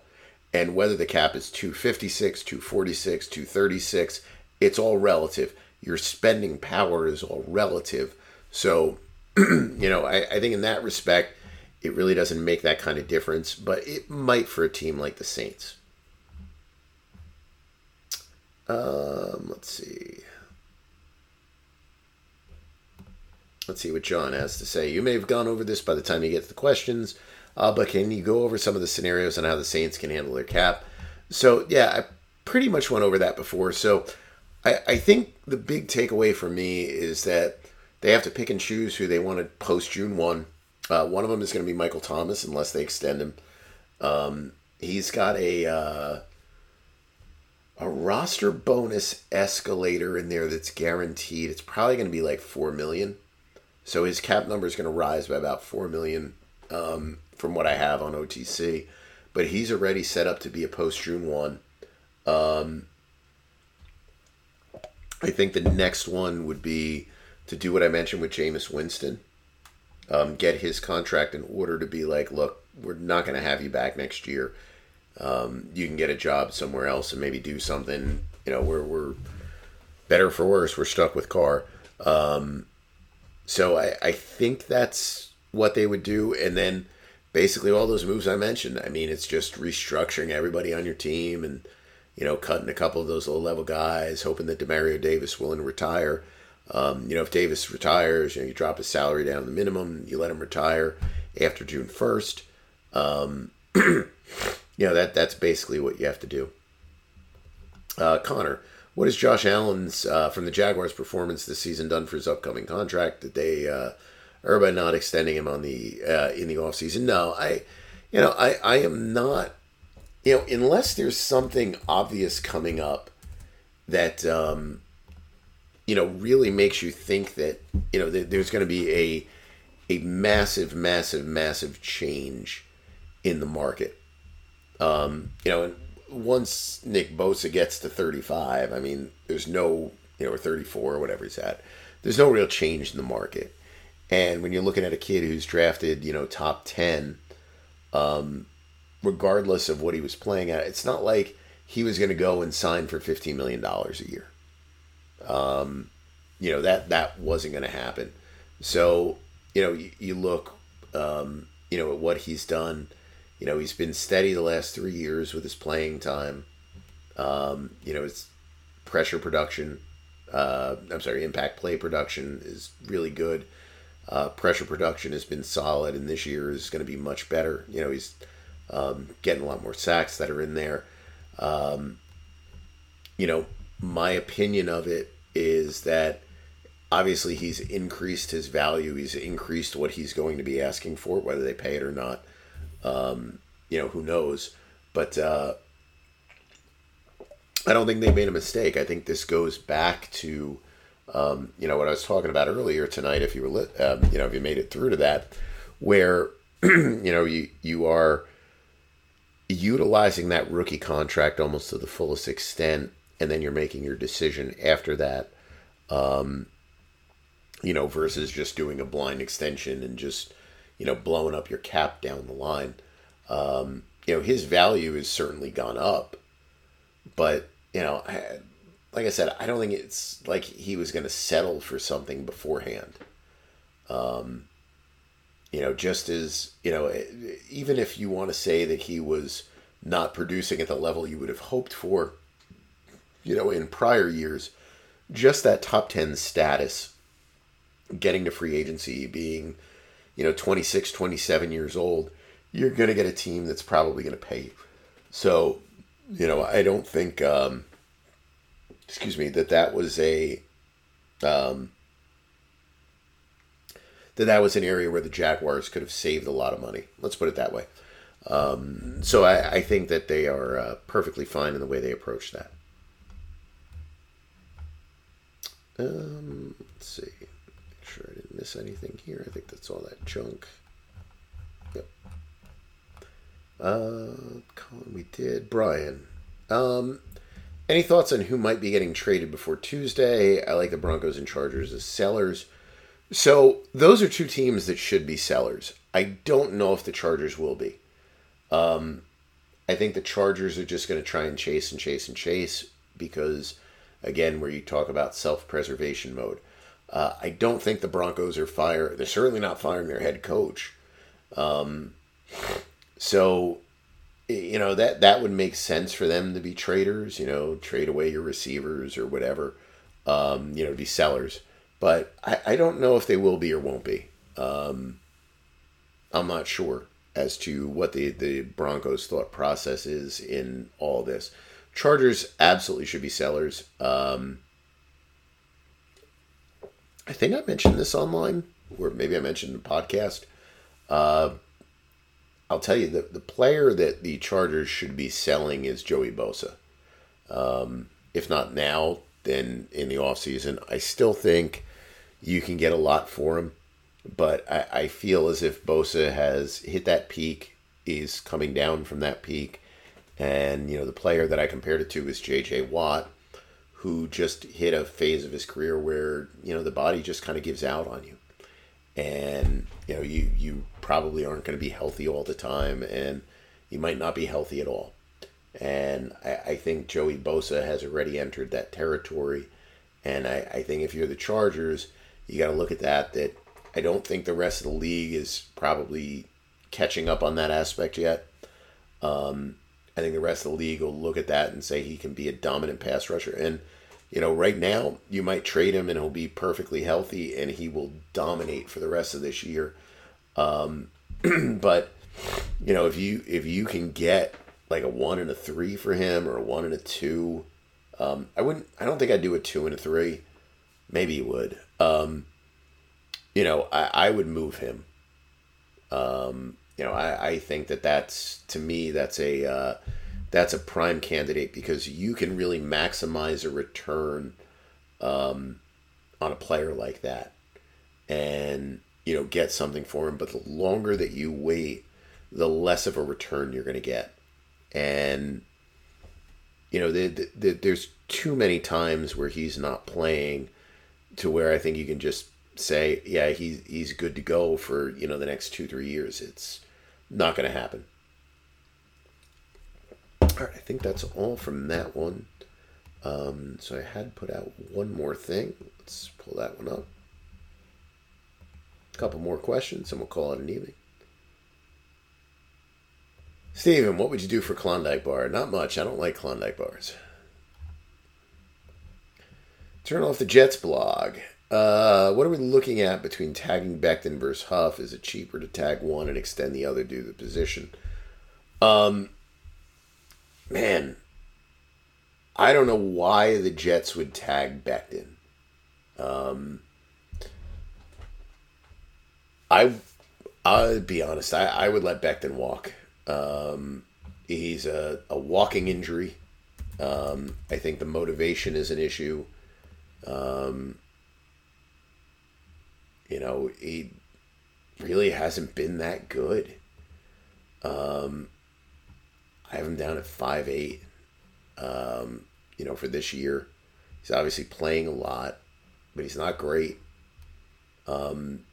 Speaker 1: And whether the cap is 256, 246, 236, it's all relative. Your spending power is all relative. So, you know, I, I think in that respect, it really doesn't make that kind of difference, but it might for a team like the Saints. Um, let's see. Let's see what John has to say. You may have gone over this by the time you get the questions, uh, but can you go over some of the scenarios on how the Saints can handle their cap? So, yeah, I pretty much went over that before. So, I, I think the big takeaway for me is that they have to pick and choose who they want to post June 1 uh, one of them is going to be Michael Thomas, unless they extend him. Um, he's got a uh, a roster bonus escalator in there that's guaranteed. It's probably going to be like four million. So his cap number is going to rise by about four million um, from what I have on OTC. But he's already set up to be a post June one. Um, I think the next one would be to do what I mentioned with Jameis Winston um, get his contract in order to be like, look, we're not going to have you back next year. Um, you can get a job somewhere else and maybe do something. You know, we're we're better for worse. We're stuck with Carr. Um, so I, I think that's what they would do, and then basically all those moves I mentioned. I mean, it's just restructuring everybody on your team and you know cutting a couple of those low level guys, hoping that Demario Davis will retire. Um, you know, if Davis retires, you know, you drop his salary down to the minimum, you let him retire after June first. Um, you know that that's basically what you have to do. Uh, Connor, what has Josh Allen's uh, from the Jaguars' performance this season done for his upcoming contract? Did they uh, or by not extending him on the uh, in the offseason? No, I you know I I am not you know unless there's something obvious coming up that um, you know really makes you think that you know that there's going to be a a massive, massive, massive change in the market. Um, you know, and once Nick Bosa gets to 35, I mean, there's no, you know, or 34 or whatever he's at, there's no real change in the market. And when you're looking at a kid who's drafted, you know, top 10, um, regardless of what he was playing at, it's not like he was going to go and sign for $15 million a year. Um, you know, that, that wasn't going to happen. So, you know, you, you look, um, you know, at what he's done you know, he's been steady the last three years with his playing time. Um, you know, his pressure production, uh, I'm sorry, impact play production is really good. Uh, pressure production has been solid, and this year is going to be much better. You know, he's um, getting a lot more sacks that are in there. Um, you know, my opinion of it is that obviously he's increased his value. He's increased what he's going to be asking for, whether they pay it or not. Um, you know, who knows? But uh, I don't think they made a mistake. I think this goes back to, um, you know, what I was talking about earlier tonight. If you were, lit, um, you know, if you made it through to that, where, you know, you you are utilizing that rookie contract almost to the fullest extent, and then you're making your decision after that. Um, you know, versus just doing a blind extension and just you know, blowing up your cap down the line. Um, you know, his value has certainly gone up, but you know, like I said, I don't think it's like he was going to settle for something beforehand. Um, you know, just as you know, even if you want to say that he was not producing at the level you would have hoped for, you know, in prior years, just that top ten status, getting to free agency, being you know 26 27 years old you're going to get a team that's probably going to pay you. So you know i don't think um, excuse me that that was a um, that that was an area where the jaguars could have saved a lot of money. Let's put it that way. Um, so I, I, think that they are uh, perfectly fine in the way they approach that. Um, let's see sure I didn't miss anything here. I think that's all that junk. Yep. Uh, Colin, we did. Brian, um, any thoughts on who might be getting traded before Tuesday? I like the Broncos and Chargers as sellers. So those are two teams that should be sellers. I don't know if the Chargers will be. Um, I think the Chargers are just going to try and chase and chase and chase because, again, where you talk about self preservation mode. Uh, I don't think the Broncos are fire. They're certainly not firing their head coach. Um, so, you know that that would make sense for them to be traders. You know, trade away your receivers or whatever. Um, you know, be sellers. But I, I don't know if they will be or won't be. Um, I'm not sure as to what the the Broncos' thought process is in all this. Chargers absolutely should be sellers. Um, I think I mentioned this online, or maybe I mentioned in the podcast. Uh, I'll tell you that the player that the Chargers should be selling is Joey Bosa. Um, if not now, then in the offseason. I still think you can get a lot for him, but I, I feel as if Bosa has hit that peak, is coming down from that peak. And, you know, the player that I compared it to is JJ Watt who just hit a phase of his career where you know the body just kind of gives out on you. And you know you you probably aren't going to be healthy all the time and you might not be healthy at all. And I, I think Joey Bosa has already entered that territory. And I, I think if you're the Chargers you got to look at that that I don't think the rest of the league is probably catching up on that aspect yet. Um, I think the rest of the league will look at that and say he can be a dominant pass rusher. And, you know, right now you might trade him and he'll be perfectly healthy and he will dominate for the rest of this year. Um, but, you know, if you if you can get like a one and a three for him or a one and a two, Um, I wouldn't. I don't think I'd do a two and a three. Maybe you would. Um, you know, I, I would move him. Um, you know, I, I think that that's to me that's a uh, that's a prime candidate because you can really maximize a return um, on a player like that, and you know get something for him. But the longer that you wait, the less of a return you're going to get, and you know, the, the, the, there's too many times where he's not playing to where I think you can just say, yeah, he's he's good to go for you know the next two three years. It's not going to happen. All right, I think that's all from that one. Um, so I had put out one more thing. Let's pull that one up. A couple more questions, and we'll call it an evening. Steven, what would you do for Klondike Bar? Not much. I don't like Klondike bars. Turn off the Jets blog. Uh, what are we looking at between tagging Becton versus Huff? Is it cheaper to tag one and extend the other due to the position? Um, man, I don't know why the Jets would tag Becton. Um, I, I'll be honest. I, I would let Becton walk. Um, he's a, a walking injury. Um, I think the motivation is an issue. Um, you know, he really hasn't been that good. Um, I have him down at five eight. Um, you know, for this year, he's obviously playing a lot, but he's not great. Um,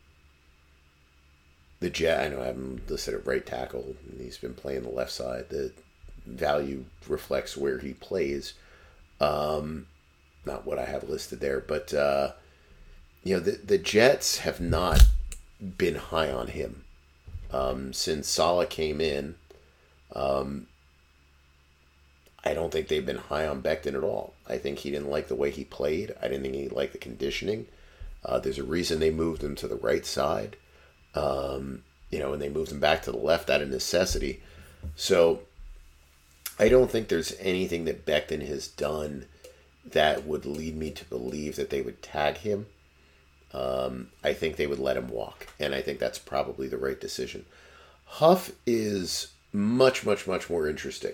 Speaker 1: the Jet, I know I have him listed at right tackle. And he's been playing the left side. The value reflects where he plays. Um, not what I have listed there, but uh, you know the the Jets have not been high on him um, since Saleh came in. Um, I don't think they've been high on Becton at all. I think he didn't like the way he played. I didn't think he liked the conditioning. Uh, there's a reason they moved him to the right side, um, you know, and they moved him back to the left out of necessity. So I don't think there's anything that Becton has done that would lead me to believe that they would tag him. Um, I think they would let him walk, and I think that's probably the right decision. Huff is much, much, much more interesting.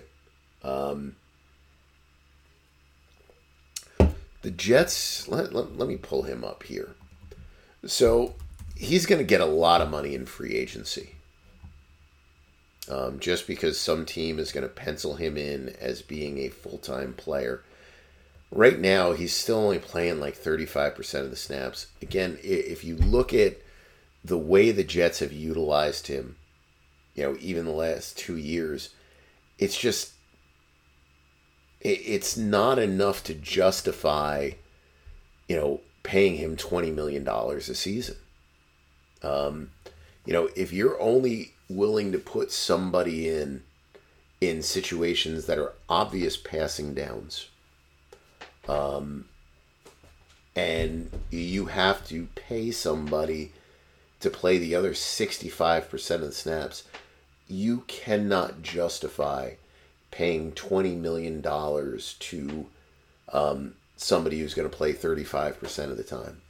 Speaker 1: Um, the Jets, let, let, let me pull him up here. So he's going to get a lot of money in free agency. Um, just because some team is going to pencil him in as being a full time player right now he's still only playing like 35% of the snaps. Again, if you look at the way the Jets have utilized him, you know, even the last two years, it's just it's not enough to justify, you know, paying him twenty million dollars a season. Um, you know, if you're only willing to put somebody in in situations that are obvious passing downs, um, and you have to pay somebody to play the other 65% of the snaps, you cannot justify paying $20 million to um, somebody who's going to play 35% of the time.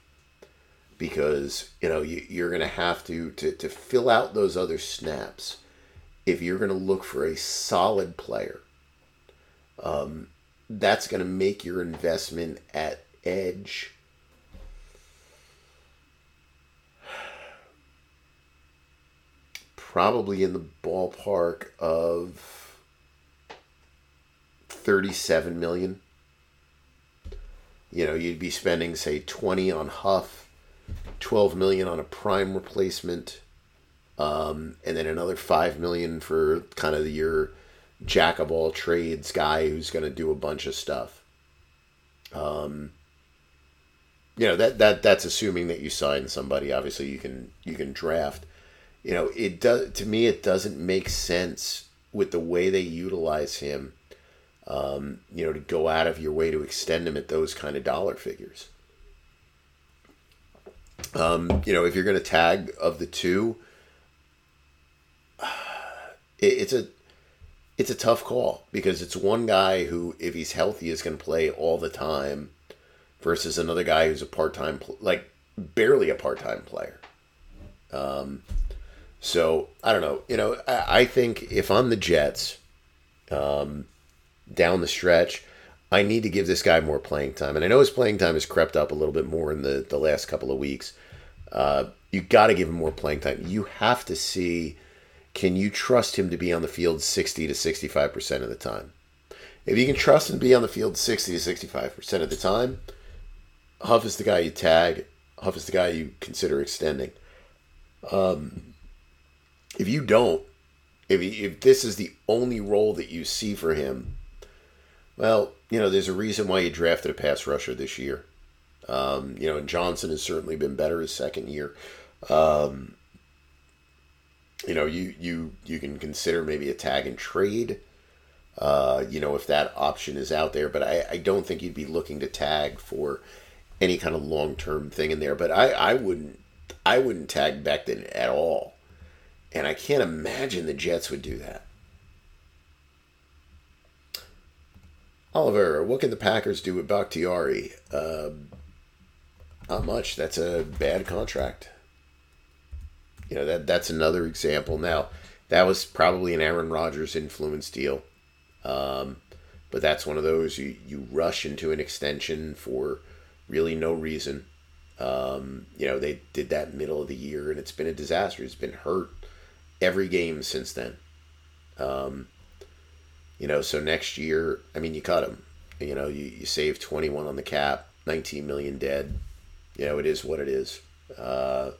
Speaker 1: Because, you know, you, are going to have to, to, to fill out those other snaps if you're going to look for a solid player. Um, that's going to make your investment at edge. Probably in the ballpark of 37 million. You know you'd be spending say 20 on huff 12 million on a prime replacement um, and then another 5 million for kind of your jack of all trades guy who's going to do a bunch of stuff. Um, you know that that that's assuming that you sign somebody. Obviously, you can you can draft. You know, it does to me. It doesn't make sense with the way they utilize him. Um, you know, to go out of your way to extend him at those kind of dollar figures. Um, you know, if you're going to tag of the two, it, it's a it's a tough call because it's one guy who, if he's healthy, is going to play all the time, versus another guy who's a part time, like barely a part time player. Um, so I don't know. You know, I, I think if I'm the Jets, um, down the stretch, I need to give this guy more playing time. And I know his playing time has crept up a little bit more in the, the last couple of weeks. Uh, you got to give him more playing time. You have to see can you trust him to be on the field 60 to 65% of the time? If you can trust him to be on the field 60 to 65% of the time, Huff is the guy you tag. Huff is the guy you consider extending. Um, if you don't, if, he, if this is the only role that you see for him, well, you know, there's a reason why you drafted a pass rusher this year. Um, you know, and Johnson has certainly been better his second year. Um, you know, you you you can consider maybe a tag and trade. Uh, you know, if that option is out there, but I, I don't think you'd be looking to tag for any kind of long term thing in there. But I, I wouldn't I wouldn't tag Becton at all. And I can't imagine the Jets would do that. Oliver, what can the Packers do with Bakhtiari? Uh, not much. That's a bad contract. You know that that's another example. Now, that was probably an Aaron Rodgers influence deal, um, but that's one of those you you rush into an extension for really no reason. Um, you know they did that middle of the year, and it's been a disaster. It's been hurt every game since then. Um, you know, so next year, I mean, you cut him. You know, you, you save 21 on the cap, 19 million dead. You know, it is what it is. Uh,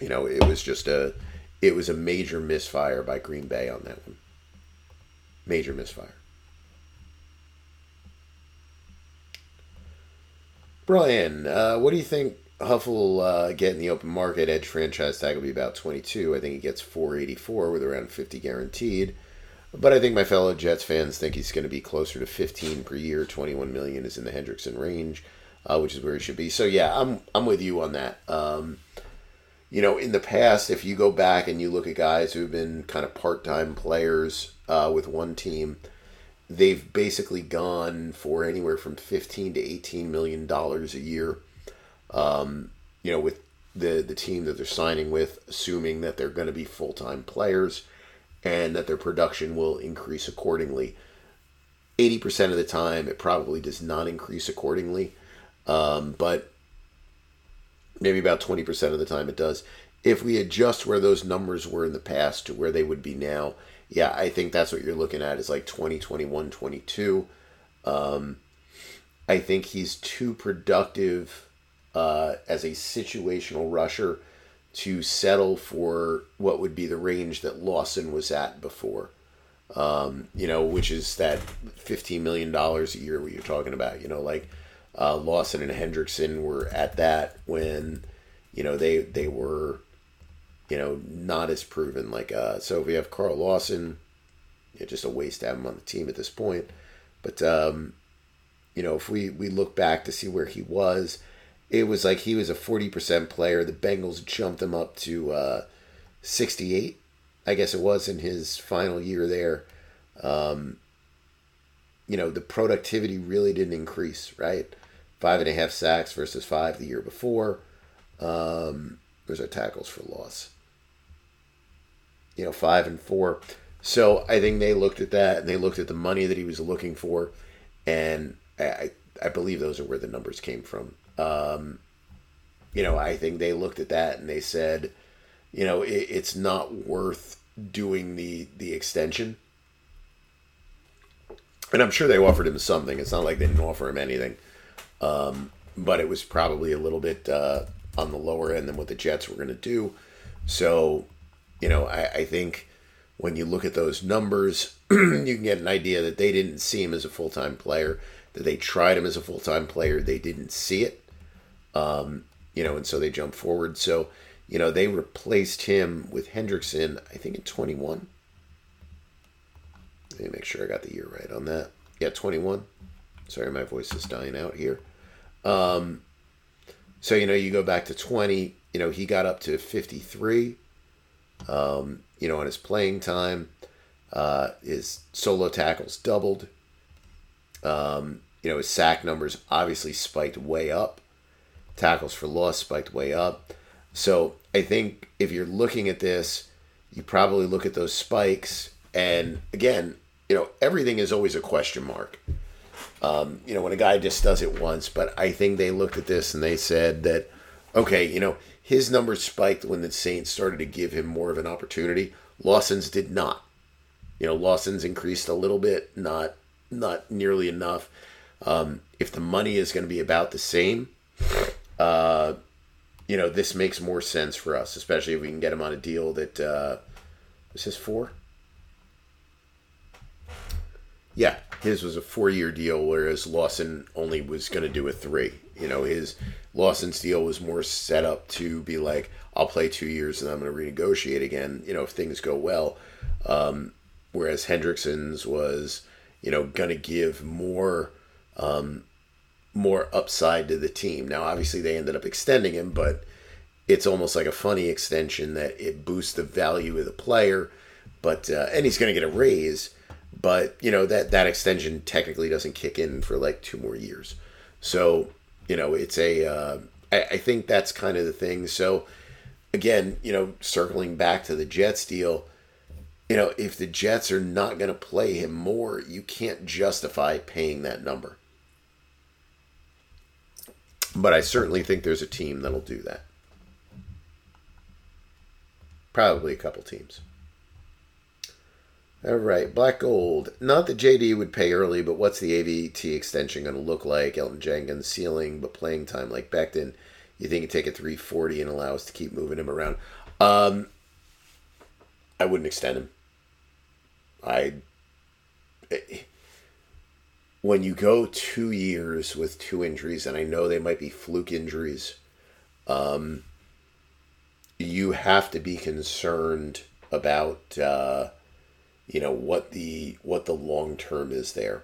Speaker 1: you know, it was just a, it was a major misfire by Green Bay on that one. Major misfire. Brian, uh, what do you think Huff will uh, get in the open market? Edge franchise tag will be about 22. I think he gets 484 with around 50 guaranteed. But I think my fellow Jets fans think he's going to be closer to 15 per year. 21 million is in the Hendrickson range, uh, which is where he should be. So yeah, I'm I'm with you on that. Um, you know, in the past, if you go back and you look at guys who've been kind of part time players uh, with one team, they've basically gone for anywhere from 15 to 18 million dollars a year. Um, you know, with the the team that they're signing with, assuming that they're going to be full time players and that their production will increase accordingly. 80% of the time, it probably does not increase accordingly. Um, but maybe about 20% of the time it does. If we adjust where those numbers were in the past to where they would be now, yeah, I think that's what you're looking at is like 20, 21, 22. Um, I think he's too productive uh, as a situational rusher to settle for what would be the range that Lawson was at before. Um, you know, which is that $15 million a year what you're talking about. You know, like uh, Lawson and Hendrickson were at that when, you know, they they were, you know, not as proven. Like, uh, so if we have Carl Lawson, it's just a waste to have him on the team at this point. But, um, you know, if we, we look back to see where he was, it was like he was a 40% player. The Bengals jumped him up to uh, 68, I guess it was, in his final year there. Um, you know, the productivity really didn't increase, right? Five and a half sacks versus five the year before. Um, there's our tackles for loss. You know, five and four. So I think they looked at that and they looked at the money that he was looking for, and I I believe those are where the numbers came from. Um, you know, I think they looked at that and they said, you know, it, it's not worth doing the the extension. And I'm sure they offered him something. It's not like they didn't offer him anything. Um, but it was probably a little bit uh, on the lower end than what the Jets were going to do. So, you know, I, I, think when you look at those numbers, you can get an idea that they didn't see him as a full time player, that they tried him as a full time player, they didn't see it. Um, you know, and so they jumped forward. So, you know, they replaced him with Hendrickson, I think in 21. Let me make sure I got the year right on that. Yeah, 21. Sorry, my voice is dying out here. Um, so, you know, you go back to 20, you know, he got up to 53. Um, you know, on his playing time, uh, his solo tackles doubled. Um, you know, his sack numbers obviously spiked way up. Tackles for loss spiked way up. So I think if you're looking at this, you probably look at those spikes. And again, you know, everything is always a question mark. Um, you know, when a guy just does it once, but I think they looked at this and they said that, okay, you know, his numbers spiked when the Saints started to give him more of an opportunity. Lawson's did not. You know, Lawson's increased a little bit, not not nearly enough. Um, if the money is going to be about the same, uh, you know, this makes more sense for us, especially if we can get him on a deal that uh, was his four. Yeah, his was a four-year deal, whereas Lawson only was going to do a three. You know, his Lawson's deal was more set up to be like, I'll play two years and I'm going to renegotiate again. You know, if things go well. Um, whereas Hendrickson's was, you know, going to give more, um, more upside to the team. Now, obviously, they ended up extending him, but it's almost like a funny extension that it boosts the value of the player. But uh, and he's going to get a raise but you know that that extension technically doesn't kick in for like two more years. So you know it's a uh, I, I think that's kind of the thing. So again you know circling back to the jets deal you know if the jets are not going to play him more you can't justify paying that number. But i certainly think there's a team that'll do that. Probably a couple teams all right, Black Gold. Not that JD would pay early, but what's the AVT extension going to look like? Elgton Jenkins ceiling, but playing time like Becton. You think you take a 340 and allow us to keep moving him around? Um, I wouldn't extend him. I. When you go two years with two injuries, and I know they might be fluke injuries, um, you have to be concerned about. Uh, you know what the what the long term is there.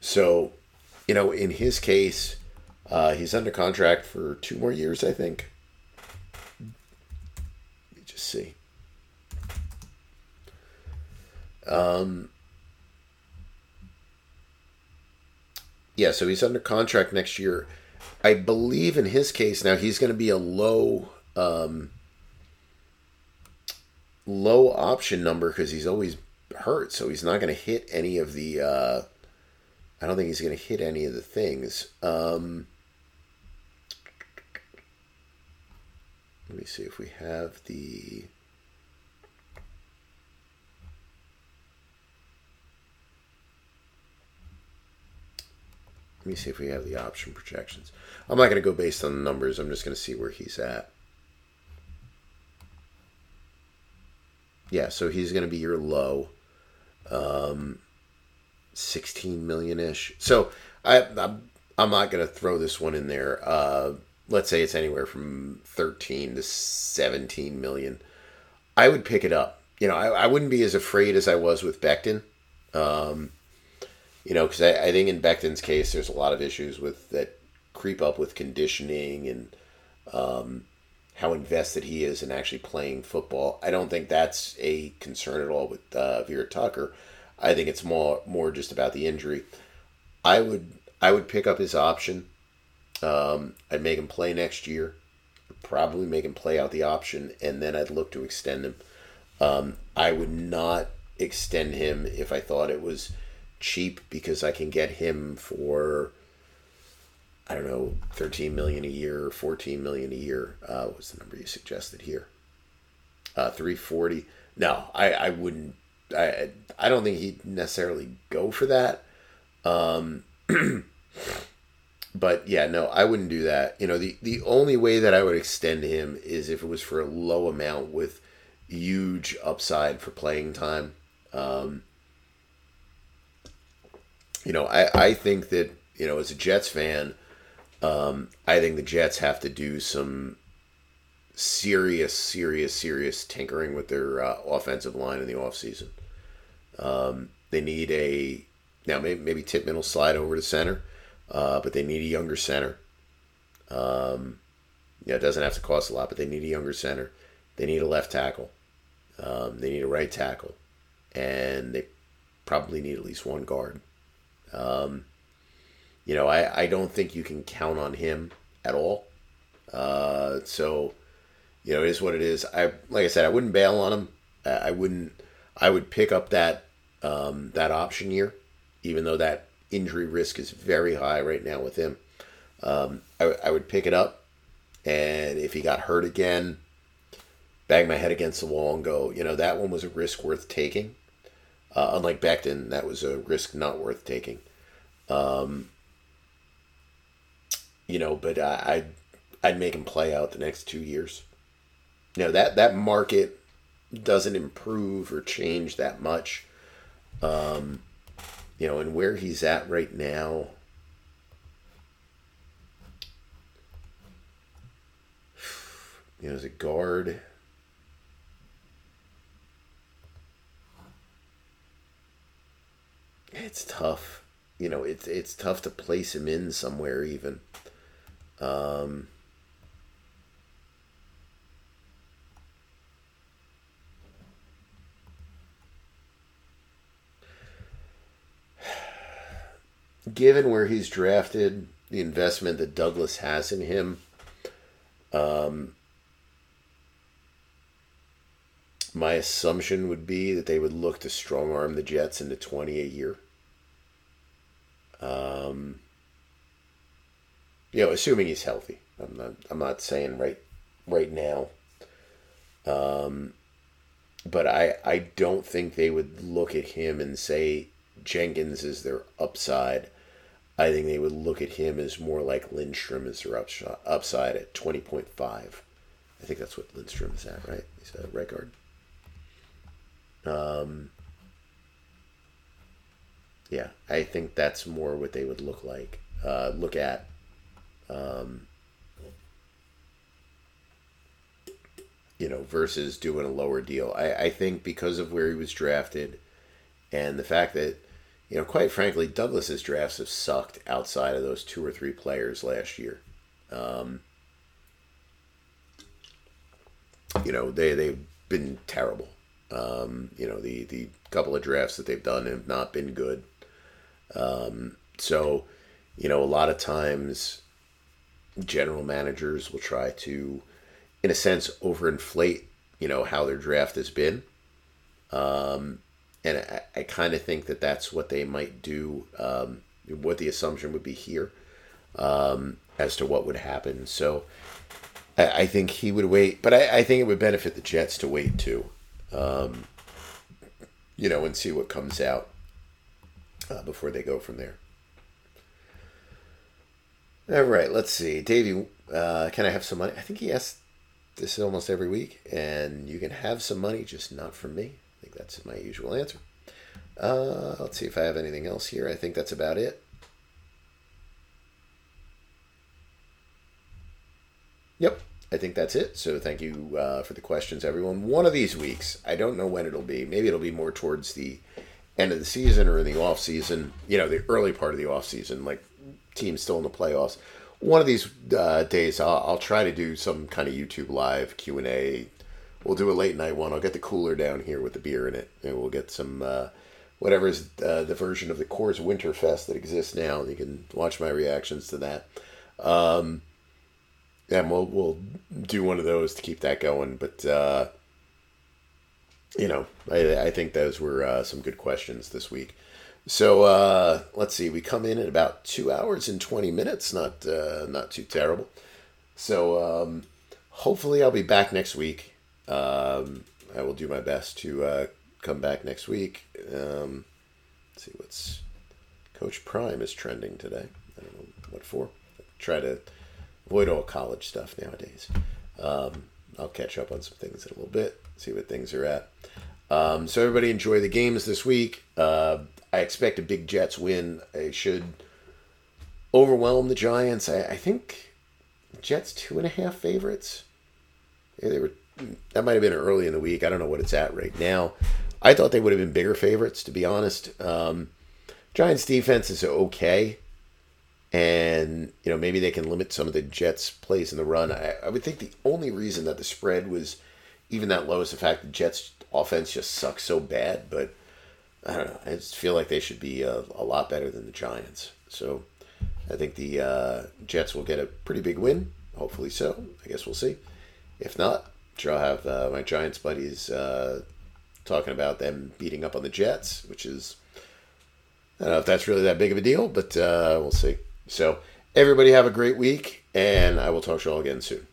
Speaker 1: So, you know, in his case, uh, he's under contract for two more years, I think. Let me just see. Um, yeah, so he's under contract next year. I believe in his case now he's going to be a low um, low option number because he's always hurt, so he's not going to hit any of the. Uh, I don't think he's going to hit any of the things. Um, let me see if we have the. Let me see if we have the option projections. I'm not going to go based on the numbers. I'm just going to see where he's at. Yeah, so he's going to be your low um, 16 million ish. So I, I'm, I'm not going to throw this one in there. Uh, let's say it's anywhere from 13 to 17 million. I would pick it up. You know, I, I wouldn't be as afraid as I was with Becton. Um, you know, because I, I think in Becton's case, there's a lot of issues with that creep up with conditioning and um, how invested he is in actually playing football. I don't think that's a concern at all with uh, Vera Tucker. I think it's more more just about the injury. I would I would pick up his option. Um, I'd make him play next year. Probably make him play out the option, and then I'd look to extend him. Um, I would not extend him if I thought it was cheap because I can get him for I don't know, 13 million a year, 14 million a year. Uh, what's the number you suggested here? Uh, 340. No, I, I wouldn't. I, I don't think he'd necessarily go for that. Um, but yeah, no, I wouldn't do that. You know, the, the only way that I would extend him is if it was for a low amount with huge upside for playing time. Um, you know, I, I think that, you know, as a Jets fan, um, I think the Jets have to do some serious, serious, serious tinkering with their uh, offensive line in the offseason. Um, they need a now maybe, maybe Tippmann will slide over to center, uh, but they need a younger center. Um, yeah, it doesn't have to cost a lot, but they need a younger center. They need a left tackle. Um, they need a right tackle, and they probably need at least one guard. Um, you know, I, I don't think you can count on him at all. Uh, so, you know, it is what it is. I like I said, I wouldn't bail on him. I wouldn't. I would pick up that um, that option year, even though that injury risk is very high right now with him. Um, I, I would pick it up, and if he got hurt again, bang my head against the wall and go, you know, that one was a risk worth taking. Uh, unlike Becton, that was a risk not worth taking. Um, you know, but I, I'd, I'd make him play out the next two years. You know, that, that market doesn't improve or change that much. Um, you know, and where he's at right now, you know, as a guard, it's tough. You know, it's it's tough to place him in somewhere even. Um, given where he's drafted, the investment that Douglas has in him, um, my assumption would be that they would look to strong arm the Jets into 20 a year. Um, you know, assuming he's healthy. I'm not. I'm not saying right, right now. Um, but I I don't think they would look at him and say Jenkins is their upside. I think they would look at him as more like Lindstrom as their upside at 20.5. I think that's what Lindstrom is at, right? He's a right guard. Um, yeah, I think that's more what they would look like, uh, look at. Um, you know, versus doing a lower deal. I, I think because of where he was drafted and the fact that you know, quite frankly, Douglas's drafts have sucked outside of those two or three players last year. Um, you know, they they've been terrible. Um, you know, the the couple of drafts that they've done have not been good. Um, so, you know, a lot of times general managers will try to, in a sense, overinflate, you know, how their draft has been. Um, and I, I kind of think that that's what they might do. Um, what the assumption would be here um, as to what would happen. So I, I, think he would wait, but I, I, think it would benefit the Jets to wait too. Um, you know, and see what comes out uh, before they go from there. All right, let's see. Davey, uh, can I have some money? I think he asks this almost every week, and you can have some money, just not from me I think that's my usual answer. Uh, let's see if I have anything else here. I think that's about it. Yep, I think that's it. So thank you uh, for the questions, everyone. One of these weeks, I don't know when it'll be. Maybe it'll be more towards the end of the season or in the off season. You know, the early part of the off season, like teams still in the playoffs. One of these uh, days, I'll, I'll, try to do some kind of YouTube live Q and A we'll do a late night one. I'll get the cooler down here with the beer in it, and we'll get some uh, whatever is uh, the version of the Coors Winterfest that exists now. You can watch my reactions to that. Um, and we'll we'll do one of those to keep that going. But uh, you know, I, I think those were uh, some good questions this week. So uh, let's see. We come in at about two hours and twenty minutes. Not uh, not too terrible. So um, hopefully I'll be back next week. Um, I will do my best to uh, come back next week. Um, see what's Coach Prime is trending today. I don't know what for. try to avoid all college stuff nowadays. Um, I'll catch up on some things in a little bit, see what things are at. Um, so everybody enjoy the games this week. I expect a big Jets win. I should overwhelm the Giants. I, I think Jets two and a half favorites. Yeah, they were that might have been early in the week. I don't know what it's at right now. I thought they would have been bigger favorites, to be honest. Um, Giants defense is okay, and you know maybe they can limit some of the Jets' plays in the run. I, I would think the only reason that the spread was even that low is the fact the Jets offense just sucks so bad, but I don't know. I just feel like they should be a, a lot better than the Giants. So I think the uh, Jets will get a pretty big win. Hopefully so. I guess we'll see. If not, sure I'll have uh, my Giants buddies uh, talking about them beating up on the Jets, which is I don't know if that's really that big of a deal, but uh, we'll see. So everybody have a great week, and I will talk to you all again soon.